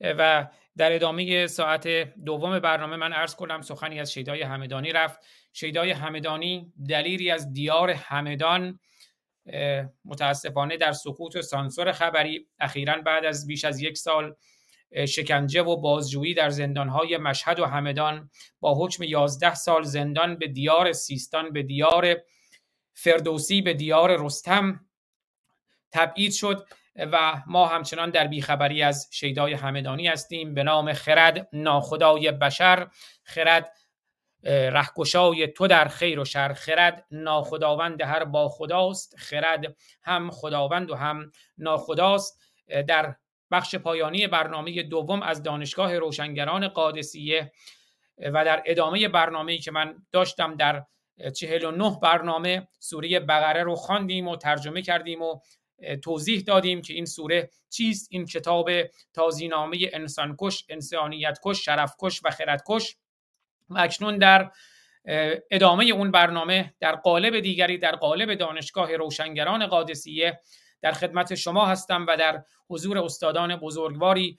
و در ادامه ساعت دوم برنامه من عرض کنم سخنی از شیدای همدانی رفت. شیدای همدانی دلیری از دیار همدان متاسفانه در سقوط و سانسور خبری اخیرا بعد از بیش از یک سال شکنجه و بازجویی در زندانهای مشهد و همدان با حکم 11 سال زندان به دیار سیستان به دیار فردوسی به دیار رستم تبعید شد و ما همچنان در بیخبری از شیدای همدانی هستیم به نام خرد ناخدای بشر خرد رهگشای تو در خیر و شر خرد ناخداوند هر با خداست خرد هم خداوند و هم ناخداست. در بخش پایانی برنامه دوم از دانشگاه روشنگران قادسیه و در ادامه برنامه‌ای که من داشتم در چهل و نه برنامه سوره بقره رو خواندیم و ترجمه کردیم و توضیح دادیم که این سوره چیست. این کتاب تازینامه انسانکش انسانیتکش شرفکش و خردکش. و اکنون در ادامه اون برنامه در قالب دیگری در قالب دانشگاه روشنگران قادسیه در خدمت شما هستم و در حضور استادان بزرگواری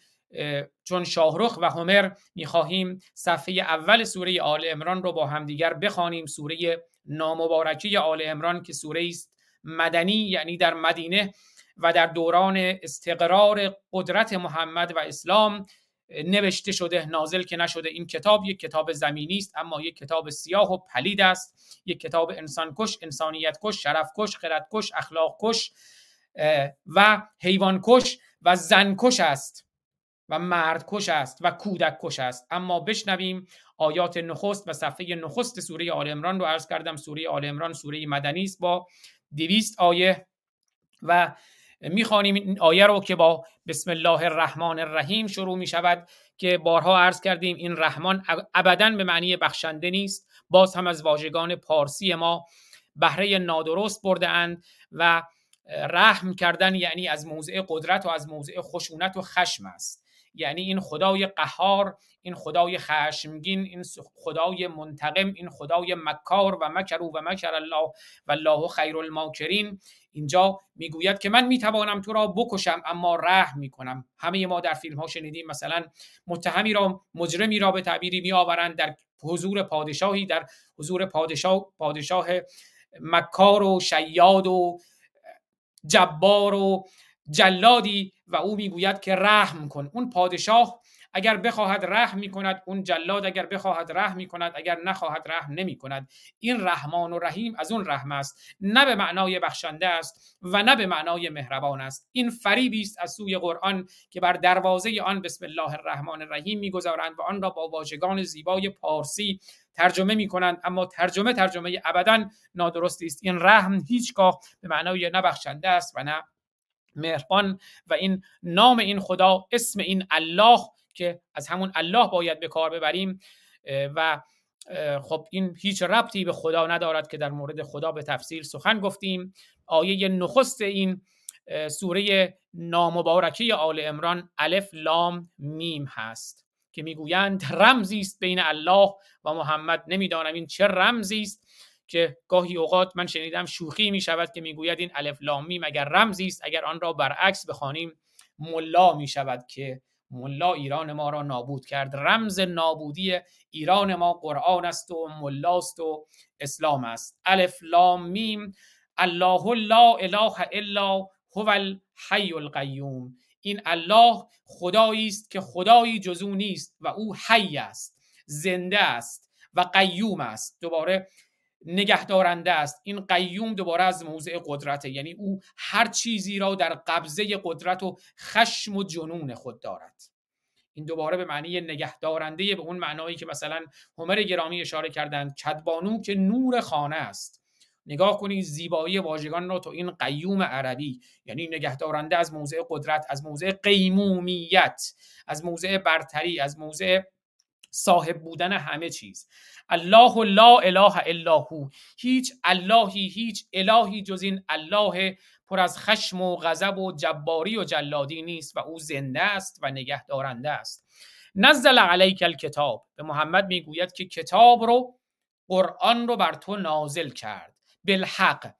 چون شاهرخ و همر می‌خواهیم صفحه اول سوره آل امران رو با همدیگر بخوانیم سوره نامبارکی آل امران که سوره است مدنی یعنی در مدینه و در دوران استقرار قدرت محمد و اسلام. نوشته شده نازل که نشده این کتاب یک کتاب زمینی است اما یک کتاب سیاه و پلید است. یک کتاب انسان کش انسانیت کش اخلاق کش و حیوان کش و زن کش است. و مرد کش است و کودک کش است. اما بشنویم آیات نخست و صفحه نخست سوره آل عمران رو عرض کردم. سوره آل عمران سوره مدنی است با دویست آیه و می‌خوانیم این آیه رو که با بسم الله الرحمن الرحیم شروع می شود که بارها عرض کردیم این رحمان ابدا به معنی بخشنده نیست. باز هم از واژگان پارسی ما بهره نادرست برده اند و رحم کردن یعنی از موضع قدرت و از موضع خشونت و خشم است. یعنی این خدای قهار این خدای خشمگین این خدای منتقم این خدای مکار و مکرو و مکر الله و الله خیر الماکرین. اینجا می‌گوید که من می‌توانم تو را بکشم اما رحم می‌کنم. همه ما در فیلم ها شنیدیم مثلا متهمی را مجرمی را به تعبیری میآورند در حضور پادشاهی در حضور پادشاه پادشاه مکار و شیاد و جبار و جلادی. و او می‌گوید که رحم کن. اون پادشاه اگر بخواهد رحم می کند اون جلاد اگر بخواهد رحم می کند اگر نخواهد رحم نمی کند این رحمان و رحیم از اون رحم است. نه به معنای بخشنده است و نه به معنای مهربان است. این فریبی است از سوی قرآن که بر دروازه آن بسم الله الرحمن الرحیم می‌گذارند و آن را با واژگان زیبای پارسی ترجمه می کنند اما ترجمه ترجمه ابدا نادرستی است. این رحم هیچگاه به معنای نبخشنده است و نه مهربان و این نام این خدا اسم این الله که از همون الله باید به کار ببریم و خب این هیچ ربطی به خدا ندارد که در مورد خدا به تفصیل سخن گفتیم. آیه نخست این سوره نامبارکی آل امران الف لام میم هست که می‌گویند رمزی است بین الله و محمد. نمی‌دانم این چه رمزی است. که گاهی اوقات من شنیدم شوخی می شود که می‌گوید این الف لام میم اگر رمزی است اگر آن را برعکس بخوانیم ملا می شود که ملا ایران ما را نابود کرد. رمز نابودی ایران ما قرآن است و ملاست و اسلام است. الف لام میم الله لا اله الا هو الحی القیوم. این الله خدایی است که خدایی جز او نیست و او حی است زنده است و قیوم است. دوباره نگهدارنده است. این قیوم دوباره از موضع قدرته. یعنی او هر چیزی را در قبضه قدرت و خشم و جنون خود دارد. این دوباره به معنی نگهدارنده به اون معنایی که مثلا همر گرامی اشاره کردند. کدبانو که نور خانه است. نگاه کنید زیبایی واژگان را تو این قیوم عربی. یعنی نگهدارنده از موضع قدرت از موضع قیمومیت از موضع برتری از موضع صاحب بودن همه چیز. الله لا اله الا هو. هیچ اللهی هیچ الهی جز این الله پر از خشم و غضب و جباری و جلادی نیست و او زنده است و نگهدارنده است. نزل علیک الکتاب. به محمد می‌گوید که کتاب رو قرآن رو بر تو نازل کرد. بالحق.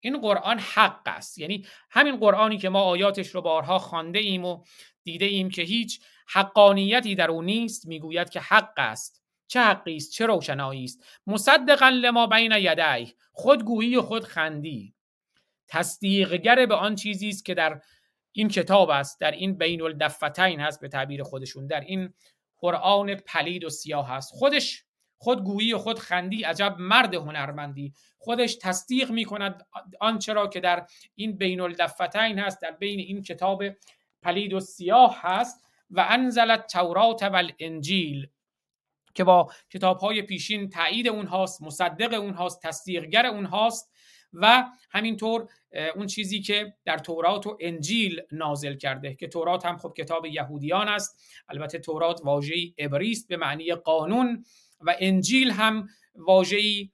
این قرآن حق است. یعنی همین قرآنی که ما آیاتش رو بارها خوانده ایم و دیده ایم که هیچ حقانیتی در او نیست می‌گوید که حق است. چه حقی است؟ چه روشنایی است؟ مصدقا لما بین یدی خودگویی و خود خندی. تصدیقگر به آن چیزی است که در این کتاب است در این بین الدفتین هست به تعبیر خودشون. در این قرآن پلید و سیاه هست خودش خودگویی و خود خندی عجب مرد هنرمندی. خودش تصدیق می کند آنچه را که در این بین الدفتین هست در بین این کتاب پلید و سیاه هست. و انزل تورات و الانجیل که با کتاب های پیشین تایید اون هاست مصدق اون هاست تصدیقگر اون هاست و همینطور اون چیزی که در تورات و انجیل نازل کرده که تورات هم خب کتاب یهودیان است. البته تورات واژه‌ای عبری به معنی قانون و انجیل هم واژه‌ای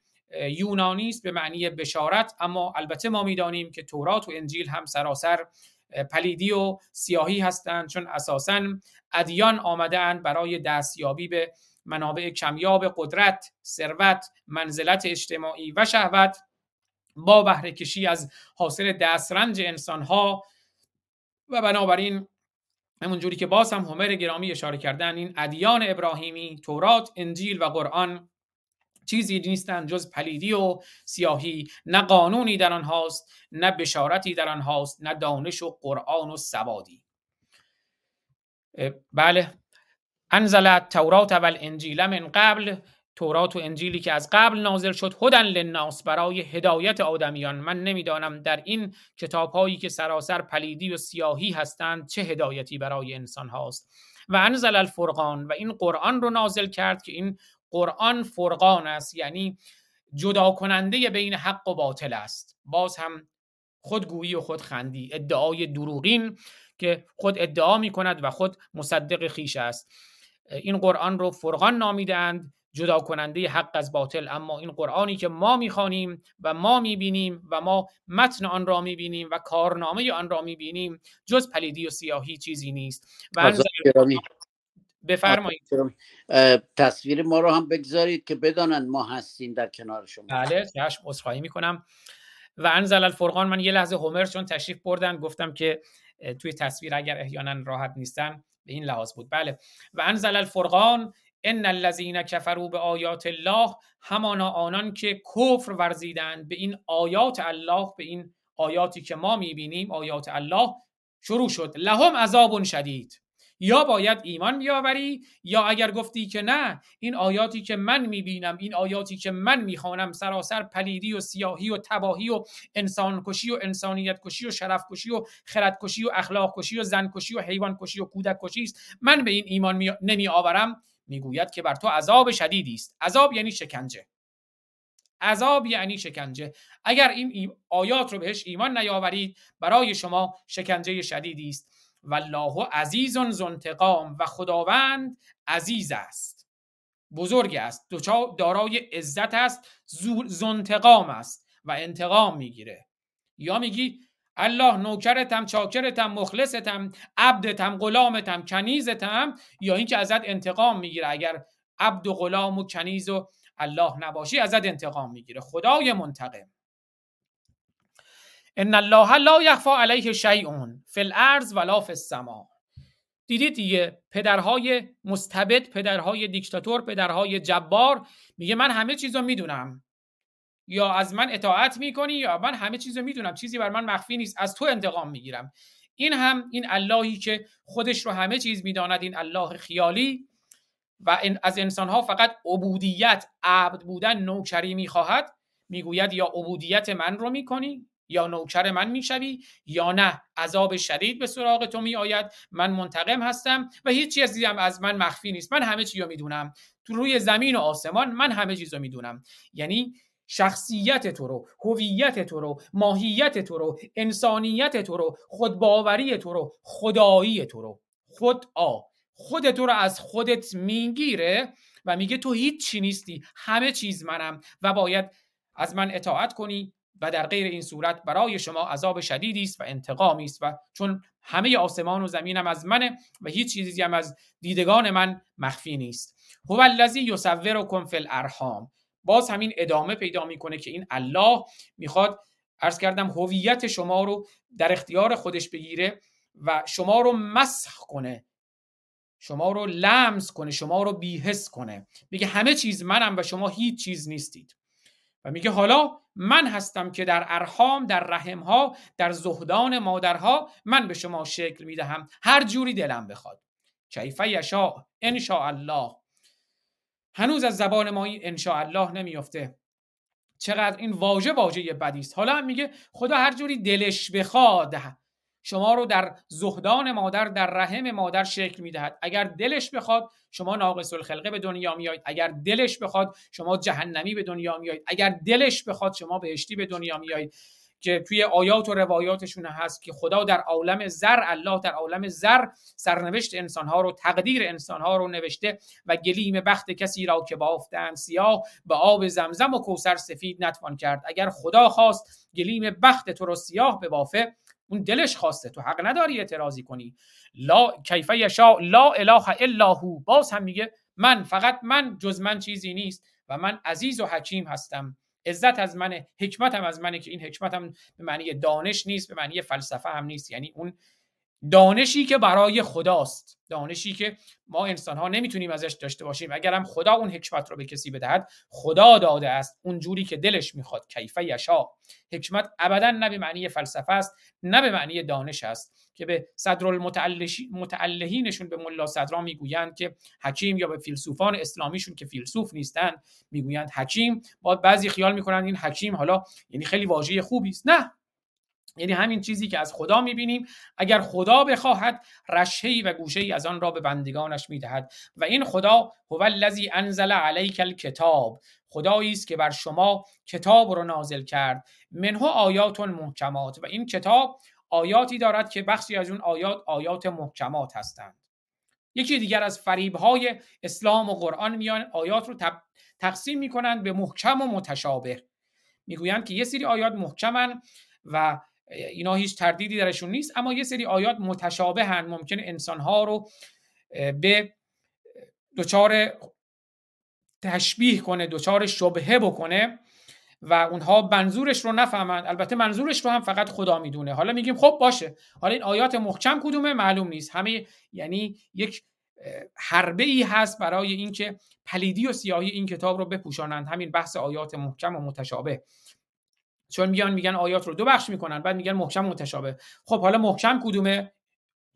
یونانی است به معنی بشارت. اما البته ما می‌دانیم که تورات و انجیل هم سراسر پلیدی و سیاهی هستند چون اساسا ادیان آمدن برای دستیابی به منابع کمیاب قدرت، ثروت، منزلت اجتماعی و شهوت با بهره کشی از حاصل دسترنج انسانها و بنابراین همون جوری که باز هم همر گرامی اشاره کردن این ادیان ابراهیمی تورات انجیل و قرآن چیزی نیستند جز پلیدی و سیاهی نه قانونی در آنهاست نه بشارتی در آنهاست نه دانش و قرآن و سوادی. بله. انزل تورات و الانجیل من قبل. تورات و انجیلی که از قبل نازل شد هدن للناس برای هدایت آدمیان. من نمی‌دانم در این کتاب هایی که سراسر پلیدی و سیاهی هستند چه هدایتی برای انسان هاست و انزل الفرقان و این قرآن رو نازل کرد که این قرآن فرقان است یعنی جدا کننده بین حق و باطل است. باز هم خودگویی و خودخندی ادعای دروغین که خود ادعا می کند و خود مصدق خیش است. این قرآن رو فرقان نامیدند جدا کننده حق از باطل. اما این قرآنی که ما می‌خوانیم و ما می‌بینیم و ما متن آن را می‌بینیم و کارنامه آن را می‌بینیم جز پلیدی و سیاهی چیزی نیست. و بفرمایید. تصویر ما رو هم بگذارید که بدانند ما هستیم در کنار شما. بله چشم عذرخواهی می‌کنم. و انزل الفرقان من یه لحظه هومر چون تشریف بردن گفتم که توی تصویر اگر احیانا راحت نیستن به این لحاظ بود. بله. و انزل الفرقان ان الذين كفروا به آیات الله همانا آنان که کفر ورزیدند به این آیات الله به این آیاتی که ما می‌بینیم آیات الله شروع شد. لهم عذاب شدید. یا باید ایمان بیاوری یا اگر گفتی که نه این آیاتی که من می‌بینم این آیاتی که من می‌خوانم سراسر پلیدی و سیاهی و تباهی و انسان کشی و انسانیت کشی و شرف کشی و خرد کشی و اخلاق کشی و زن کشی و حیوان کشی و کودک کشی است. من به این ایمان می... نمی آورم می‌گوید که بر تو عذاب شدیدی است. عذاب یعنی شکنجه. عذاب یعنی شکنجه. اگر این آیات رو بهش ایمان نیاورید برای شما شکنجه شدیدی است. والله عزیز زنتقام و خداوند عزیز است. بزرگ است دارای عزت است زنتقام است و انتقام می‌گیره. یا میگی الله نوکرتم چاکرتم مخلصتم عبدتم غلامتم کنیزتم یا اینکه ازت انتقام می‌گیره. اگر عبد و غلام و کنیز و الله نباشی ازت انتقام می‌گیره. خدای منتقم. ان الله لا یخفى علیه شیء فی الارض ولا فی السما. دیدید دیگه پدرهای مستبد پدرهای دیکتاتور پدرهای جبار میگه من همه چیزو می‌دونم. یا از من اطاعت می‌کنی یا من همه چیزو می‌دونم. چیزی بر من مخفی نیست. از تو انتقام می‌گیرم. این هم این اللهی که خودش رو همه چیز می‌داند این الله خیالی. و از انسانها فقط عبودیت عبد بودن نوکری می‌خواهد. می‌گوید یا عبودیت من رو می‌کنی؟ یا نوکر من می‌شوی یا نه؟ عذاب شدید به سراغ تو میآید. من منتقم هستم و هیچ چیزی هم از من مخفی نیست. من همه چی رو می‌دونم. تو روی زمین و آسمان من همه چیز رو می‌دونم. یعنی شخصیت تو رو هویت تو رو ماهیت تو رو انسانیت تو رو خودباوری تو رو خدایی تو رو. خود آ. خود تو رو از خودت می‌گیره و میگه تو هیچ چی نیستی. همه چیز منم و باید از من اطاعت کنی. و در غیر این صورت برای شما عذاب شدیدی است و انتقامی است و چون همه آسمان و زمینم از منه و هیچ چیزی هم از دیدگان من مخفی نیست. هو الذی یصورکم فی الارحام. باز همین ادامه پیدا می‌کنه که این الله می‌خواد عرض کردم هویت شما رو در اختیار خودش بگیره و شما رو مسخ کنه. شما رو لمس کنه شما رو بیهس کنه. میگه همه چیز منم و شما هیچ چیز نیستید. و میگه حالا من هستم که در ارحام در رحمها در زهدان مادرها من به شما شکل می‌دهم. هر جوری دلم بخواد. کیف یشاء ان الله هنوز از زبان ما این ان الله نمیفته چقدر این واژه واژه بدی است حالا هم میگه خدا هر جوری دلش بخواد شما رو در زهدان مادر در رحم مادر شکل می‌دهد. اگر دلش بخواد شما ناقص الخلقه به دنیا میایید اگر دلش بخواد شما جهنمی به دنیا میایید اگر دلش بخواد شما بهشتی به دنیا میایید که توی آیات و روایاتشون هست که خدا در عالم زر الله در عالم زر سرنوشت انسانها رو تقدیر انسانها رو نوشته و گلیم بخت کسی را که بافتن سیاه به آب زمزم و کوسر سفید نتوان کرد. اگر خدا خواست گلیم بخت تو رو سیاه ببافه اون دلش خواسته. تو حق نداری اعتراضی کنی. لا کیف یشا لا اله الا هو. باز هم میگه من فقط من جز من چیزی نیست و من عزیز و حکیم هستم. عزت از منه حکمتم از منه که این حکمتم به معنی دانش نیست به معنی فلسفه هم نیست. یعنی اون دانشی که برای خداست. دانشی که ما انسان ها نمی‌تونیم ازش داشته باشیم. اگر هم خدا اون حکمت رو به کسی بدهد خدا داده است اون جوری که دلش می‌خواد. کیفه یشا حکمت ابدا نه به معنی فلسفه است نه به معنی دانش است که به صدر المتعلهینشون به ملا صدرا می‌گویند که حکیم یا به فیلسوفان اسلامیشون که فیلسوف نیستند می‌گویند حکیم. با بعضی خیال می‌کنند این حکیم حالا یعنی خیلی واژه خوبی است. نه! یعنی همین چیزی که از خدا می‌بینیم. اگر خدا بخواهد رشهی و گوشهی از آن را به بندگانش می‌دهد. و این خدا هو الذی انزل علیک الکتاب. خدایی است که بر شما کتاب رو نازل کرد. منه آیات محکمات و این کتاب آیاتی دارد که بخشی از اون آیات آیات محکمات هستند. یکی دیگر از فریبهای اسلام و قرآن میان آیات رو تقسیم می‌کنند به محکم و متشابه. می‌گویند که یه سری آیات محکمن و اینا هیچ تردیدی درشون نیست اما یه سری آیات متشابه هن ممکن انسانها رو به دچار تشبیه کنه دچار شبهه بکنه و اونها منظورش رو نفهمند. البته منظورش رو هم فقط خدا می‌دونه. حالا میگیم خب باشه. حالا این آیات محکم کدومه؟ معلوم نیست. همه یعنی یک حربه ای هست برای اینکه پلیدی و سیاهی این کتاب رو بپوشانند. همین بحث آیات محکم و متشابه. چون میان میگن آیات رو دو بخش می‌کنن بعد میگن محکم متشابه. خب حالا محکم کدومه؟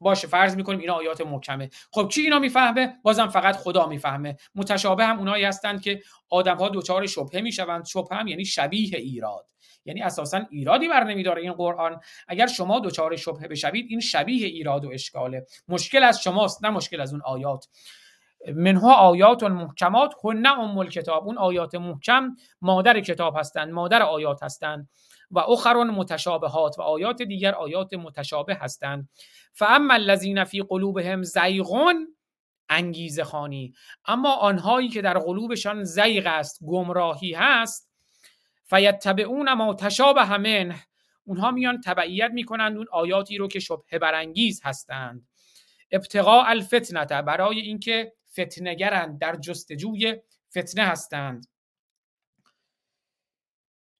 باشه فرض می‌کنیم اینا آیات محکمه. خب کی اینا می‌فهمه؟ بازم فقط خدا می‌فهمه. متشابه هم اونایی هستند که آدم ها دوچار شبهه می‌شوند. شبهه هم یعنی شبیه ایراد. یعنی اساسا ایرادی بر نمیداره این قرآن. اگر شما دوچار شبهه بشوید این شبیه ایراد و اشکاله. مشکل از شماست نه مشکل از اون آیات. منها آیات محکمات هن ام الکتاب. اون آیات محکم مادر کتاب هستند مادر آیات هستند. و اخر متشابهات و آیات دیگر آیات متشابه هستند. فاما الذین فی قلوبهم زیغون انگیزه خانی اما آنهایی که در قلوبشان زیغ است گمراهی هست فیتبعون ما تشابه منه. اونها میان تبعیت می‌کنند اون آیاتی رو که شبه برانگیز هستند. ابتقاء الفتنه برای اینکه فتنگرند در جستجوی فتنه هستند.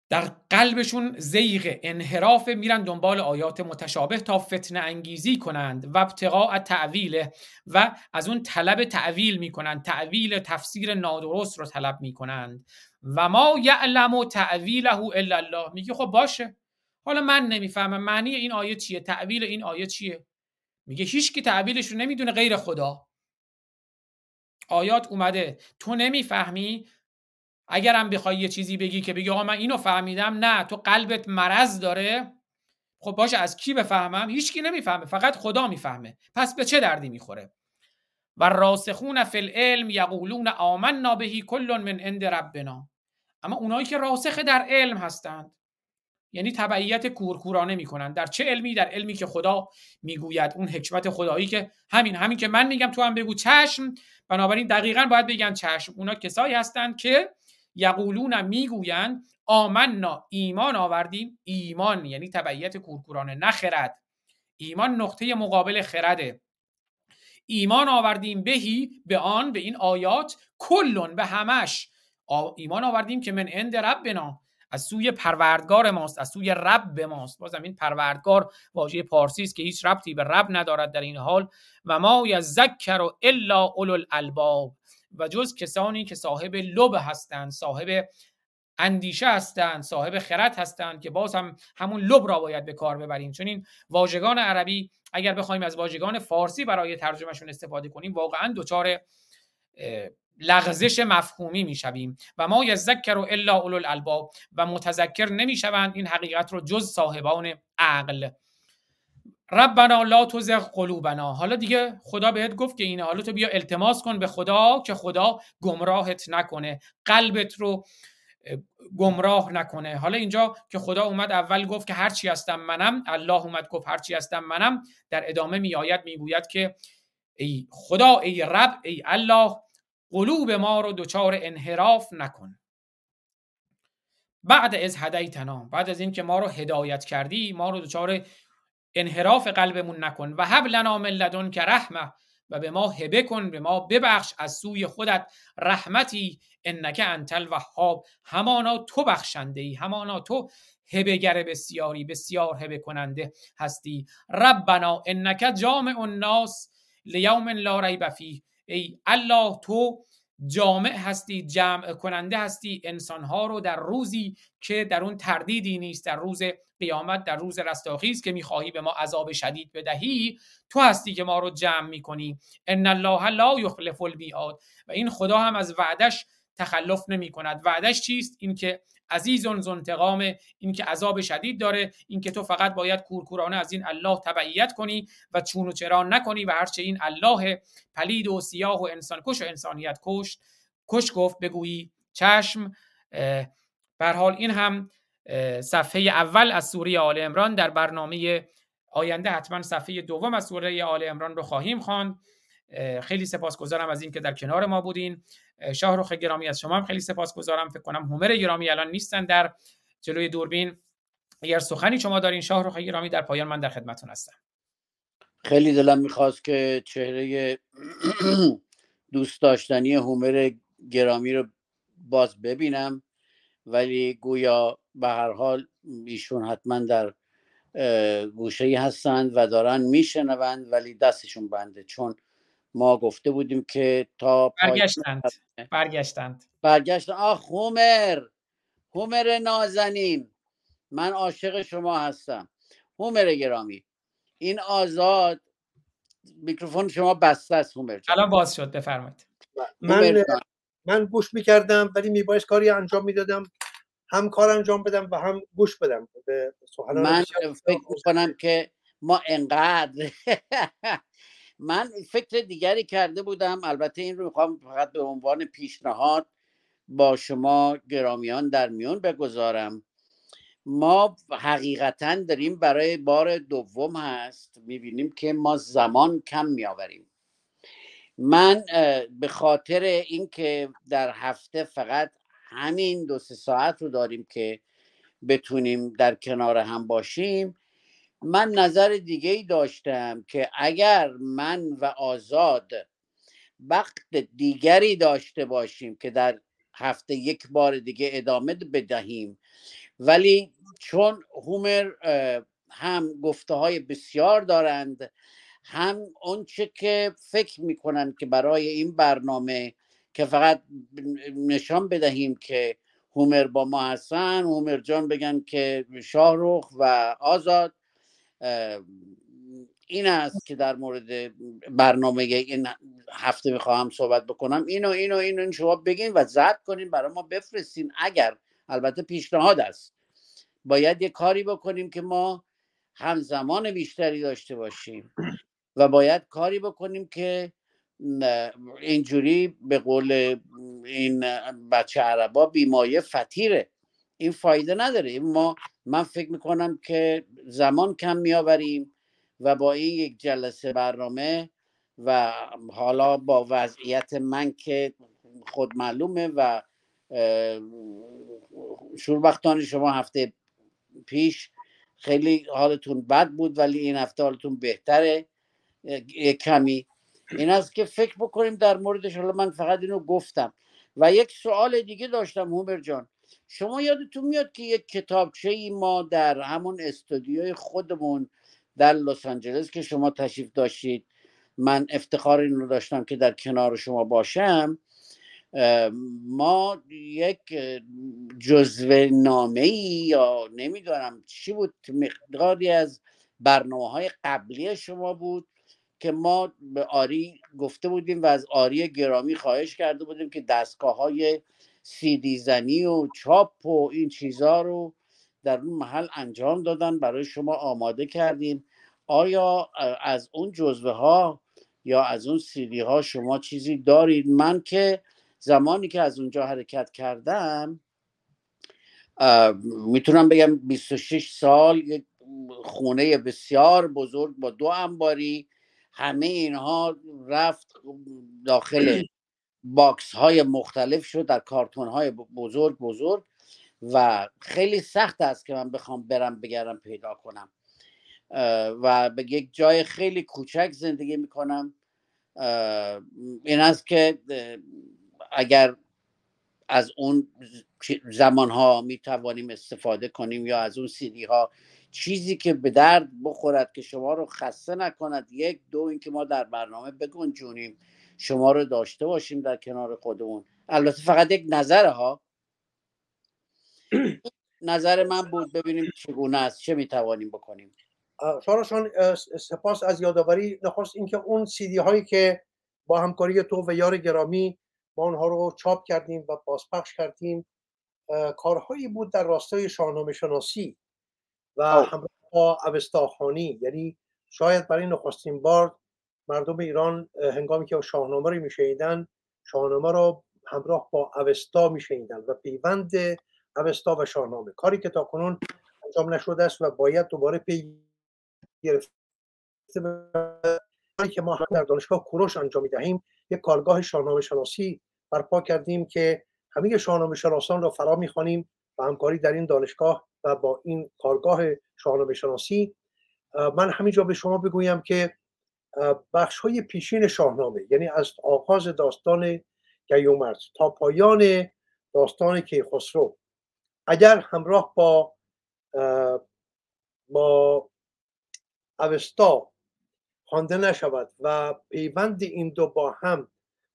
در قلبشون زیغ انحراف میرن دنبال آیات متشابه تا فتنه انگیزی کنند. و ابتقاء تعویل و از اون طلب تعویل می‌کنند. تعویل تفسیر نادرست رو طلب می‌کنند. و ما یعلم و تعویله الا الله. میگه خب باشه. حالا من نمی‌فهمم معنی این آیه چیه؟ تعویل این آیه چیه؟ میگه هیچ کی تعویلش رو نمی‌دونه غیر خدا. آیات اومده. تو نمی‌فهمی؟ اگرم بخوای یه چیزی بگی که بگی آقا من اینو فهمیدم نه تو قلبت مرض داره. خب باشه از کی بفهمم؟ هیچکی نمی‌فهمه فقط خدا می‌فهمه. پس به چه دردی می‌خوره؟ و راسخون فی العلم یقولون آمنا بهی کل من عند ربنا. اما اونایی که راسخ در علم هستند یعنی تبعیت کورکورانه می‌کنن. در چه علمی؟ در علمی که خدا می‌گوید. اون حکمت خدایی که همین همین که من میگم تو هم بگو. چشم بنابراین دقیقا باید بگن چشم اونا کسایی هستند که یقولون می‌گویند آمنا ایمان آوردیم. ایمان یعنی تبعیت کورکورانه نه خرد. ایمان نقطه مقابل خرده. ایمان آوردیم بهی به آن به این آیات کلون به همش. ایمان آوردیم که من عند ربنا. از سوی پروردگار ماست از سوی رب ماست. بازم این پروردگار واژه پارسی است که هیچ ربطی به رب ندارد در این حال. و ما یذکر و الا اولو الالباب. و جز کسانی که صاحب لب هستند صاحب اندیشه هستند صاحب خرد هستند که باز هم همون لب را باید به کار ببریم. چون این واژگان عربی اگر بخوایم از واژگان فارسی برای ترجمهشون استفاده کنیم واقعا دچار لغزش مفهومی می‌شویم و ما یذکر الا اولو الالباب و متذکر نمی‌شوند این حقیقت رو جز صاحبان عقل. ربنا لا تزغ قلوبنا. حالا دیگه خدا بهت گفت که اینه. حالا تو بیا التماس کن به خدا که خدا گمراهت نکنه. قلبت رو گمراه نکنه. حالا اینجا که خدا اومد اول گفت که هرچی هستم منم الله اومد گفت هرچی هستم منم در ادامه میآید می‌گوید که ای خدا ای رب ای الله قلوب ما رو دچار انحراف نکن. بعد از هدیتنا بعد از اینکه ما رو هدایت کردی ما رو دچار انحراف قلبمون نکن. و هب لنا من لدن که رحمه و به ما هبه کن به ما ببخش از سوی خودت رحمتی انک انت الوهاب. همانا تو بخشنده ای همانا تو هبهگر بسیاری بسیار هبه کننده هستی. ربنا انک جامع الناس لیوم لا ریب فیه. ای الله تو جامع هستی جمع کننده هستی انسانها رو در روزی که در اون تردیدی نیست در روز قیامت در روز رستاخیز که می‌خواهی به ما عذاب شدید بدهی تو هستی که ما رو جمع می‌کنی. ان الله لا یخلف المیعاد. و این خدا هم از وعدش تخلف نمی کند وعدش چیست اینکه عزیز زنتقام این که عذاب شدید داره این که تو فقط باید کورکورانه از این الله تبعیت کنی و چون و چرا نکنی و هرچه این الله پلید و سیاه و انسان کش و انسانیت کشت. کش گفت بگویی چشم. بر حال این هم صفحه اول از سوره آل امران در برنامه آینده حتما صفحه دوم از سوره آل امران رو خواهیم خواند. خیلی سپاسگزارم از اینکه در کنار ما بودین. شاهرخ گرامی از شما هم خیلی سپاسگزارم. فکر کنم هومر گرامی الان نیستن در جلوی دوربین. اگر سخنی شما دارین شاهرخ گرامی در پایان من در خدمتتون هستم. خیلی دلم می‌خواست که چهره دوست داشتنی هومر گرامی رو باز ببینم ولی گویا به هر حال ایشون حتما در گوشه هستند و دارن میشنوند ولی دستشون بنده چون ما گفته بودیم که تا برگشتند. برگشتند. برگشتن آخ هومر. هومر نازنین. من عاشق شما هستم. هومر گرامی این آزاد میکروفون شما بسته است هومر الان باز شد بفرمایید. من من گوش می‌کردم ولی میبایست کاری انجام می‌دادم. هم کار انجام بدم و هم گوش بدم. به من فکر می‌کنم که ما انقدر من فکر دیگری کرده بودم. البته این رو می‌خوام فقط به عنوان پیشنهاد با شما گرامیان در میون بگذارم. ما حقیقتا داریم برای بار دوم هست. می‌بینیم که ما زمان کم میآوریم. من به خاطر اینکه در هفته فقط همین دو سه ساعت رو داریم که بتونیم در کنار هم باشیم من نظر دیگه ای داشتم که اگر من و آزاد وقت دیگری داشته باشیم که در هفته یک بار دیگه ادامه بدهیم ولی چون هومر هم گفته های بسیار دارند هم اونچه که فکر می‌کنن که برای این برنامه که فقط نشان بدهیم که هومر با ما هستن هومر جان بگن که شاهروخ و آزاد این است که در مورد برنامه این هفته می‌خواهم صحبت بکنم. اینو اینو اینو این شما بگین و زد کنین برای ما بفرستین اگر البته پیشنهاد است. باید یه کاری بکنیم که ما همزمان بیشتری داشته باشیم و باید کاری بکنیم که اینجوری به قول این بچه عربا بیمایه فتیره این فایده نداره. ما من فکر می‌کنم که زمان کم میآوریم و با این یک جلسه برنامه و حالا با وضعیت من که خود معلومه و شوربختان شما هفته پیش خیلی حالتون بد بود ولی این هفته حالتون بهتره کمی. این است که فکر بکنیم در موردش حالا من فقط اینو گفتم و یک سوال دیگه داشتم هومر جان. شما یادتون میاد که یک کتابچه ای ما در همون استودیوی خودمون در لس آنجلس که شما تشریف داشتید من افتخار این رو داشتم که در کنار شما باشم ما یک جزوه نامه ای یا نمی‌دونم چی بود مقداری از برنامه های قبلی شما بود که ما به آری گفته بودیم و از آری گرامی خواهش کرده بودیم که دستگاه های سیدی زنی و چاپ و این چیزها رو در اون محل انجام دادن برای شما آماده کردیم. آیا از اون جزوه ها یا از اون سیدی ها شما چیزی دارید؟ من که زمانی که از اونجا حرکت کردم می‌تونم بگم 26 سال یک خونه بسیار بزرگ با دو انباری همه اینها رفت داخل box های مختلف شد در کارتون های بزرگ بزرگ و خیلی سخت است که من بخوام برم بگردم پیدا کنم. و به یک جای خیلی کوچک زندگی می‌کنم. این است که اگر از اون زمان ها می توانیم استفاده کنیم یا از اون سیدی ها چیزی که به درد بخورد که شما رو خسته نکند یک دو اینکه ما در برنامه بگنجونیم. شما رو داشته باشیم در کنار خودمون. البته فقط یک نظر ها. نظر من بود ببینیم چگونه است چه می‌توانیم بکنیم. شارشان سپاس از یادآوری. نخواست اینکه اون سیدی هایی که با همکاری تو و یار گرامی ما اونها رو چاپ کردیم و بازپخش کردیم کارهایی بود در راستای شاهنامه شناسی و همراه با اوستاخانی. یعنی شاید برای نخستین بار مردم ایران هنگامی که شاهنامه رو میشنیدن شاهنامه رو همراه با اوستا میشنیدن و پیوند اوستا و شاهنامه. کاری که تا کنون انجام نشده است و باید دوباره پی گرفته که ما در دانشگاه کوروش انجام می‌دهیم یک کارگاه شاهنامه شناسی برپا کردیم که همه شاهنامه شناسان را فرا می‌خوانیم و همکاری در این دانشگاه و با این کارگاه شاهنامه شناسی من همینجا به شما بگویم که بخش های پیشین شاهنامه یعنی از آغاز داستان گیومرز تا پایان داستان کیخسرو. اگر همراه با با اوستا خوانده نشود و پیوند این دو با هم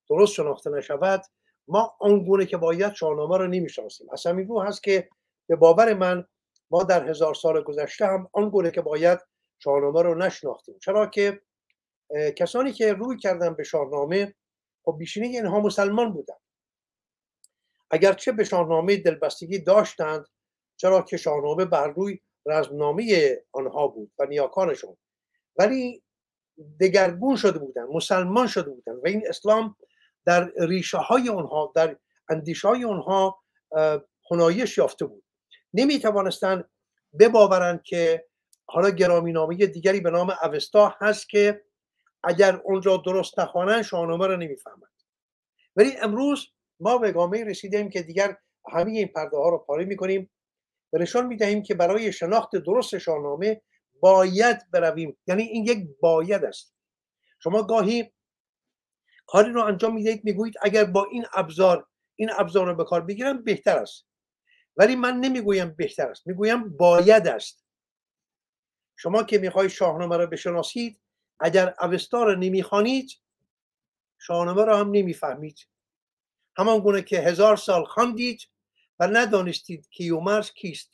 درست شناخته نشود ما آنگونه که باید شاهنامه رو نمی‌شناسیم از همین رو هست که به باور من ما در هزار سال گذشته هم آنگونه که باید شاهنامه رو نشناختیم. چرا که کسانی که روی کردن به شاهنامه خب بیشینه اینها مسلمان بودن. اگرچه به شاهنامه دلبستگی داشتند چرا که شاهنامه بر روی رزمنامه آنها بود و نیاکانشون. ولی دگرگون شده بودن مسلمان شده بودن و این اسلام در ریشه های اونها در اندیشه های اونها هنایش یافته بود. نمی توانستن بباورند که حالا گرامی نامه دیگری به نام اوستا هست که اگر اون را درست نخوانند شاهنامه را نمی‌فهمند. ولی امروز ما به گامه رسیدیم که دیگر همه این پرده ها رو پاره می‌کنیم و نشان می‌دهیم که برای شناخت درست شاهنامه باید برویم. یعنی این یک باید است. شما گاهی کاری رو انجام می‌دهید می‌گویید اگر با این ابزار این ابزار رو به کار بگیرم بهتر است. ولی من نمی‌گویم بهتر است می‌گویم باید است. شما که می‌خوای شاهنامه را بشناسید اگر اوستا را نمی‌خوانید شاهنامه را هم نمی‌فهمید. همان گونه که هزار سال خواندید و ندانستید کیومرز کیست.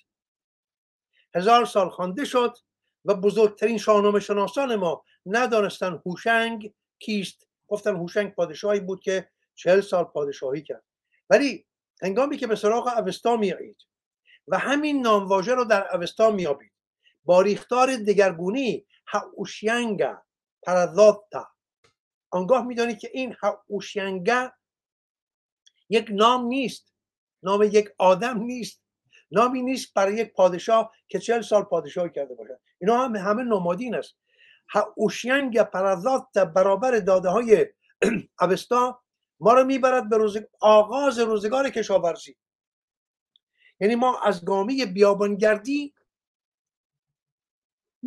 هزار سال خوانده شد و بزرگترین شاهنامه شناسان ما ندانستن هوشنگ کیست. گفتن هوشنگ پادشاهی بود که چهل سال پادشاهی کرد. ولی هنگامی که به سراغ اوستا میایید و همین نامواژه رو در اوستا میابید با ریختار دگرگونی هاوشینگا پرذاتا آنگاه می‌دانید که این هاوشینگا یک نام نیست. نام یک آدم نیست. نامی نیست برای یک پادشاه که چهل سال پادشاهی کرده باشد. اینا هم همه نمادین است. اوشینگ پرذات برابر داده های اوستا ما رو می‌برد به روز... آغاز روزگار کشاورزی. یعنی ما از گامی بیابانگردی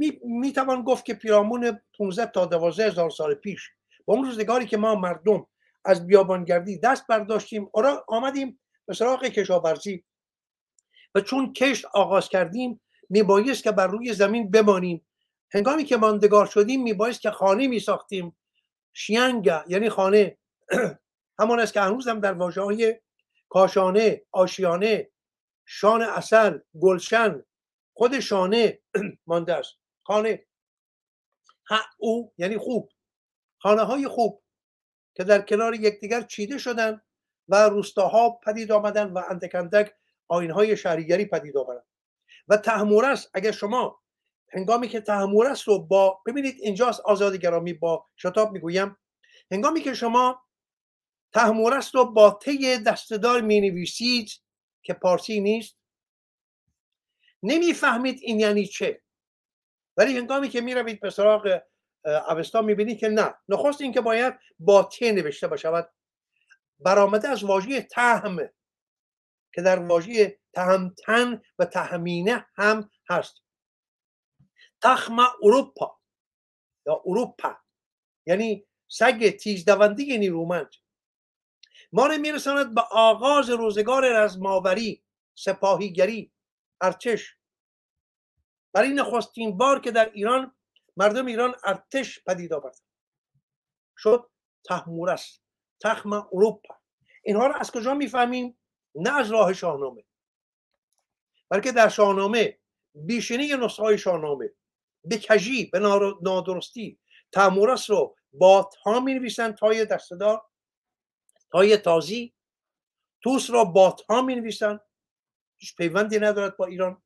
می, می توان گفت که پیرامون 15 تا 12 هزار سال پیش با اون روزگاری که ما مردم از بیابانگردی دست برداشتیم آمدیم به سراغ کشاورزی. و چون کشت آغاز کردیم میبایست که بر روی زمین بمانیم. هنگامی که ماندگار شدیم میبایست که خانه میساختیم. شینگه یعنی خانه. همان است که هنوز هم در واژه های کاشانه آشیانه شان اصل گلشن خود شانه مانده است. خانه. او یعنی خوب. خانه های خوب که در کنار یکدیگر چیده شدن و روستاها پدید آمدن و اندک اندک های شهریگری پدید آمدن و تحمورس اگر شما هنگامی که تحمورس رو با ببینید اینجاست آزاد گرامی با شتاب می‌گویم هنگامی که شما تحمورس رو با طی دستدار می نویسید که پارسی نیست نمی‌فهمید این یعنی چه. ولی هنگامی که می روید به سراغ اوستا می بینید که نه. نخست اینکه باید با ت نوشته باشد برآمده از واژه تهم که در واژه تهمتن و تهمینه هم هست. تخم اروپا یا اروپا یعنی سگ تیزدوندی نیرومند. ما رو میرساند به آغاز روزگار رزماوری سپاهیگری ارتش. برای نخستین بار که در ایران مردم ایران ارتش پدید آورد. شد تحمورس تخم اروپا. اینها رو از کجا می‌فهمیم؟ نه از راه شاهنامه. بلکه در شاهنامه بیشینی نسخه شاهنامه. به کجی به نادرستی. تحمورس رو با تا می نویسن تای دستدار تای تازی. توس را با تا می نویسن پیوندی ندارد با ایران.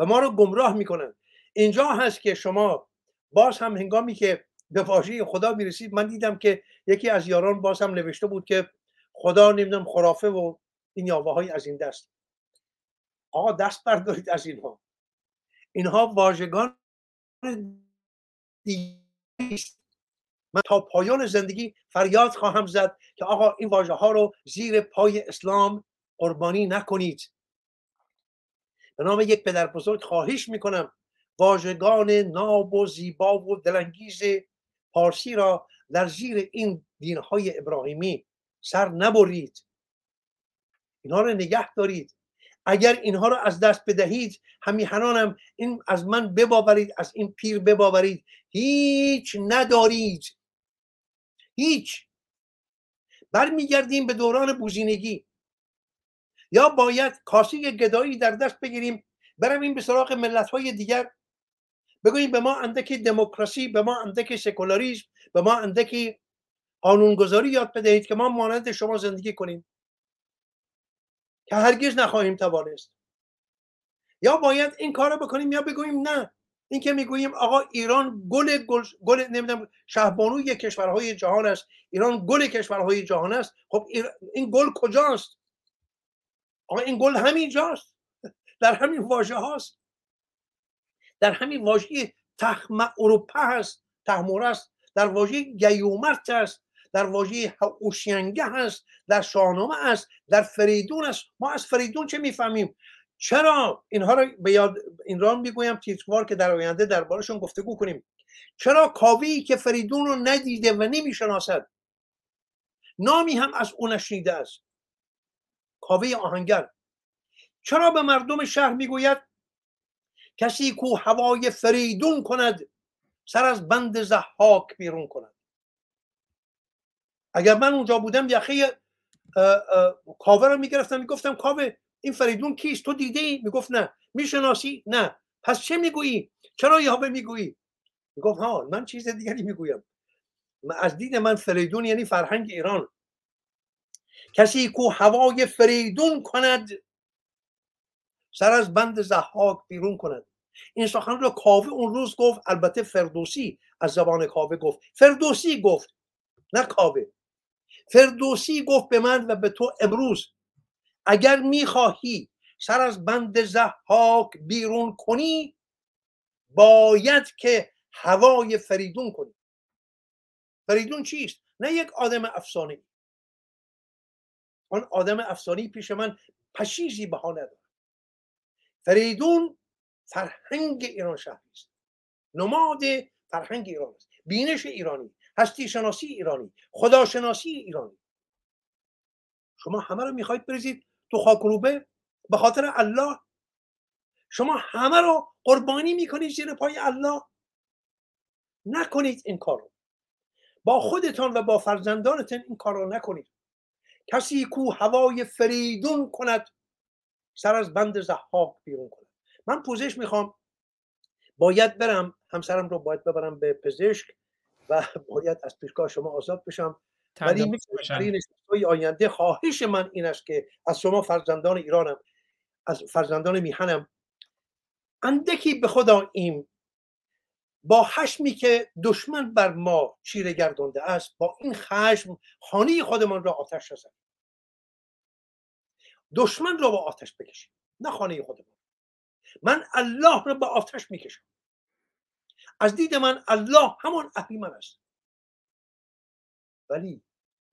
و ما رو گمراه می‌کنن. اینجا هست که شما باز هم هنگامی که به واژه خدا می‌رسید من دیدم که یکی از یاران باز هم نوشته بود که خدا نمی‌دونم خرافه و این یاوه های از این دست. آقا دست بردارید از اینها. اینها واژگان من تا پایان زندگی فریاد خواهم زد که آقا این واژه ها رو زیر پای اسلام قربانی نکنید. به نام یک پدر بزرگ خواهش می‌کنم واژگان ناب و زیبا و دلانگیز پارسی را در زیر این دینهای ابراهیمی سر نبرید. اینها رو نگه دارید. اگر اینها رو از دست بدهید همیهنانم این از من بباورید از این پیر بباورید. هیچ ندارید. هیچ. برمیگردیم به دوران بوزینگی. یا باید کاسی گدایی در دست بگیریم برویم به سراغ ملت های دیگر؟ بگوییم به ما اندکی دموکراسی به ما اندکی سکولاریسم به ما اندکی قانونگذاری یاد بدهید که ما مانند شما زندگی کنیم. که هرگز نخواهیم توانست. یا باید این کار بکنیم یا بگوییم نه. این که می‌گوییم آقا ایران گل گل, گل نمی‌دونم شهبانوی کشورهای جهان است. ایران گل کشورهای جهان است. خب این گل کجاست؟ آقا این گل همین جاست در همین واژه هاست. در همین واژه تخم اروپا هست. تحمور است. در واژه گیومرت است. در واژه اوشینگه هست. در شاهنامه است. در فریدون است. ما از فریدون چه می‌فهمیم؟ چرا اینها رو به یاد این را می‌گویم تیتروار که در آینده دربارشون گفتگو کنیم. چرا کاوی که فریدون رو ندیده و نمی‌شناسد؟ نامی هم از او نشنیده است. کاوه آهنگر. چرا به مردم شهر می‌گوید؟ کسی کو هوای فریدون کند سر از بند زحاک بیرون کند. اگر من اونجا بودم یخه کاوه رو می‌گرفتم می‌گفتم کاوه این فریدون کیست؟ تو دیده ای می‌گفت نه. می‌شناسی؟ نه. پس چه می‌گویی؟ چرا یهوه می‌گویی؟ می‌گفت ها من چیز دیگری می‌گویم. از دید من فریدون یعنی فرهنگ ایران. کسی کو هوای فریدون کند سر از بند زحاک بیرون کند. این سخن رو کاوه اون روز گفت البته فردوسی از زبان کاوه گفت. فردوسی گفت نه کاوه. فردوسی گفت به من و به تو امروز اگر می‌خواهی سر از بند زحاک بیرون کنی باید که هوای فریدون کنی. فریدون چیست؟ نه یک آدم افسانه آن آدم افسانه پیش من پشیزی بها ندارد. فریدون فرهنگ ایران شهری است. نماد فرهنگ ایران است. بینش ایرانی هستی شناسی ایرانی خداشناسی ایرانی. شما همه رو می‌خواید بریزید تو خاکروبه به خاطر الله؟ شما همه رو قربانی می‌کنید زیر پای الله؟ نکنید این کارو. با خودتان و با فرزندانتان این کار رو نکنید. کسی کو هوای فریدون کند. سر از بند زحاک بیرون کند. من پوزش می‌خوام. باید برم. همسرم رو باید ببرم به پزشک و باید از پیشگاه شما آزاد بشم. ولی این آینده خواهش من این است که از شما فرزندان ایرانم از فرزندان میهنم اندکی به خدا این با خشمی که دشمن بر ما چیره گردانده است با این خشم خانه خودمان را آتش رسد دشمن را با آتش بکشیم نه خانه خودمان. من الله را به آتش می‌کشم. از دید من الله همان اهریمن است. ولی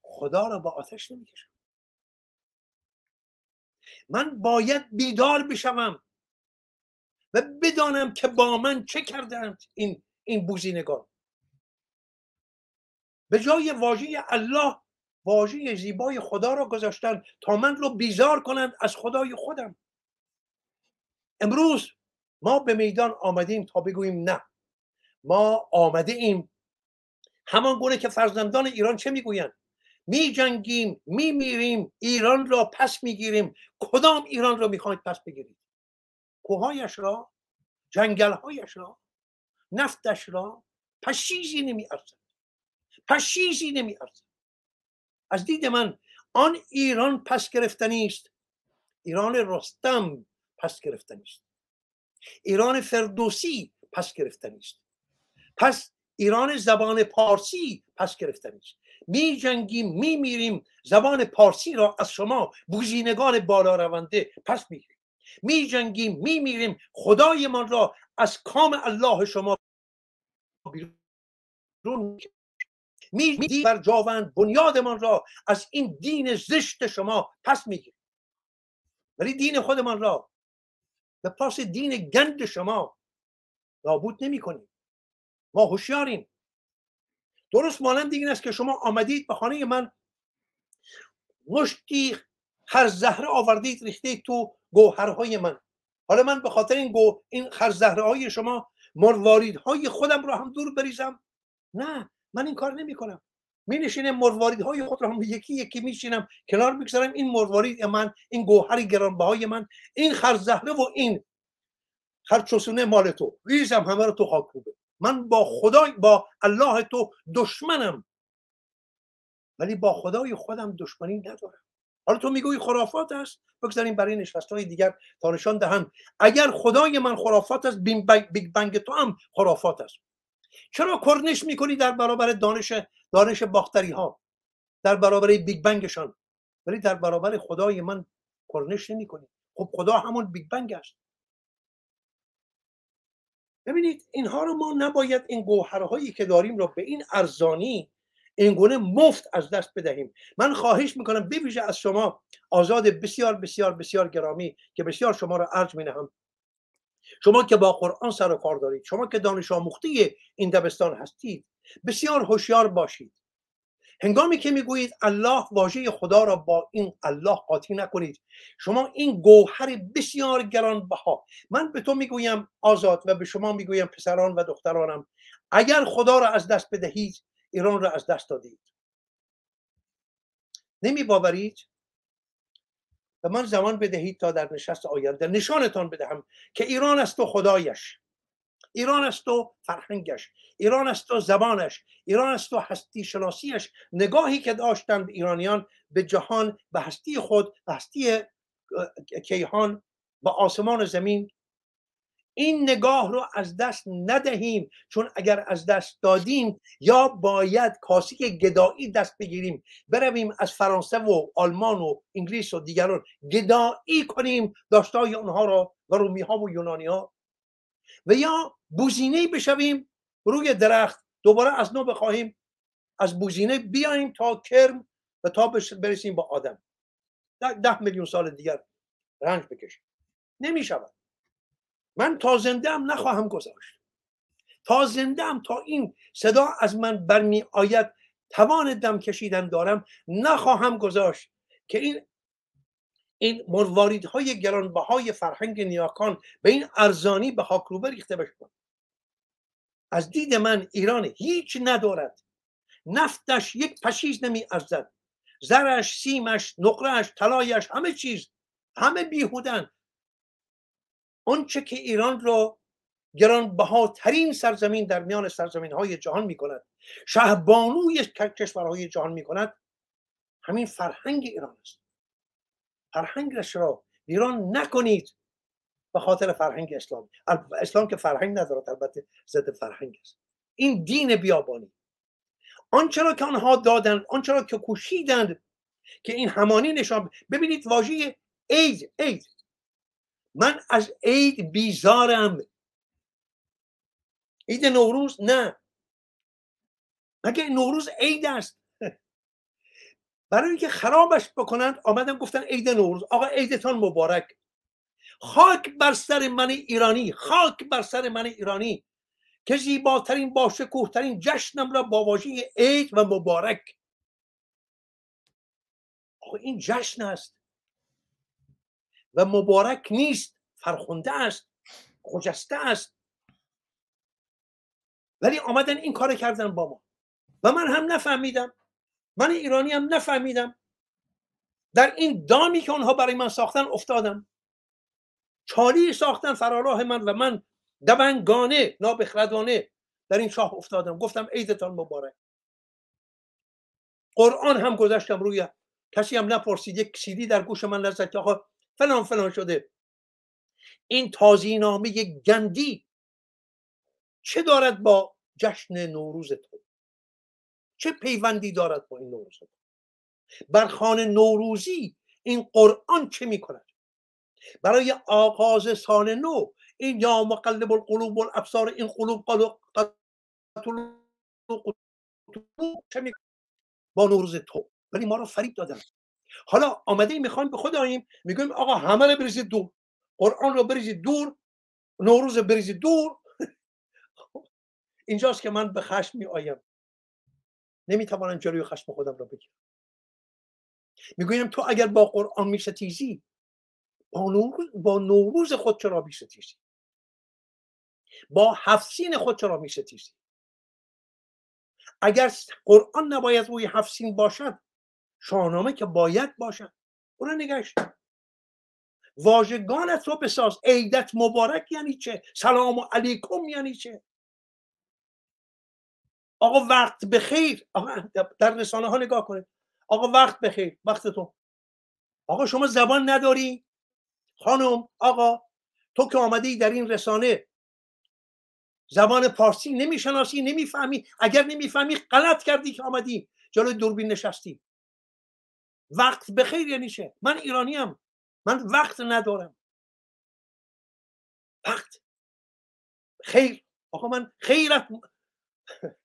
خدا را با آتش نمی‌کشم. من باید بیدار بشوم. و بدانم که با من چه کردند این این بوزینگان. به جای واژه الله واژه زیبای خدا را گذاشتن تا من رو بیزار کنند از خدای خودم. امروز ما به میدان آمدیم تا بگوییم نه. ما آمده ایم همان گونه که فرزندان ایران چه می‌گویند؟ می جنگیم می میریم ایران را پس می‌گیریم. کدام ایران را می‌خواید پس بگیرید؟ کوهایش را جنگلهایش را نفتش را پس چیزی نمی ارزد پس چیزی نمی ارزد از دید من آن ایران پس گرفتنی است. ایران رستم پس گرفتنی است. ایران فردوسی پس گرفتنی است. پس ایران زبان پارسی پس گرفتنی است. می جنگیم می میریم زبان پارسی را از شما بوزینگان بالا رونده پس می‌گیریم. می جنگیم می میریم خدایمان را از کام الله شما بیرون می بر جاوند بنیادمان را از این دین زشت شما پس می‌گیریم. ولی دین خودمان را به پاس دین گند شما نابود نمی کنیم. ما هوشیاریم. درست مانند این است که شما آمدید به خانه من مشتی هر زهره آوردید ریختید تو گوهرهای من. حالا من به خاطر این گو این خرزهره های شما های خودم رو هم دور بریزم. نه من این کار نمی کنم می نشینم مروارید های خود رو هم یکی یکی میشینم کنار می‌گذارم. این مروارید من این گوهر گرانبهای من این خرزهره و این خرچسونه مال تو. ریزم همه رو تو خاک بوده من با خدای با الله تو دشمنم. ولی با خدای خودم دشمنی ندارم. حالا تو میگوی خرافات است؟ بگذاریم برای نشست های دیگر تا نشان دهم اگر خدای من خرافات است Big Bang تو هم خرافات است. چرا کرنش می‌کنی در برابر دانش دانش باختری ها در برابر Big Bang شان. ولی در برابر خدای من کرنش نمی کنی خب خدا همون بیگ بنگ است. ببینید اینها رو ما نباید این گوهرهایی که داریم رو به این ارزانی اینگونه مفت از دست بدهیم. من خواهش می‌کنم بویژه از شما آزاد بسیار بسیار بسیار گرامی که بسیار شما را ارج مینهم. شما که با قرآن سر و کار دارید شما که دانش آموخته این دبستان هستید بسیار هوشیار باشید. هنگامی که می‌گویید الله واژه خدا را با این الله قاطی نکنید. شما این گوهر بسیار گرانبها. من به تو می‌گویم آزاد و به شما می‌گویم پسران و دخترانم اگر خدا را از دست بدهید ایران را از دست دادید. نمی باورید و من زمان بدهید تا در نشست آینده نشانتان بدهم که ایران است و خدایش. ایران است و فرهنگش. ایران است و زبانش. ایران است و هستی شناسیش نگاهی که داشتن به ایرانیان به جهان به هستی خود به هستی کیهان به آسمان زمین این نگاه رو از دست ندهیم چون اگر از دست دادیم یا باید کاسی گدایی دست بگیریم. برویم از فرانسه و آلمان و انگلیس و دیگران گدایی کنیم داشتای اونها را و رومی ها و یونانی ها و یا بوزینه بشویم روی درخت دوباره از نو بخواهیم از بوزینه بیاییم تا کرم و تا برسیم با آدم. ده, میلیون سال دیگر رنج بکشیم. نمی شود من تا زنده هم نخواهم گذاشت. تا زنده هم تا این صدا از من برمی آید توان دم کشیدن دارم نخواهم گذاشت که این این مرواریدهای گرانبهای فرهنگ نیاکان به این ارزانی به خاکروبه ریخته بشن از دید من ایران هیچ ندارد. نفتش یک پشیز نمی ارزد. زرش سیمش نقرهش طلایش همه چیز همه بیهودن. آنچه که ایران را گرانبهاترین سرزمین در میان سرزمین های جهان می کند شهبانوی کشورهای جهان می کند همین فرهنگ ایران است. فرهنگش را ایران نکنید به خاطر فرهنگ اسلام. اسلام که فرهنگ ندارد البته ضد فرهنگ است. این دین بیابانی. آنچه را که آنها دادند آنچه را که کوشیدند که این همانی نشان ببینید واژه عید عید. من از عید بیزارم. عید نوروز نه. مگه نوروز عید است؟ برای اینکه خرابش بکنند آمدن گفتن عید نوروز. آقا عیدتان مبارک. خاک بر سر من ایرانی خاک بر سر من ایرانی. که زیباترین با شکوهترین جشنم را با واژه عید و مبارک. آقا این جشن است. و مبارک نیست فرخنده است خجسته است. ولی آمدن این کار کردن با ما. و من هم نفهمیدم. من ایرانی هم نفهمیدم. در این دامی که آنها برای من ساختن افتادم. چالی ساختن فراراه من و من دبنگانه نابخردانه در این شاه افتادم. گفتم عیدتان مبارک. قرآن هم گذاشتم روی کسی هم نپرسید. یک سیدی در گوش من لذت که آقا فلان فلان شده. این تازینامه گندی. چه دارد با جشن نوروز تو؟ چه پیوندی دارد با این نوروز تو؟ بر خانه نوروزی این قرآن چه می کند؟ برای آغاز سال نو این یا مقلب القلوب والابصار این قلوب چه می با نوروز تو؟ ولی ما رو فریب دادن. حالا آمده می‌خوایم به خود آییم می‌گویم آقا همه رو بریزید دور. قرآن رو بریزید دور نوروز بریزید دور. اینجاست که من به خشم می آیم نمی‌توانم جلوی خشم خودم را بگیرم. می‌گویم تو اگر با قرآن میستیزی با نوروز, با نوروز خود چرا میستیزی؟ با هفسین خود چرا میستیزی؟ اگر قرآن نباید روی هفسین باشد شاهنامه که باید باشد اون نگشت واژگانت رو بساز عیدت مبارک یعنی چه؟ سلام علیکم یعنی چه؟ آقا وقت بخیر. آقا در رسانه ها نگاه کنید. آقا وقت بخیر. وقت تو. آقا شما زبان نداری؟ خانم آقا تو که آمده در این رسانه زبان پارسی نمی‌شناسی نمی‌فهمی. اگر نمی‌فهمی غلط کردی که آمدی. جلوی دوربین نشستی. وقت بخیر یعنی چه من ایرانیم. من وقت ندارم. وقت. خیر. آقا من خیرت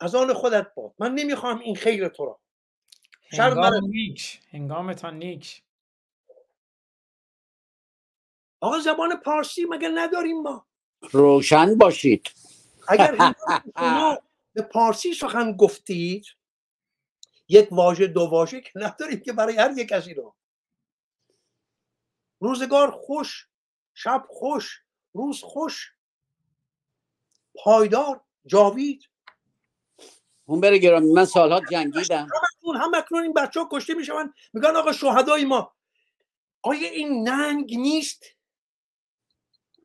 از آن خودت باد. من نمی‌خوام این خیر تو را. هنگام نیک. هنگامتان نیک. آقا زبان پارسی مگه نداریم ما؟ روشن باشید. اگر شما به پارسی سخن گفتید یک واژه دو واژه که نداریم که برای هر یک کسی رو روزگار خوش شب خوش روز خوش. پایدار جاوید. اون بره گرامی من سالها جنگیدم. همکنون هم اکنون این بچه ها کشته میشون میگن آقا شهدای ما. آیا این ننگ نیست؟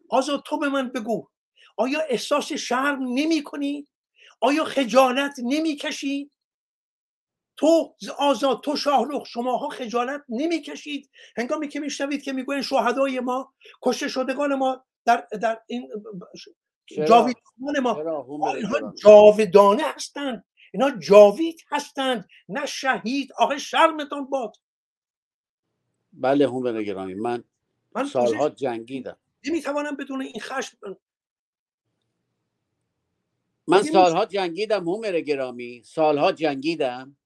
آزاد تو به من بگو. آیا احساس شرم نمی کنی؟ آیا خجالت نمی کشی؟ تو آزاد تو شاهروخ شماها خجالت نمی کشید هنگامی که میشنوید که می‌گوین شهدای ما کشته شدگان ما در, در این جاویدان ما جاودانه هستند. اینا جاوید هستند. نه شهید. آقا شرمتان باد. بله هم گرامی. من, من سالها جنگیدم. نمی‌توانم بدون این خشم من سالها جنگیدم هم گرامی. سالها جنگیدم.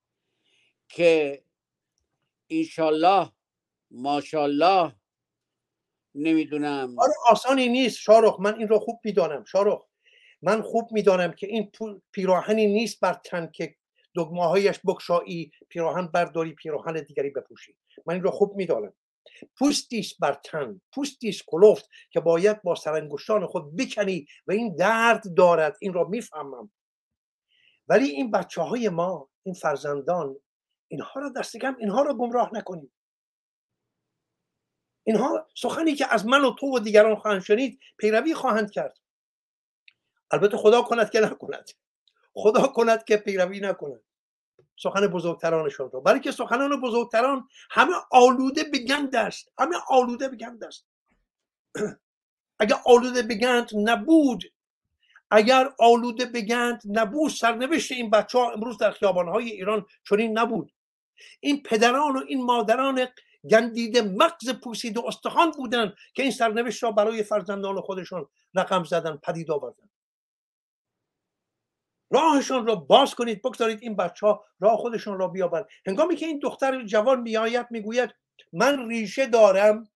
که انشالله ماشالله نمی‌دونم. آره آسانی نیست شارخ من این رو خوب می‌دانم شارخ من خوب می‌دانم که این پیراهنی نیست بر تن که دگمه هایش بکشایی پیراهن برداری پیراهن دیگری بپوشی. من این رو خوب می‌دانم. پوستی است بر تن پوستی است کلفت که باید با سرانگشتان خود بکنی و این درد دارد این را می‌فهمم. ولی این بچه های ما این فرزندان اینها را دست کم اینها را گمراه نکنیم. اینها سخنی که از من و تو و دیگران خواهند شنید پیروی خواهند کرد. البته خدا کند که نکند. خدا کند که پیروی نکند. سخن بزرگترانشان را. برای که سخنان بزرگتران همه آلوده به گند است. همه آلوده به گند است. اگر آلوده به نبود اگر آلوده به گند نبود سرنوشت این بچه ها امروز در خیابانهای ایران چنین نبود. این پدران و این مادران گندیده مغز پوسیده استخوان بودن که این سرنوشت را برای فرزندان خودشان رقم زدن پدید آوردن. راهشان را باز کنید بگذارید این بچه ها راه خودشان را بیابند. هنگامی که این دختر جوان میآید می‌گوید من ریشه دارم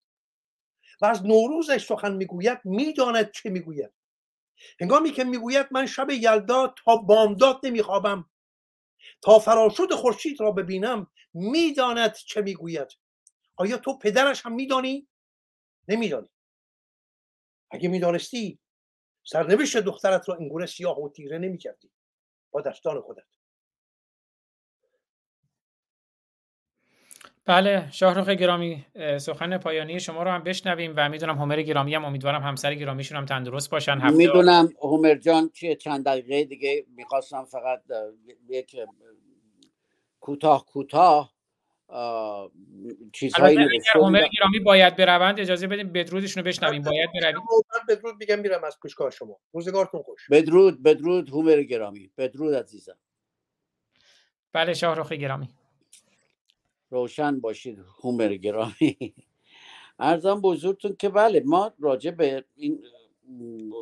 و از نوروزش سخن می‌گوید می‌داند چه می‌گوید. هنگامی که می‌گوید من شب یلدا تا بامداد نمیخوابم. تا فراشد خورشید را ببینم می‌داند چه می‌گوید. آیا تو پدرش هم میدانی؟ نمیدانی. اگه می‌دانستی سرنوشت دخترت را اینگونه سیاه و تیره نمی‌کردی. با دستان خودت. بله شاهروخ گرامی سخن پایانی شما رو هم بشنویم و می‌دونم همر گرامی هم امیدوارم همسر گرامیشون هم تندرست باشن. هفته می‌دونم همر جان چیه چند دقیقه دیگه می‌خواستم فقط یک کوتاه کوتاه چیزهایی همر گرامی باید بروند اجازه بدیم بدرودشون رو بشنویم باید برویم. بدرود میگم میرم از پیشگاه شما. روزگارتون خوش. بدرود بدرود همر گرامی. بدرود عزیزم. بله شاهروخ گرامی. روشن باشید هومر گرامی. ارزم بزرگتون که بله ما راجع به این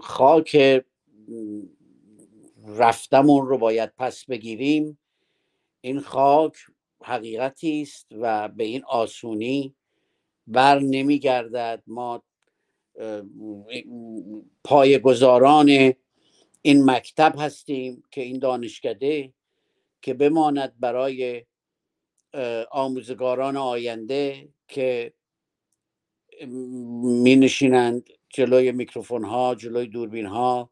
خاک رفتمون رو باید پس بگیریم. این خاک حقیقتی است و به این آسونی بر نمیگردد. ما پایگزاران این مکتب هستیم که این دانشکده که بماند برای آموزگاران آینده که می نشینند جلوی میکروفون ها جلوی دوربین ها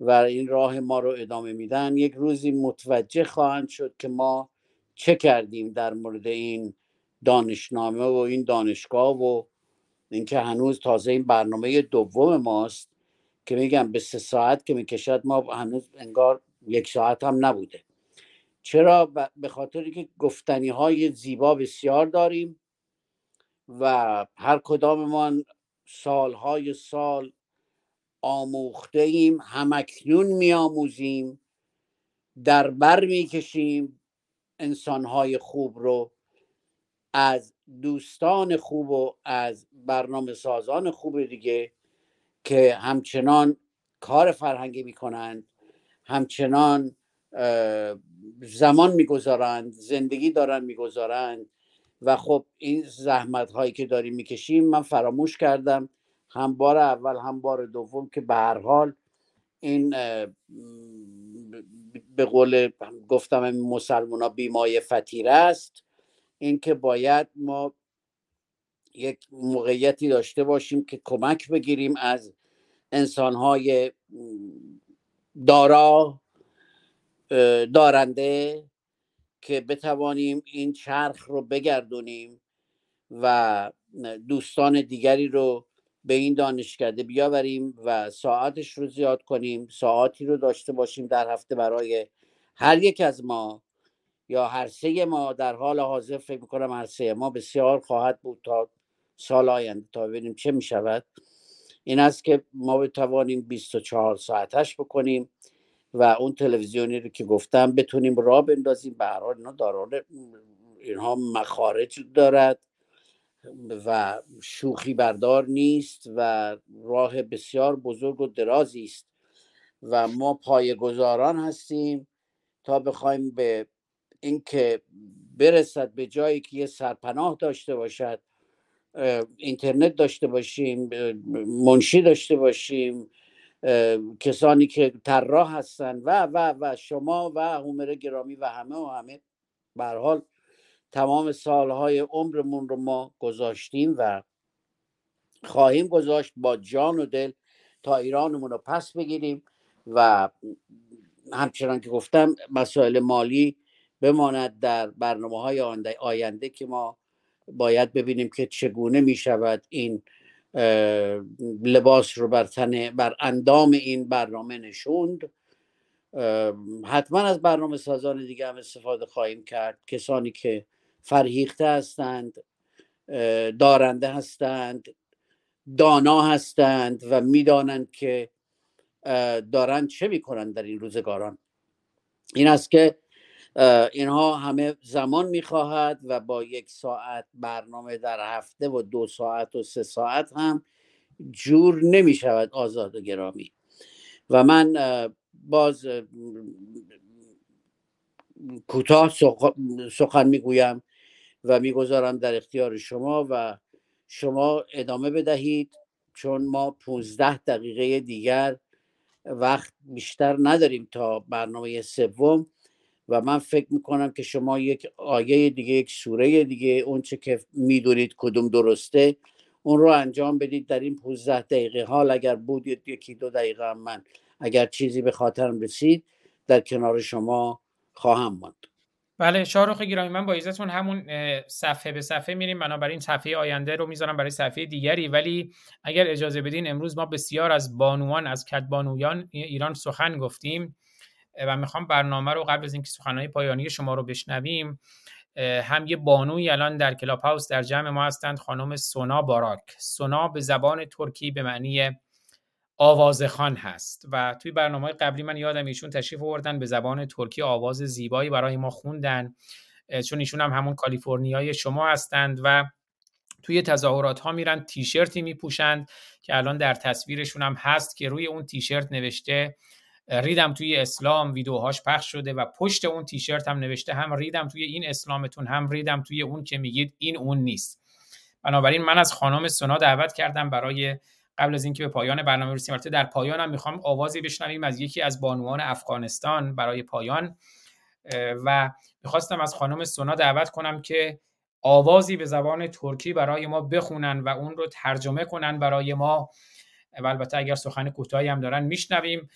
و این راه ما رو ادامه میدن. یک روزی متوجه خواهند شد که ما چه کردیم در مورد این دانشنامه و این دانشگاه و اینکه هنوز تازه این برنامه دوم ماست که میگم به سه ساعت که می‌کشد ما هنوز انگار یک ساعت هم نبوده. چرا به خاطری که گفتنی های زیبا بسیار داریم و هر کداممان سالهای سال آموخته ایم همکنون میآموزیم در بر می‌کشیم انسانهای خوب رو از دوستان خوب و از برنامه سازان خوب دیگه که همچنان کار فرهنگی می‌کنند همچنان زمان می‌گذارند زندگی دارن می‌گذارند و خب این زحمت هایی که داریم می‌کشیم من فراموش کردم هم بار اول هم بار دوم که به هر حال این به قول گفتم مسلمان ها بیمای فتیره است. اینکه باید ما یک موقعیتی داشته باشیم که کمک بگیریم از انسانهای دارا دارنده که بتوانیم این چرخ رو بگردونیم و دوستان دیگری رو به این دانشکده بیاوریم و ساعتش رو زیاد کنیم ساعتی رو داشته باشیم در هفته برای هر یک از ما یا هر سه ما. در حال حاضر فکر می‌کنم هر سه ما بسیار خواهد بود تا سال آینده تا ببینیم چه می‌شود. این است که ما بتوانیم 24 ساعتش بکنیم. و اون تلویزیونی رو که گفتم بتونیم راه بندازیم. به هر حال اینا داران اینها مخارج دارد و شوخی بردار نیست و راه بسیار بزرگ و درازی است. و ما پایه‌گذاران هستیم تا بخوایم به اینکه برسد به جایی که یه سرپناه داشته باشد اینترنت داشته باشیم منشی داشته باشیم کسانی که طراح هستن و و و شما و هومر گرامی و همه و همه. به حال تمام سالهای عمرمون رو ما گذاشتیم و خواهیم گذاشت با جان و دل تا ایرانمون رو پس بگیریم و همچنان که گفتم مسائل مالی بماند در برنامه های آینده که ما باید ببینیم که چگونه می شود این لباس رو بر تن بر اندام این برنامه نشوند. حتما از برنامه سازان دیگه هم استفاده خواهیم کرد. کسانی که فرهیخته هستند دارنده هستند دانا هستند و می‌دانند که دارند چه می‌کنند در این روزگاران. این است که اینها همه زمان می‌خواهد و با یک ساعت برنامه در هفته و دو ساعت و سه ساعت هم جور نمی شود آزاد و گرامی. و من باز کوتاه سخن می‌گویم و می‌گذارم در اختیار شما و شما ادامه بدهید چون ما 15 دقیقه دیگر وقت بیشتر نداریم تا برنامه سوم و من فکر می‌کنم که شما یک آیه دیگه یک سوره دیگه اونچه که می‌دونید کدوم درسته اون رو انجام بدید در این 15 دقیقه. حال اگر بود یکی دو دقیقه هم من اگر چیزی به خاطرم رسید در کنار شما خواهم ماند. بله شاروخ گرامی من با ایزتون همون صفحه به صفحه میریم. بنابراین صفحه آینده رو می‌ذارم برای صفحه دیگری. ولی اگر اجازه بدین امروز ما بسیار از بانوان از کدبانویان ایران سخن گفتیم. و می‌خوام برنامه رو قبل از اینکه سخنهای پایانی شما رو بشنویم هم یه بانوی الان در Clubhouse در جمع ما هستند خانم سونا باراک. سونا به زبان ترکی به معنی آوازخان هست و توی برنامه قبلی من یادم ایشون تشریف آوردن به زبان ترکی آواز زیبایی برای ما خوندن چون ایشون هم همون کالیفرنیای شما هستند و توی تظاهرات ها میرن تیشرتی میپوشند که الان در تصویرشون هم هست که روی اون تیشرت نوشته ریدم توی اسلام ویدیوهاش پخش شده و پشت اون تیشرت هم نوشته هم ریدم توی این اسلامتون هم ریدم توی اون که میگید این اون نیست. بنابراین من از خانم سنا دعوت کردم برای قبل از اینکه به پایان برنامه رسیم. البته در پایان هم می‌خوام آوازی بشنویم از یکی از بانوان افغانستان برای پایان. و می‌خواستم از خانم سونا دعوت کنم که آوازی به زبان ترکی برای ما بخونن و اون رو ترجمه کنن برای ما. و البته اگر سخن کوتاهی هم دارن میشنویم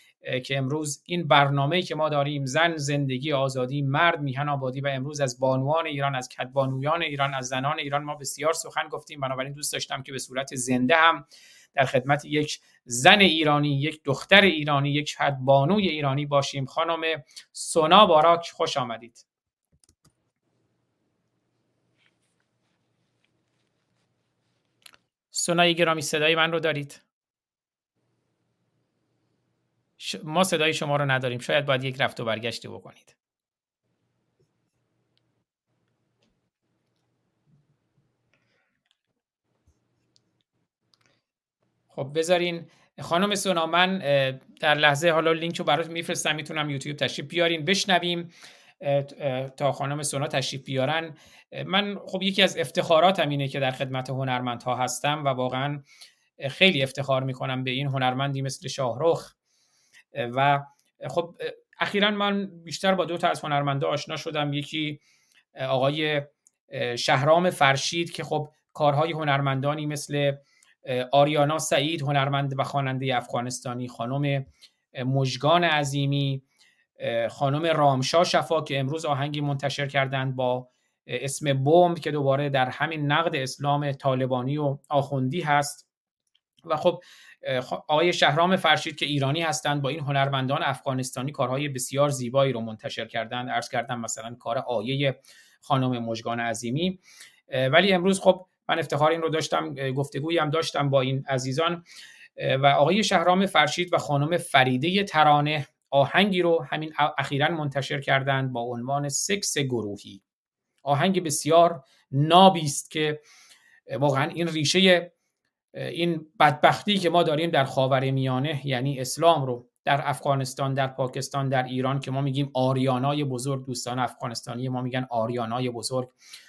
که امروز این برنامه‌ای که ما داریم زن زندگی آزادی مرد میهن آبادی و امروز از بانوان ایران از کدبانویان ایران از زنان ایران ما بسیار سخن گفتیم. بنابراین دوست داشتم که به صورت زنده هم در خدمت یک زن ایرانی یک دختر ایرانی یک بانوی ایرانی باشیم. خانم سونا باراک خوش آمدید. سونای گرامی صدای من رو دارید؟ ما صدای شما رو نداریم. شاید باید یک رفت و برگشتی بکنید. خب بذارین. خانم سونا من در لحظه حالا لینک رو برات میفرستم می‌تونم یوتیوب تشریف بیارین. بشنویم تا خانم سونا تشریف بیارن. من خب یکی از افتخاراتم اینه که در خدمت هنرمندها هستم و واقعا خیلی افتخار می‌کنم به این هنرمندی مثل شاهرخ. و خب اخیرا من بیشتر با دو تا از هنرمنده آشنا شدم. یکی آقای شهرام فرشید که خب کارهای هنرمندانی مثل آریانا سعید هنرمند و خواننده افغانستانی خانم مجگان عظیمی خانم رامشا شفا که امروز آهنگی منتشر کردند با اسم بومب که دوباره در همین نقد اسلام طالبانی و آخوندی هست. و خب آقای شهرام فرشید که ایرانی هستند با این هنرمندان افغانستانی کارهای بسیار زیبایی رو منتشر کردند. عرض کردم مثلا کار آیه خانم مجگان عظیمی. ولی امروز خب من افتخار این رو داشتم گفتگویی هم داشتم با این عزیزان. و آقای شهرام فرشید و خانم فریده ترانه آهنگی رو همین اخیرا منتشر کردند با عنوان سکس گروهی. آهنگ بسیار نابی است که واقعا این ریشه این بدبختی که ما داریم در خاور میانه یعنی اسلام رو در افغانستان در پاکستان در ایران که ما میگیم آریانای بزرگ دوستان افغانستانی ما میگن آریانای بزرگ.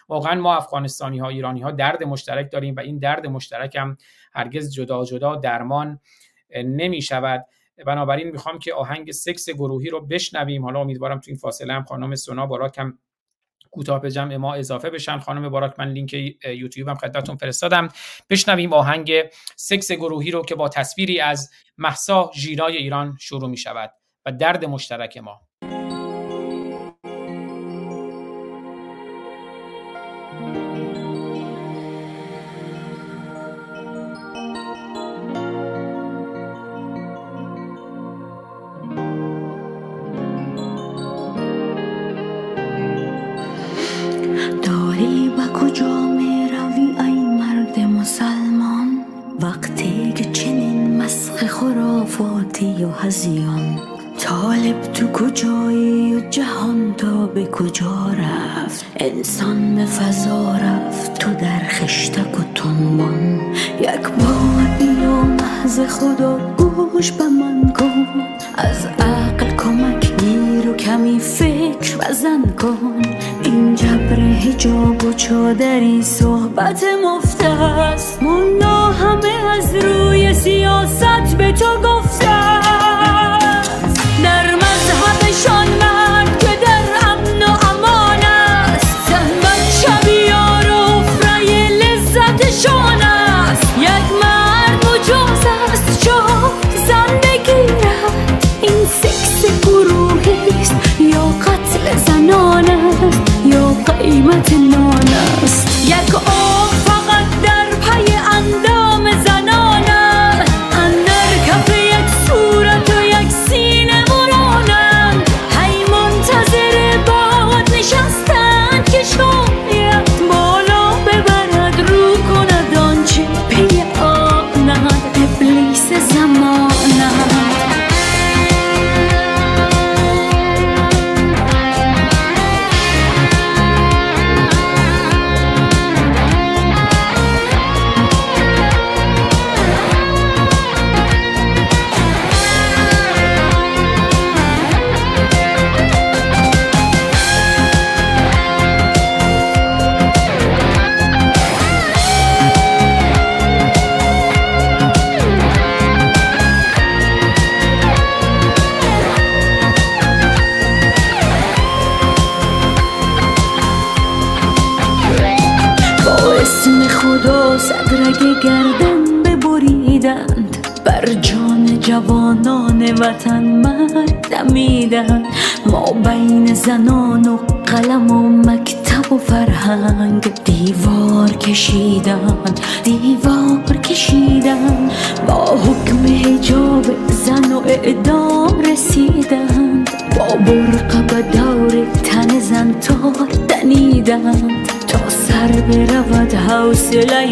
واقعا ما افغانستانی ها ایرانی ها درد مشترک داریم و این درد مشترک هم هرگز جدا جدا درمان نمی شود بنابراین می‌خوام که آهنگ سکس گروهی رو بشنویم. حالا امیدوارم تو این فاصله هم خانم سونا باراک هم کوتاه به جمع ما اضافه بشن. خانم باراک من لینک یوتیوب هم خدمتتون فرستادم. بشنویم آهنگ سکس گروهی رو که با تصویری از محسا ژیرای ایران شروع می شود و درد مشترک ما. هزیان طالب تو کجایی و جهان تا به کجا رفت؟ انسان به فضا رفت تو در خشتک و تنبان. یک بار بیا محض خدا گوش به من کن. از عقل کمک گیر و کمی فکر بزن کن. این جبر هجاب و چادری صحبت مفته است. مونا همه از روی سیاست به تو گفته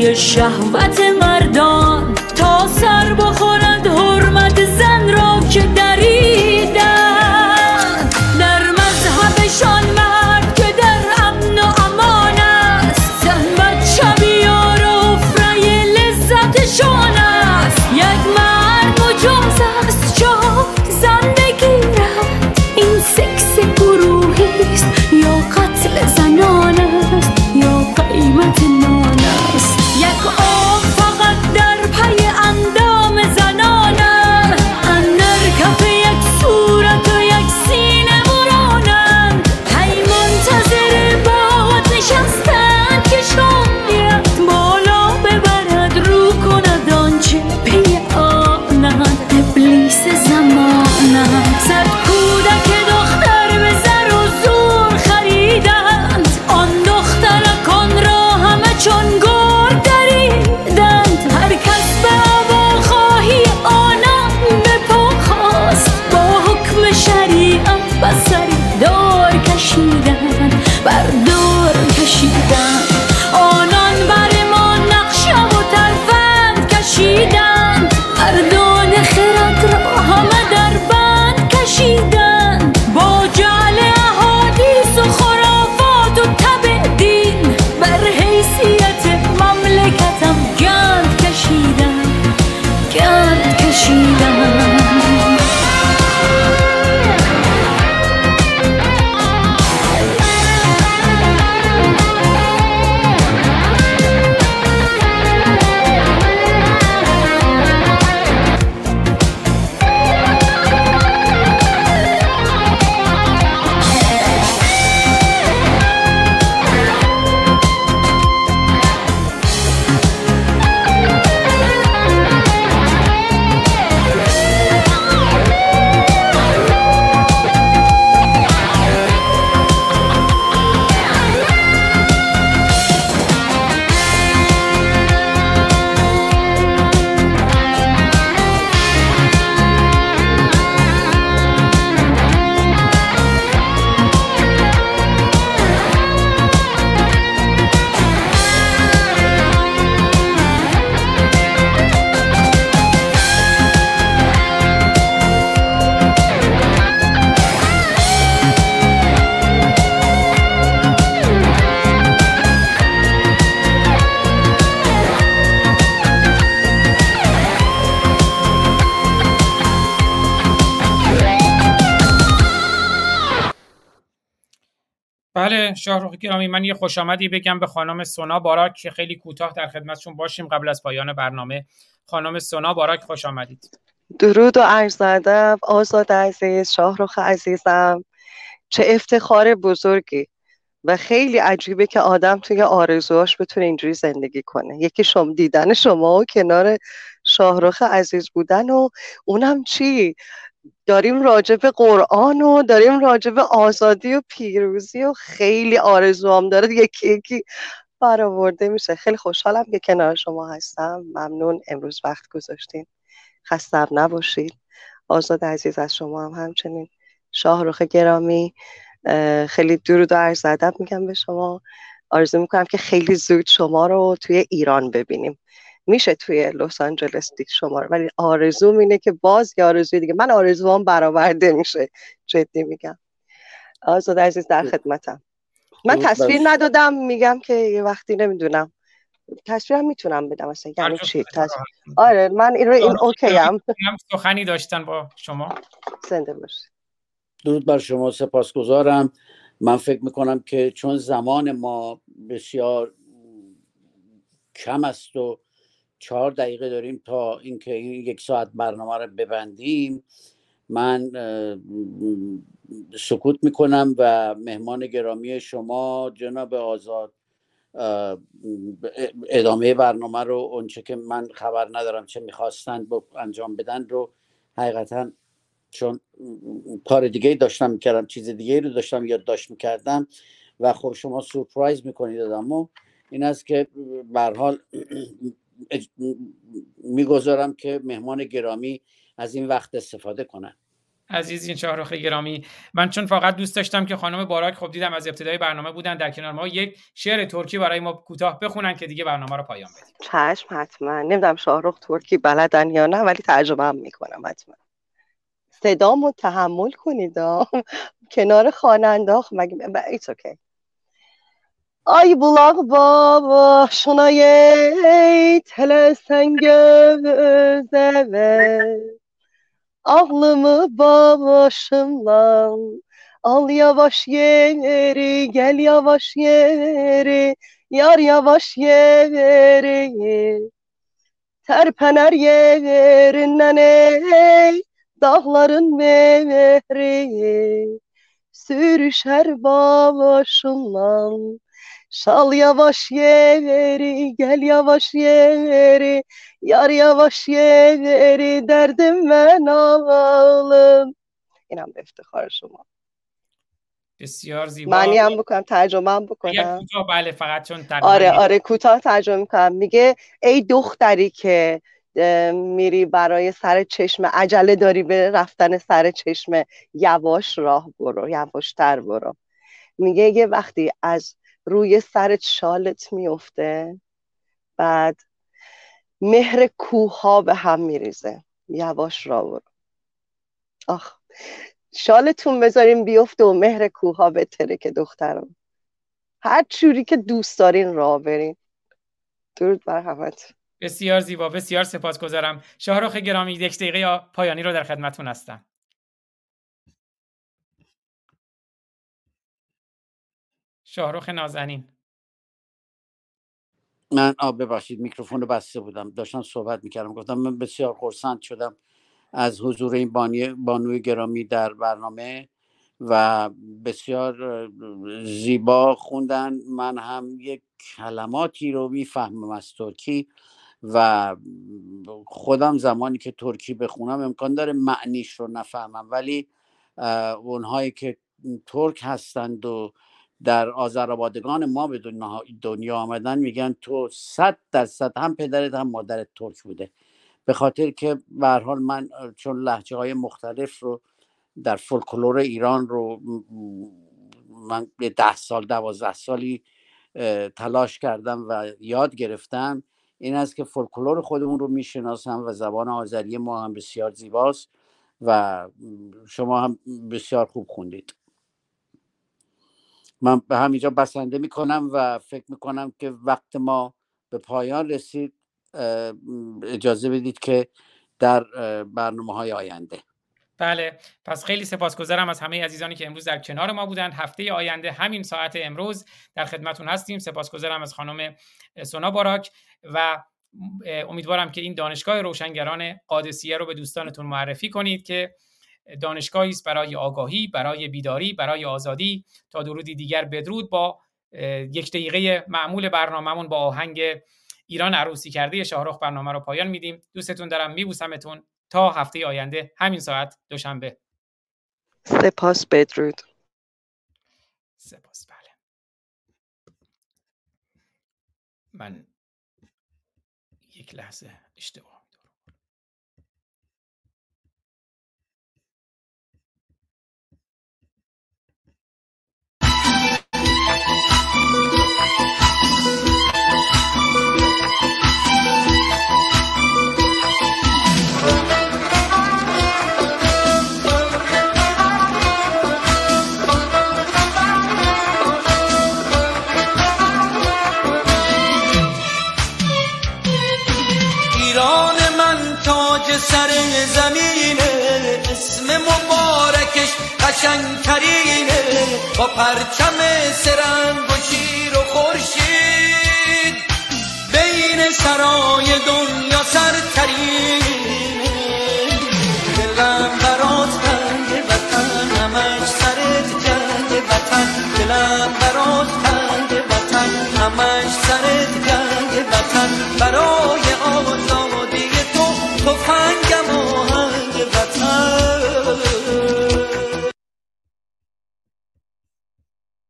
شهوت گرامی من یه خوش آمدی بگم به خانم سونا باراک که خیلی کوتاه در خدمتشون باشیم قبل از پایان برنامه. خانم سونا باراک خوش آمدید. درود و عرض ادب. آزاد عزیز شاهرخ عزیزم. چه افتخار بزرگی و خیلی عجیبه که آدم توی آرزوهاش بتونه اینجوری زندگی کنه. یکی شما دیدن شما و کنار شاهرخ عزیز بودن و اونم چی؟ داریم راجع به قرآن و داریم راجع به آزادی و پیروزی و خیلی آرزوام داره. یکی یکی برآورده میشه. خیلی خوشحالم که کنار شما هستم. ممنون. امروز وقت گذاشتین. خستم نباشید آزاد عزیز از شما هم همچنین. شاهرخ گرامی خیلی درود و عرض ادب میگم به شما. آرزو می‌کنم که خیلی زود شما رو توی ایران ببینیم. میشه توی لس آنجلس دید شما رو. ولی آرزو اینه که باز یه آرزوی دیگه. من آرزوام برآورده میشه. جدی میگم. آزاد عزیز در خدمتم. من تصویر ندادم. میگم که یه وقتی نمی‌دونم. تصویرم می‌تونم بدم مثلا یعنی چی؟ تصویر. آره من این رو این اوکی ام. سخنی داشتن با شما. زنده باشید درود بر شما سپاسگزارم. من فکر می‌کنم که چون زمان ما بسیار کم است و چهار دقیقه داریم تا اینکه این یک ساعت برنامه رو ببندیم. من سکوت می‌کنم و مهمان گرامی شما جناب آزاد ادامه برنامه رو اونچه که من خبر ندارم چه می‌خواستن انجام بدن رو حقیقتا چون کار دیگه داشتم می‌کردم چیز دیگه رو داشتم یادداشت می‌کردم و خب شما سورپرایز می‌کنید آدمو. این است که به حال می‌گذارم که مهمان گرامی از این وقت استفاده کنن. عزیزین شاهرخ گرامی من چون فقط دوست داشتم که خانم باراک خب دیدم از ابتدای برنامه بودن در کنار ما یک شعر ترکی برای ما کوتاه بخونن که دیگه برنامه رو پایان بدیم. چشم حتما. نمی‌دونم شاهرخ ترکی بلدن یا نه ولی ترجمه هم می‌کنم حتما. صدامو تحمل کنید کنار خواننده مگه ایتس اوکی Ay bulak başına yet hele sen göze ver Aklımı başımdan al yavaş yeri gel yavaş yeri Yar yavaş yeri. Terpener yerinden ey dağların mehri. Sürüşer başımdan Şal yavaş yeri, gel yavaş yeri, yar yavaş yeri, derdim ben ağlım. اینم به افتخار شما بسیار زیبا. معنی هم بکنم ترجمه هم بکنم بله فقط چون آره آره کوتاه ترجمه می‌کنم. میگه ای دختری که میری برای سر چشم عجله داری به رفتن سر چشم یواش راه برو یواشتر برو. میگه یه وقتی از روی سرت شالت میفته بعد مهر کوه ها به هم میریزه. یواش را برو. آخ شالتون بذاریم بیفته و مهر کوه ها بتره که دخترم هر چوری که دوست دارین را برین. درود بر همت بسیار زیبا بسیار سپاسگزارم. شاهرخ گرامی یک دقیقه پایانی رو در خدمتتون هستم. شاهروخ نازنین. من آ ببخشید میکروفون رو بسته بودم. داشتم صحبت می‌کردم. گفتم من بسیار خورسند شدم از حضور این بانی بانوی گرامی در برنامه و بسیار زیبا خوندن. من هم یک کلماتی رو می‌فهمم از ترکی و خودم زمانی که ترکی بخونم امکان داره معنیش رو نفهمم. ولی اونهایی که ترک هستند و در آذربایجان ما به دنیا آمدن میگن تو صد درصد هم پدرت هم مادرت ترک بوده. به خاطر که به حال من چون لحجه های مختلف رو در فولکلور ایران رو من ده سال دوازده سالی تلاش کردم و یاد گرفتم این است که فولکلور خودمون رو می‌شناسم و زبان آذری ما هم بسیار زیباست و شما هم بسیار خوب خوندید. من به همینجا بسنده می‌کنم و فکر می‌کنم که وقت ما به پایان رسید اجازه بدید که در برنامه های آینده. بله پس خیلی سپاسگزارم از همه عزیزانی که امروز در کنار ما بودند. هفته آینده همین ساعت امروز در خدمتون هستیم. سپاسگزارم از خانم سونا باراک و امیدوارم که این دانشگاه روشنگران قادسیه رو به دوستانتون معرفی کنید که دانشگاهی است برای آگاهی برای بیداری برای آزادی. تا درودی دیگر بدرود با یک دقیقه معمول برنامهمون با آهنگ ایران عروسی کرده شاهرخ برنامه رو پایان میدیم. دوستتون دارم میبوسمتون تا هفته آینده همین ساعت دوشنبه. سپاس بدرود. سپاس بله. من یک لحظه اشتباه سر مبارکش قشنگترینه با پرچم سرنگ و شیر و خورشید بین سرای دنیا سرترینه دلم